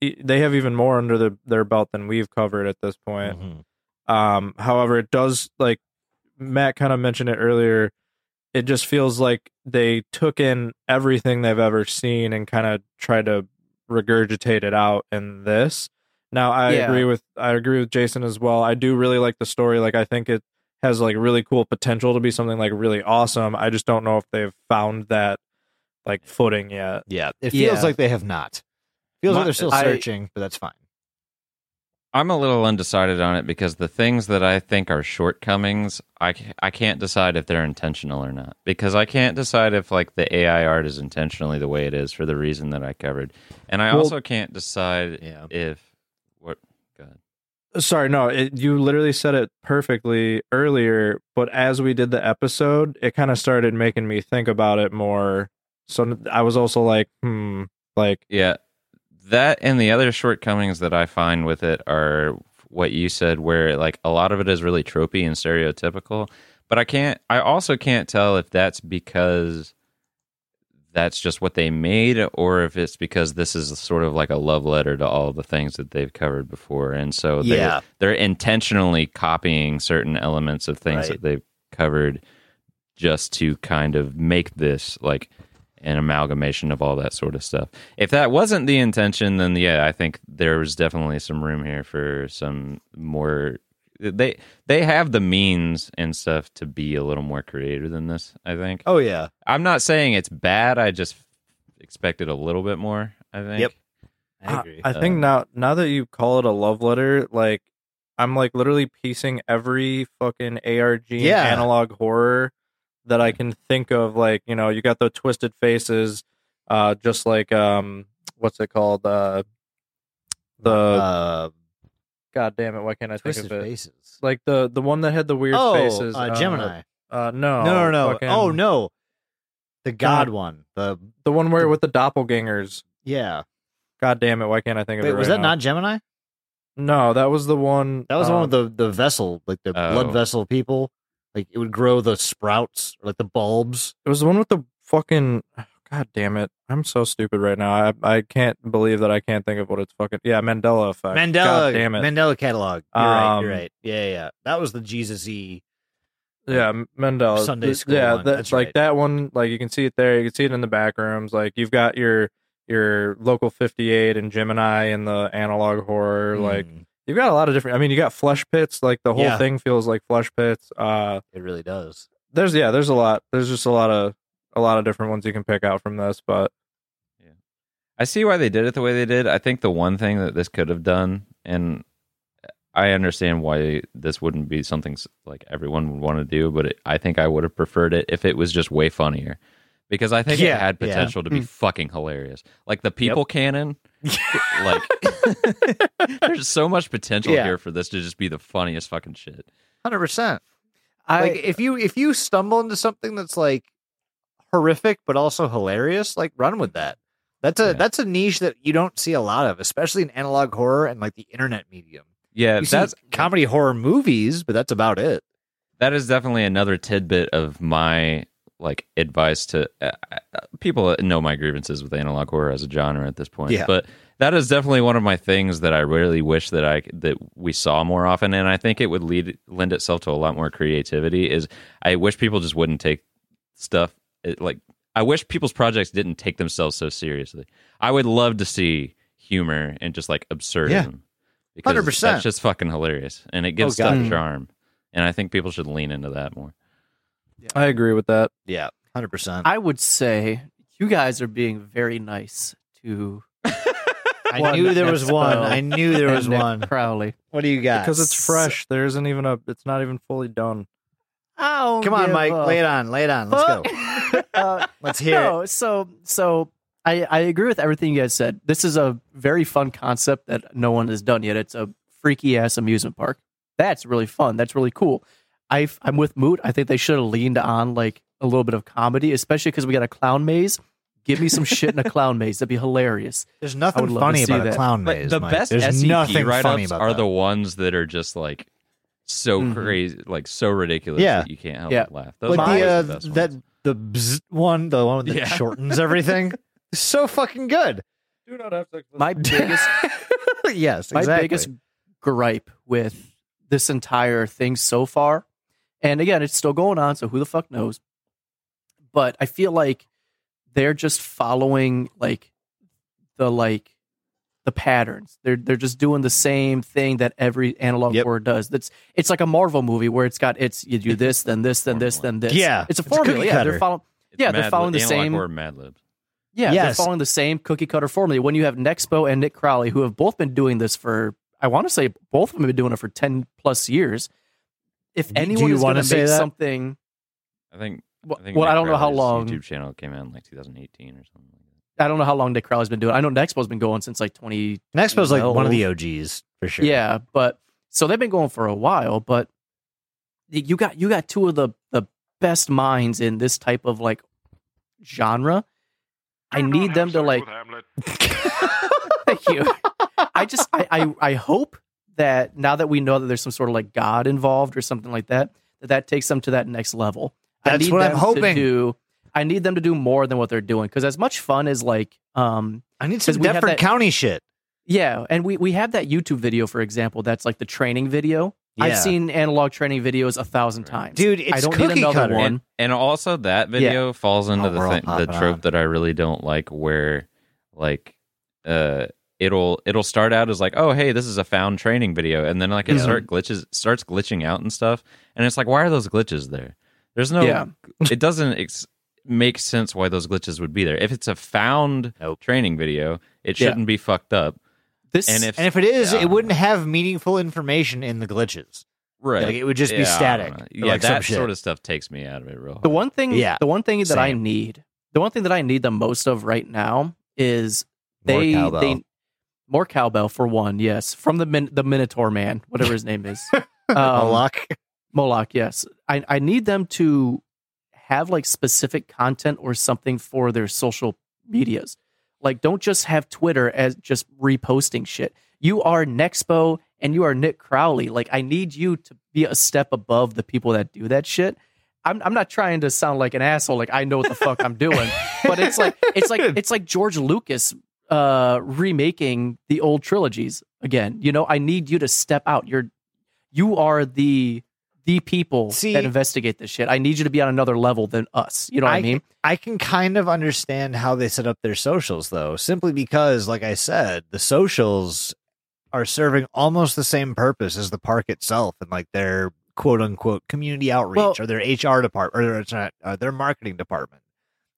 they have even more under the, their belt than we've covered at this point. Mm-hmm. Um, however, it does like Matt kind of mentioned it earlier. It just feels like they took in everything they've ever seen and kind of tried to regurgitate it out in this. Now, I Yeah. agree with I agree with Jason as well. I do really like the story. Like, I think it has like really cool potential to be something like really awesome. I just don't know if they've found that like footing yet. Yeah, it feels Yeah. like they have not. Feels My- like they're still I- searching, but that's fine. I'm a little undecided on it because the things that I think are shortcomings, I, I can't decide if they're intentional or not. Because I can't decide if like the AI art is intentionally the way it is for the reason that I covered, and I Well- also can't decide Yeah. if what. Go ahead. Sorry, no, it, you literally said it perfectly earlier, but as we did the episode, it kind of started making me think about it more. So I was also like, hmm, like, Yeah, that and the other shortcomings that I find with it are what you said, where like a lot of it is really tropey and stereotypical. But I can't. I also can't tell if that's because that's just what they made, or if it's because this is sort of like a love letter to all the things that they've covered before, and so they're, Yeah. they're intentionally copying certain elements of things Right. that they've covered just to kind of make this like an amalgamation of all that sort of stuff. If that wasn't the intention, then yeah, I think there was definitely some room here for some more they they have the means and stuff to be a little more creative than this. I think. Oh yeah. I'm not saying it's bad. I just expected a little bit more. I think. Yep. I, I. I think Uh, now now that you call it a love letter, like I'm like literally piecing every fucking ARG Yeah. analog horror that I can think of. Like you know, you got the twisted faces, uh, just like um, what's it called? Uh, the uh, God damn it, why can't I think of it? faces. Like the the one that had the weird oh, faces. uh, Gemini. Uh, no, no, no, no. fucking- Oh no, the God, one. The the one where with the doppelgangers. yeah. God damn it, why can't I think of Wait, it? was that now? not Gemini? No, that was the one. That was the one um, with the the vessel, like the Oh. blood vessel people. Like it would grow the sprouts, or like the bulbs. It was the one with the fucking. God damn it! I'm so stupid right now. I I can't believe that I can't think of what it's fucking. Yeah, Mandela effect. Mandela, God damn it. Mandela catalog. You're right. You're Um, right. Yeah, yeah. That was the Jesus-y. yeah, Mandela. Sunday school Yeah, that, that's like right. that one. Like you can see it there. You can see it in the back rooms. Like you've got your your local 58 and Gemini and the analog horror. Like Mm, you've got a lot of different. I mean, you got flesh pits. Like the whole Yeah. thing feels like flesh pits. Uh, it really does. there's yeah, there's a lot. There's just a lot of a lot of different ones you can pick out from this. But Yeah. I see why they did it the way they did. I think the one thing that this could have done, and I understand why this wouldn't be something s- like everyone would want to do, but it, I think I would have preferred it if it was just way funnier. Because I think Yeah, it had yeah. potential to be Mm. fucking hilarious. Like the people cannon, like there's so much potential Yeah. here for this to just be the funniest fucking shit. Hundred percent. I Like if you if you stumble into something that's like horrific but also hilarious, like run with that. That's a Yeah. that's a niche that you don't see a lot of, especially in analog horror and like the internet medium. Yeah, You see that's comedy horror movies, but that's about it. that is definitely another tidbit of my like advice to uh, uh, people know my grievances with analog horror as a genre at this point. Yeah. But that is definitely one of my things that I really wish that I that we saw more often, and I think it would lead lend itself to a lot more creativity. Is I wish people just wouldn't take stuff it, like I wish people's projects didn't take themselves so seriously. I would love to see humor and just like absurdism. Because 100%. that's just fucking hilarious, and it gives Oh, stuff charm. And I think people should lean into that more. I agree with that. Yeah, hundred percent. I would say you guys are being very nice to I one knew there was Expo one. I knew there was Nick one. Crowley. What do you got? because it's fresh. There isn't even a. It's not even fully done. Oh, Come on, Mike. Lay it on. Lay it on. Let's go. uh, Let's hear it. so so I I agree with everything you guys said. This is a very fun concept that no one has done yet. It's a freaky ass amusement park. That's really fun. That's really cool. I I'm with Moot. I think they should have leaned on like a little bit of comedy, especially because we got a clown maze. Give me some shit in a clown maze. That'd be hilarious. There's nothing would love to funny see about a that. clown But maze. the Mike. best There's SCP nothing write-ups about are that. the ones that are just like so Mhm. crazy, like so ridiculous Yeah. that you can't help Yeah. but laugh. Those like are the uh, the best that the bzz one, the one that Yeah. shortens everything. so fucking good. Do not have sex. My biggest yes, my exactly. biggest gripe with this entire thing so far, and again, it's still going on, so who the fuck knows? But I feel like they're just following like the like the patterns. They're they're just doing the same thing that every analog Yep. horror does. That's it's like a Marvel movie where it's got it's you do this, then this, then this, then this. Yeah, it's a it's a formula. yeah, cutter. they're following. It's yeah, they're following Lib- the same- Horror Mad Libs. Yeah, Yes. they're following the same cookie cutter formula. When you have Nexpo and Nick Crowley, who have both been doing this for, I want to say both of them have been doing it for 10 plus years. If Do- do anyone you is going wanna say make that? something, I think. well, I, think well, I don't know how long, YouTube channel came out in like 2018 or something. I don't know how long Nick Crowley's been doing. it. I know Nexpo's been going since like 20, Nexpo's like one of the OGs for sure. yeah, but so they've been going for a while, but you got, you got two of the, the best minds in this type of like genre. I need them to like, Thank you. I just I, I I hope that now that we know that there's some sort of like God involved or something like that, that that takes them to that next level. I That's need what I'm them to hoping. do- I need them to do more than what they're doing because as much fun as like um I need some 'Cause we have Deptford that- County shit. yeah, and we we have that YouTube video for example that's like the training video. I've seen analog training videos a thousand Right. times. Dude, it's I don't need cookie another cutter. one. And, and also that video falls into Oh, the thing, the trope on. that I really don't like, where like uh it'll it'll start out as like, oh hey, this is a found training video, and then like it Yeah. start glitches starts glitching out and stuff, and it's like, why are those glitches there? There's no, Yeah. it doesn't ex- make sense why those glitches would be there. If it's a found Nope. training video, it shouldn't be fucked up. This And if And if it is, Yeah. it wouldn't have meaningful information in the glitches. right, Like, it would just be Yeah, I static, Yeah, like that sort of stuff takes me out of it real. the one thing Yeah, the one thing that I need the one thing that I need the most of right now is they they more cowbell for one yes. From the min, the Minotaur man whatever his name is. Um, Moloch. Moloch yes. I I need them to have like specific content or something for their social medias. Like don't just have Twitter as just reposting shit. You are Nexpo and you are Nick Crowley. Like I need you to be a step above the people that do that shit. I'm I'm not trying to sound like an asshole like I know what the fuck I'm doing. But it's like it's like it's like George Lucas uh remaking the old trilogies again. You know, I need you to step out. You're you are the the people See- that investigate this shit. I need you to be on another level than us. You know what I, I- mean? I can kind of understand how they set up their socials, though, simply because, like I said, the socials are serving almost the same purpose as the park itself and like their quote unquote community outreach Well- or their HR department or it's not, uh, their marketing department.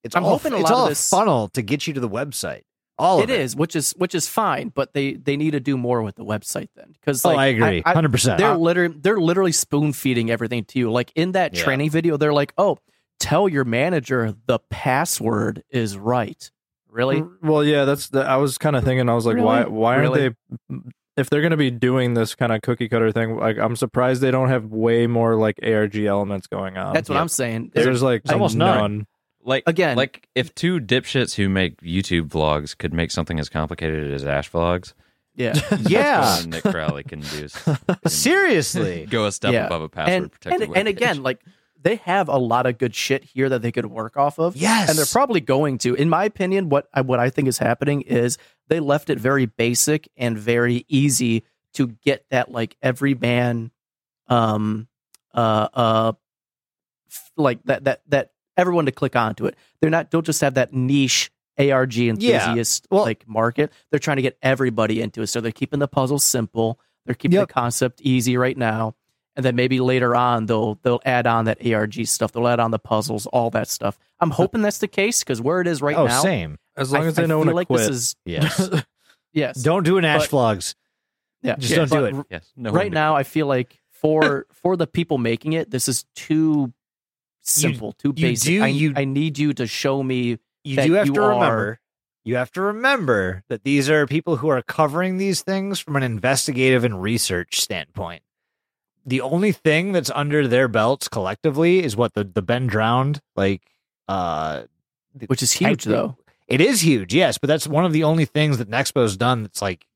It's I'm all, hoping a it's lot of all this- funnel to get you to the website. All It it is, which is which is fine, but they they need to do more with the website then. Because Oh, like, I agree, hundred percent. they're literally they're literally spoon feeding everything to you. Like in that Yeah. training video, they're like, "Oh, tell your manager the password is right." Really? Well, yeah, that's the. I was kind of thinking. I was like, why? Really? Why aren't Really? they? If they're going to be doing this kind of cookie cutter thing, like I'm surprised they don't have way more like ARG elements going on. That's what yeah. I'm saying. There's like almost none. none. Like Again- like if two dipshits who make YouTube vlogs could make something as complicated as Ash vlogs, yeah. yeah, Nick Crowley can do can seriously. go a step Yeah. above a password and, protected and, and again, like they have a lot of good shit here that they could work off of. Yes. and they're probably going to. In my opinion, what I, what I think is happening is they left it very basic and very easy to get that like every man, um, uh, uh, f- like that that that everyone to click onto it. They're not. Don't just have that niche ARG enthusiast Well- like market. They're trying to get everybody into it. So they're keeping the puzzle simple. They're keeping Yep. the concept easy right now. And then maybe later on they'll they'll add on that ARG stuff. They'll add on the puzzles, all that stuff. I'm hoping that's the case because where it is right oh, now, same. As long I, as they I know when feel to like quit. this is Yes. yes. don't do an Ash But- vlogs. yeah. just don't do But it. r- yes, no right one- now, I feel like for for the people making it, this is too simple, too you basic. do- I, you- I need you to show me. you do have you to are- remember you have to remember that these are people who are covering these things from an investigative and research standpoint the only thing that's under their belts collectively is what the the ben drowned like uh Which is huge, though. it is huge yes but that's one of the only things that nexpo's done that's like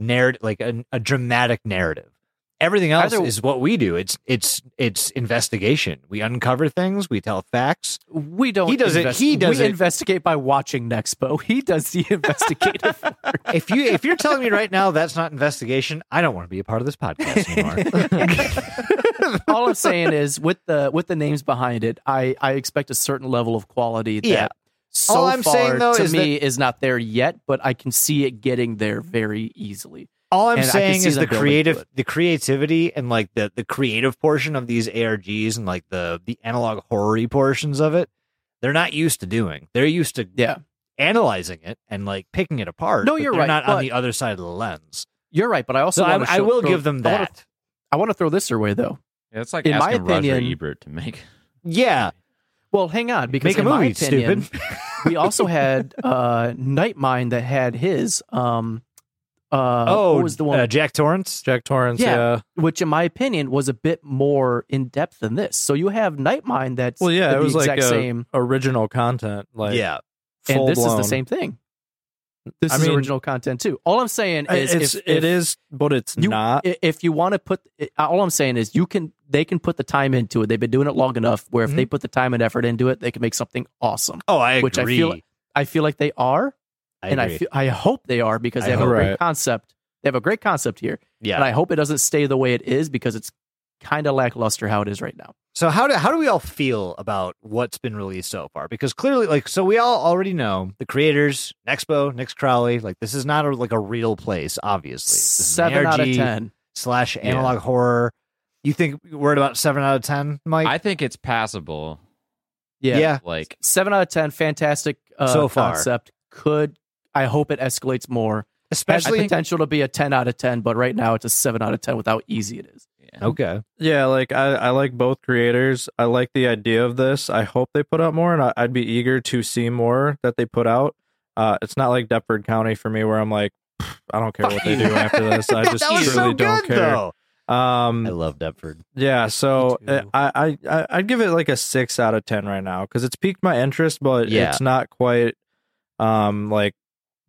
narrative like a, a dramatic narrative everything else Either- is what we do it's it's it's investigation we uncover things we tell facts We don't. He does it- he does we it- investigate by watching Nexpo. He does the investigative work. if you if you're telling me right now that's not investigation, I don't want to be a part of this podcast anymore. All I'm saying is, with the with the names behind it, I I expect a certain level of quality that Yeah. so All I'm far saying, though, to is me is not there yet, but I can see it getting there very easily. All I'm And saying is the creative the creativity and like the the creative portion of these ARGs and like the the analog horror portions of it, they're not used to doing. They're used to Yeah, analyzing it and like picking it apart. No, you're right, Not on the other side of the lens. you're right, but I also So I, want to I will give them I wanna- that. I want to throw this your way though. Yeah, it's like in my asking Roger opinion- Ebert to make. Yeah, Well, hang on, because make a in my movie, opinion, stupid. we also had uh Nightmind that had his um uh oh, what was the one uh, Jack Torrance? Jack Torrance. Yeah. Yeah. which in my opinion was a bit more in depth than this. So you have Nightmind that's Well, yeah, the it was like exact a same original content. Like yeah, and full this is the same thing. This I is mean- original content too. All I'm saying is It's if, it if is, but it's you, not. if you want to put all I'm saying is you can they can put the time into it. They've been doing it long enough where if Mm-hmm. they put the time and effort into it, they can make something awesome. Oh, I agree. Which I feel I feel like they are, I and I feel, I hope they are because I they have a great Right. concept. They have a great concept here, yeah, and I hope it doesn't stay the way it is because it's kind of lackluster how it is right now. So how do how do we all feel about what's been released so far? Because clearly, like, so we all already know the creators, Nexpo, Nick Crowley. Like, this is not a, like a real place. Obviously, This is Seven out of ten. slash analog horror. You think we're at about seven out of ten, Mike? I think it's passable. Yeah, Yeah. Like seven out of ten. Fantastic uh, So far. concept. Could I hope it escalates more? Has especially potential to be a ten out of ten, but right now it's a seven out of ten with how easy it is. yeah. okay. Yeah, like I, I like both creators. I like the idea of this. I hope they put out more, and I, I'd be eager to see more that they put out. Uh, it's not like Deptford County for me, where I'm like, I don't care what they do after this. I just that was truly so don't care. though. Um, I love Deptford. yeah, so Me too. uh, I, I I I'd give it like a six out of ten right now because it's piqued my interest, but Yeah. it's not quite um like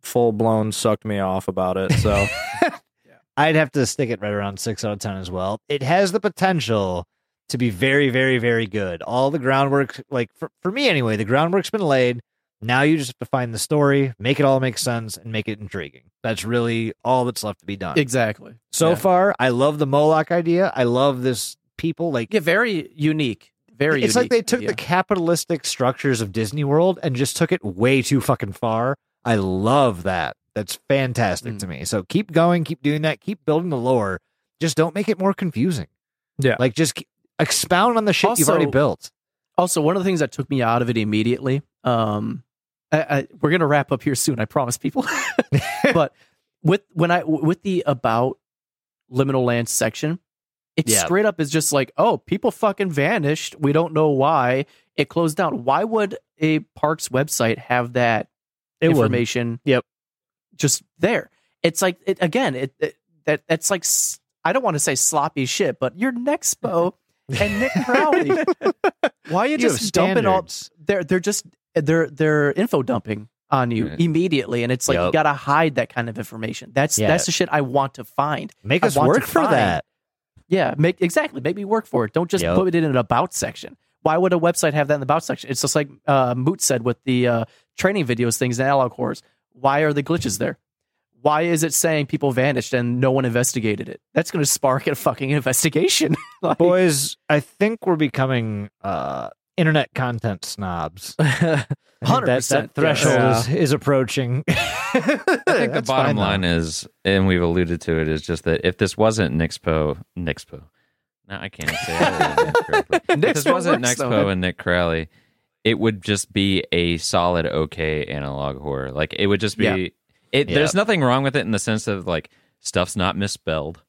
full blown sucked me off about it. So I'd have to stick it right around six out of ten as well. It has the potential to be very, very, very good. All the groundwork, like for, for me anyway, the groundwork's been laid. Now you just have to find the story, make it all make sense, and make it intriguing. That's really all that's left to be done. Exactly. so yeah. far, I love the Moloch idea. I love this people like Yeah, very unique. Very. it's like they took idea. the capitalistic structures of Disney World and just took it way too fucking far. I love that. That's fantastic Mm. to me. So keep going, keep doing that, keep building the lore. Just don't make it more confusing. Yeah. Like just expound on the shit you've already built. Also, one of the things that took me out of it immediately. Um, I, I, we're gonna wrap up here soon. I promise, people. but with when I with the about liminal land section, it Yeah. straight up is just like, oh, people fucking vanished. We don't know why it closed down. Why would a parks website have that It information? Yep. just there. It's like it again. It, it that that's like I don't want to say sloppy shit, but you're Nexpo and Nick Crowley. Why are you, You just dumping all? They're they're just they're they're info dumping on you immediately, and it's like you gotta hide that kind of information. That's Yeah. that's the shit I want to find. Make I us work for find- that. Yeah, make exactly. Make me work for it. Don't just Yep. put it in an about section. Why would a website have that in the about section? It's just like uh, Moot said with the uh, training videos things in analog cores. Why are the glitches there? Why is it saying people vanished and no one investigated it? That's going to spark a fucking investigation. Like, Boys, I think we're becoming uh internet content snobs. I think that, 100%, that threshold yes. is, is approaching. I think the bottom line is, and we've alluded to it, is just that if this wasn't Nixpo, Nixpo, no, I can't say it correctly. if this wasn't Nixpo though. And Nick Crowley, it would just be a solid, okay analog horror. Like it would just be. Yeah. It Yeah. there's nothing wrong with it in the sense of like stuff's not misspelled.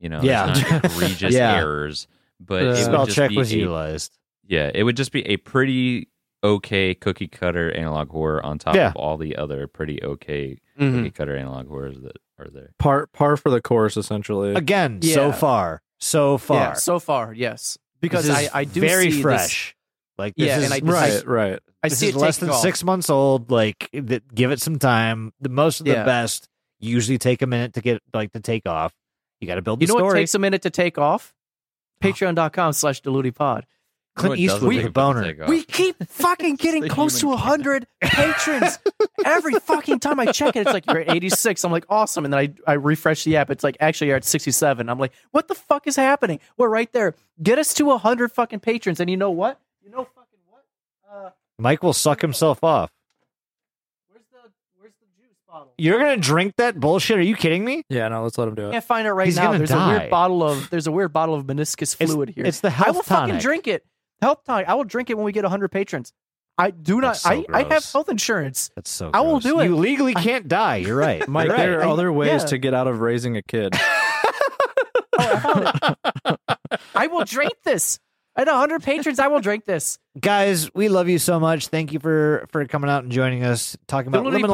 You know, Yeah. not egregious Yeah. errors, but Uh, it Spell would just check be was a- utilized. Yeah, it would just be a pretty okay cookie cutter analog horror on top Yeah. of all the other pretty okay mhm. cookie cutter analog horrors that are there. par par for the course, essentially. Again, so far. So far. Yeah, so far, yes. Because I, I do very see this- fresh. Like this Yeah, is and I- right, right. I this see is it less than off. six months old. Like th- give it some time. The most of the Yeah. best usually take a minute to get like to take off. You got to build the You know story. what takes a minute to take off? Patreon.com slash Pod. Clint You Eastwood with a boner. We keep fucking getting close to human 100 patrons every fucking time I check it. It's like, you're at 86. I'm like, awesome. And then I, I refresh the app. It's like, actually, you're at 67. I'm like, what the fuck is happening? We're right there. Get us to 100 fucking patrons. And you know what? You know fucking what? Uh, Mike will suck himself off. where's the where's the juice bottle? You're gonna drink that bullshit? Are you kidding me? Yeah, no, let's let him do I it. can't find it right He's now. gonna There's a die. weird bottle of there's a weird bottle of meniscus It's- fluid here. It's the health I health will tonic. fucking drink it. Health tonic. I will drink it when we get 100 patrons. I do not. That's so I, I have gross. health insurance. That's so. I will gross. do it. You legally can't die. You're right. Mike, You're there right. are other ways yeah. to get out of raising a kid. Oh, I found it. I will drink this. At 100 patrons, I will drink this. guys. We love you so much. Thank you for for coming out and joining us, talking about liminal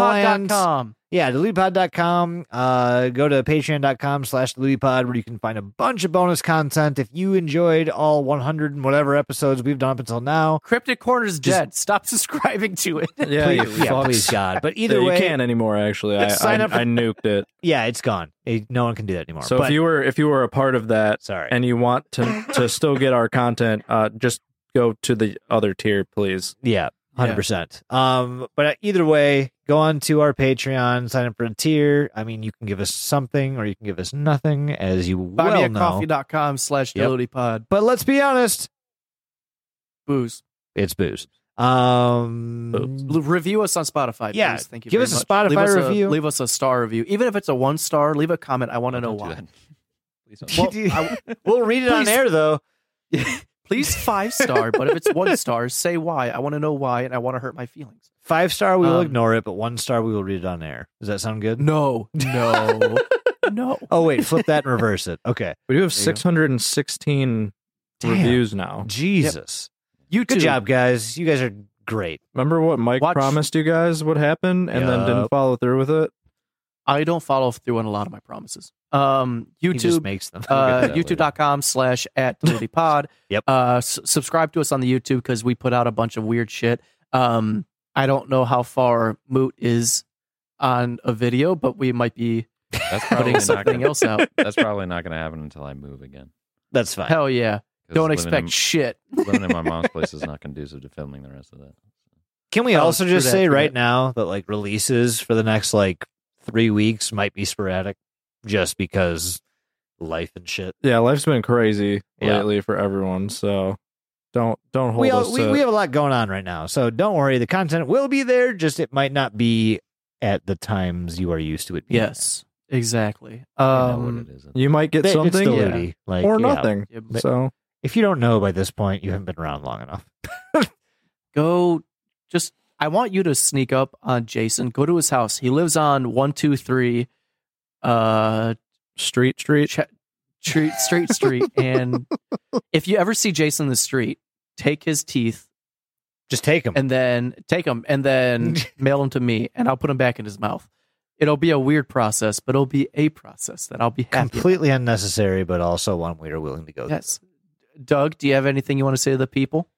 lands. TheLutyPod.com. Yeah, dlutipod.com. Uh, go to patreon.com slash deludepod where you can find a bunch of bonus content. If you enjoyed all 100 and whatever episodes we've done up until now, Cryptic Corner's dead. Stop subscribing to it. Yeah, you please, yeah, please God. But either Yeah, you can't anymore. Actually, I, Sign I, up for- I nuked it. yeah, it's gone. Eh, No one can do that anymore. So But- if you were if you were a part of that sorry, and you want to to still get our content, uh, just go to the other tier, please. yeah, hundred percent. Um, but either way, go on to our Patreon, sign up for a tier. I mean, you can give us something or you can give us nothing, as you well know. Buymeacoffee.com slash Yep. pod. But let's be honest, Booze. it's booze. Um, L- Review us on Spotify. Yeah, please. Thank you. give very us a much. Spotify leave us review. A, leave us a star review, even if it's a one star. Leave a comment. I want to know Don't do why. Please don't. Well, I- we'll read it on air though. please five star. But if it's one star, say why. I want to know why, and I want to hurt my feelings. Five star, we will Um, ignore it, but one star, we will read it on air. Does that sound good? No, no, no. Oh wait, flip that and reverse it. Okay. We do have There you go. 616 Damn. reviews now. Jesus. YouTube. Good job, guys. You guys are great. Remember what Mike Watch- promised you guys would happen and then didn't follow through with it? I don't follow through on a lot of my promises. Um, He just YouTube. makes them. uh, that later. youtube.com slash at Duty pod. Yep. Uh, s- subscribe to us on the YouTube because we put out a bunch of weird shit. Um, I don't know how far Moot is on a video, but we might be That's probably putting not something gonna, else out. That's probably not going to happen until I move again. That's fine. Hell yeah. 'Cause Don't living expect in- shit. living in my mom's place is not conducive to filming the rest of that. Can we Oh, also true just that, say true right that. now that like releases for the next like three weeks might be sporadic, just because life and shit. Yeah, life's been crazy Yeah. lately for everyone. So don't don't hold We, all, us we to we have a lot going on right now, so don't worry. The content will be there. Just it might not be at the times you are used to it. Being Yes, exactly. Um, what it is. you might get there. It's something yeah. Like or nothing. yeah, So If you don't know by this point, you haven't been around long enough. go just I want you to sneak up on Jason. Go to his house. He lives on one two three uh street street. Ch- street street street and if you ever see Jason in the street, take his teeth Just take them. and then take them and then mail them to me and I'll put them back in his mouth. It'll be a weird process, but it'll be a process that I'll be happy. about. Completely unnecessary, but also one we are willing to go. Yes. Doug, do you have anything you want to say to the people?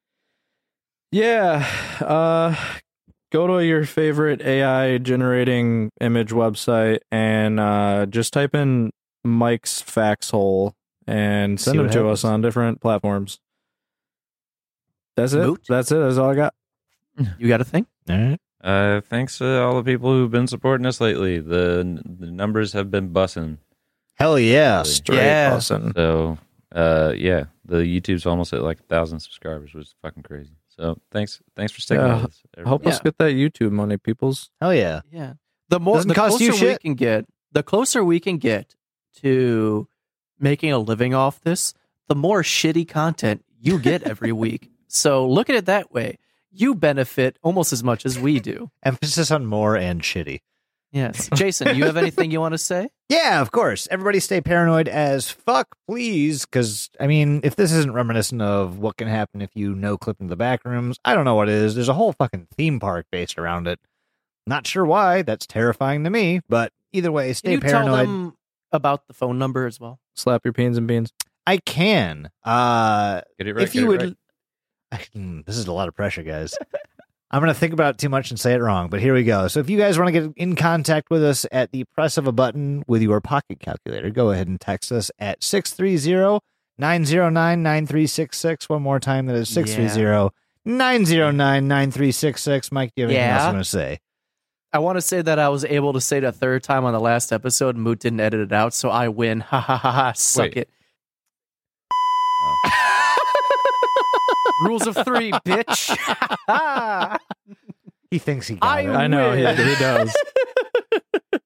Yeah. Uh go to your favorite AI generating image website and uh just type in Mike's fax hole and send them what to happens. us on different platforms. That's it. Moot? That's it. That's all I got. You got a thing? All right. Uh, thanks to all the people who've been supporting us lately. The the numbers have been bussing. Hell yeah. Really. Straight Yeah. bussin'. So, uh, yeah, the YouTube's almost at like a thousand subscribers, which is fucking crazy. So, thanks, thanks for sticking Yeah, with us. Help us Yeah. get that YouTube money, peoples. Hell yeah. Yeah. The more the cost closer you we shit. can get, the closer we can get to making a living off this, the more shitty content you get every week. So look at it that way. You benefit almost as much as we do. Emphasis on more and shitty. Yes. Jason, you have anything you want to say? Yeah, of course. Everybody stay paranoid as fuck, please. Because, I mean, if this isn't reminiscent of what can happen if you no clip in the back rooms, I don't know what is. There's a whole fucking theme park based around it. Not sure why. That's terrifying to me. But either way, Can stay you tell paranoid. them about the phone number as well? Slap your beans and beans. I can. Uh, Get it right. if get you it would. right. Hmm, this is a lot of pressure, guys. I'm going to think about it too much and say it wrong, but here we go. So, if you guys want to get in contact with us at the press of a button with your pocket calculator, go ahead and text us at 630 909 9366. One more time, that is 630 909 9366. Mike, do you have anything else Yeah. you want to say? I want to say that I was able to say it a third time on the last episode. and Moot didn't edit it out, so I win. Ha ha ha ha. Suck Wait. it. Rules of three, bitch. He thinks he got I it. I know he, he does.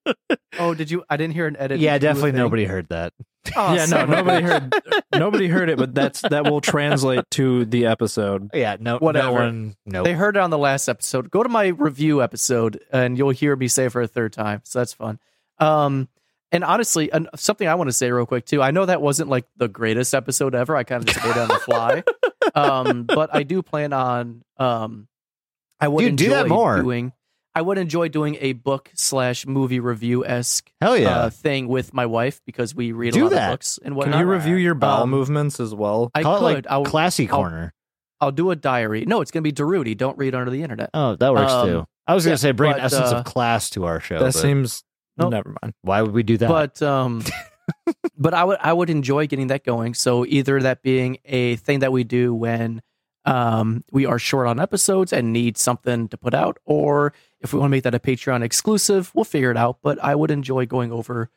oh, did you? I didn't hear an edit. Yeah, Did you definitely thing? nobody heard that. Oh, yeah, no, son of a- nobody heard. Nobody heard it, but that's that will translate to the episode. Yeah, no, Whatever. no one. Nope. They heard it on the last episode. Go to my review episode, and you'll hear me say it for a third time. So that's fun. Um, and honestly, and something I want to say real quick too. I know that wasn't like the greatest episode ever. I kind of just made it on the fly. Um, but I do plan on. Um, I would Dude, do enjoy that more. doing. I would enjoy doing a book slash movie review esque Hell yeah. uh, thing with my wife because we read Do a lot that. of books and whatnot. Can you review your bowel Um, movements as well? I Call could. it like I'll, classy I'll- corner. I'll do a diary. No, it's going to be Daruti. Don't read under the internet. Oh, that works Um, too. I was going to yeah, say bring an but, essence uh, of class to our show. that but seems. Nope. Never mind. why would we do that? But um, but I would I would enjoy getting that going. So either that being a thing that we do when um, we are short on episodes and need something to put out, or if we want to make that a Patreon exclusive, we'll figure it out. But I would enjoy going over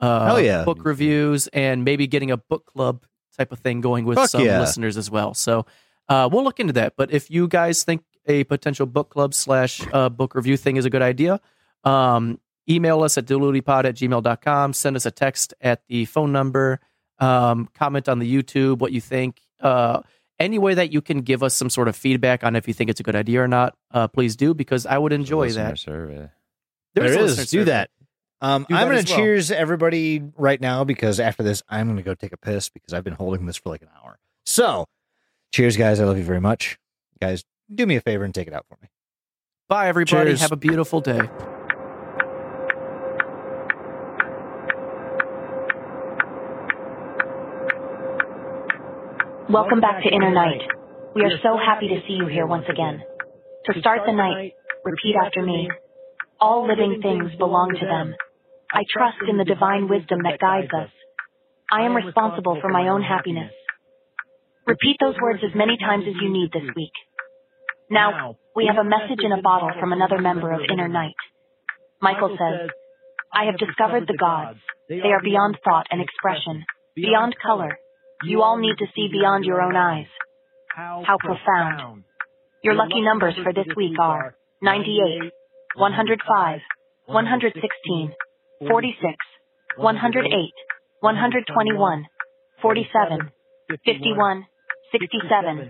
uh, Hell yeah. book reviews and maybe getting a book club type of thing going with Fuck some yeah. listeners as well. So uh, we'll look into that. But if you guys think a potential book club slash uh, book review thing is a good idea, um, email us at dlutipod at gmail.com. Send us a text at the phone number. Um, comment on the YouTube what you think. Uh, any way that you can give us some sort of feedback on if you think it's a good idea or not, uh, please do because I would enjoy that. survey. There There's a Do survey. that. Um, Do I'm that going as to well. cheers everybody right now because after this, I'm going to go take a piss because I've been holding this for like an hour. So, cheers, guys. I love you very much. Guys, do me a favor and take it out for me. Bye, everybody. Cheers. Have a beautiful day. Welcome back to Inner Night. We are so happy to see you here once again. To start the night, repeat after me. All living things belong to them. I trust in the divine wisdom that guides us. I am responsible for my own happiness. Repeat those words as many times as you need this week. Now, we have a message in a bottle from another member of Inner Night. Michael says, I have discovered the gods. They are beyond thought and expression, beyond color. You all need to see beyond your own eyes. How profound. Your lucky numbers for this week are 98, 105, 116, 46, 108, 121, 47, 51, 67,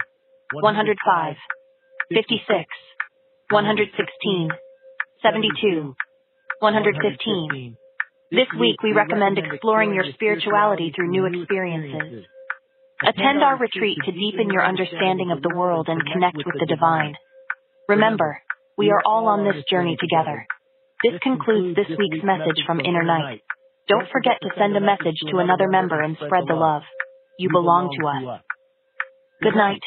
105, 56, 116, 72, 115. This week we recommend exploring your spirituality through new experiences. Attend our retreat to deepen your understanding of the world and connect with the divine. Remember, we are all on this journey together. This concludes this week's message from Inner Night. Don't forget to send a message to another member and spread the love. You belong to us. Good night.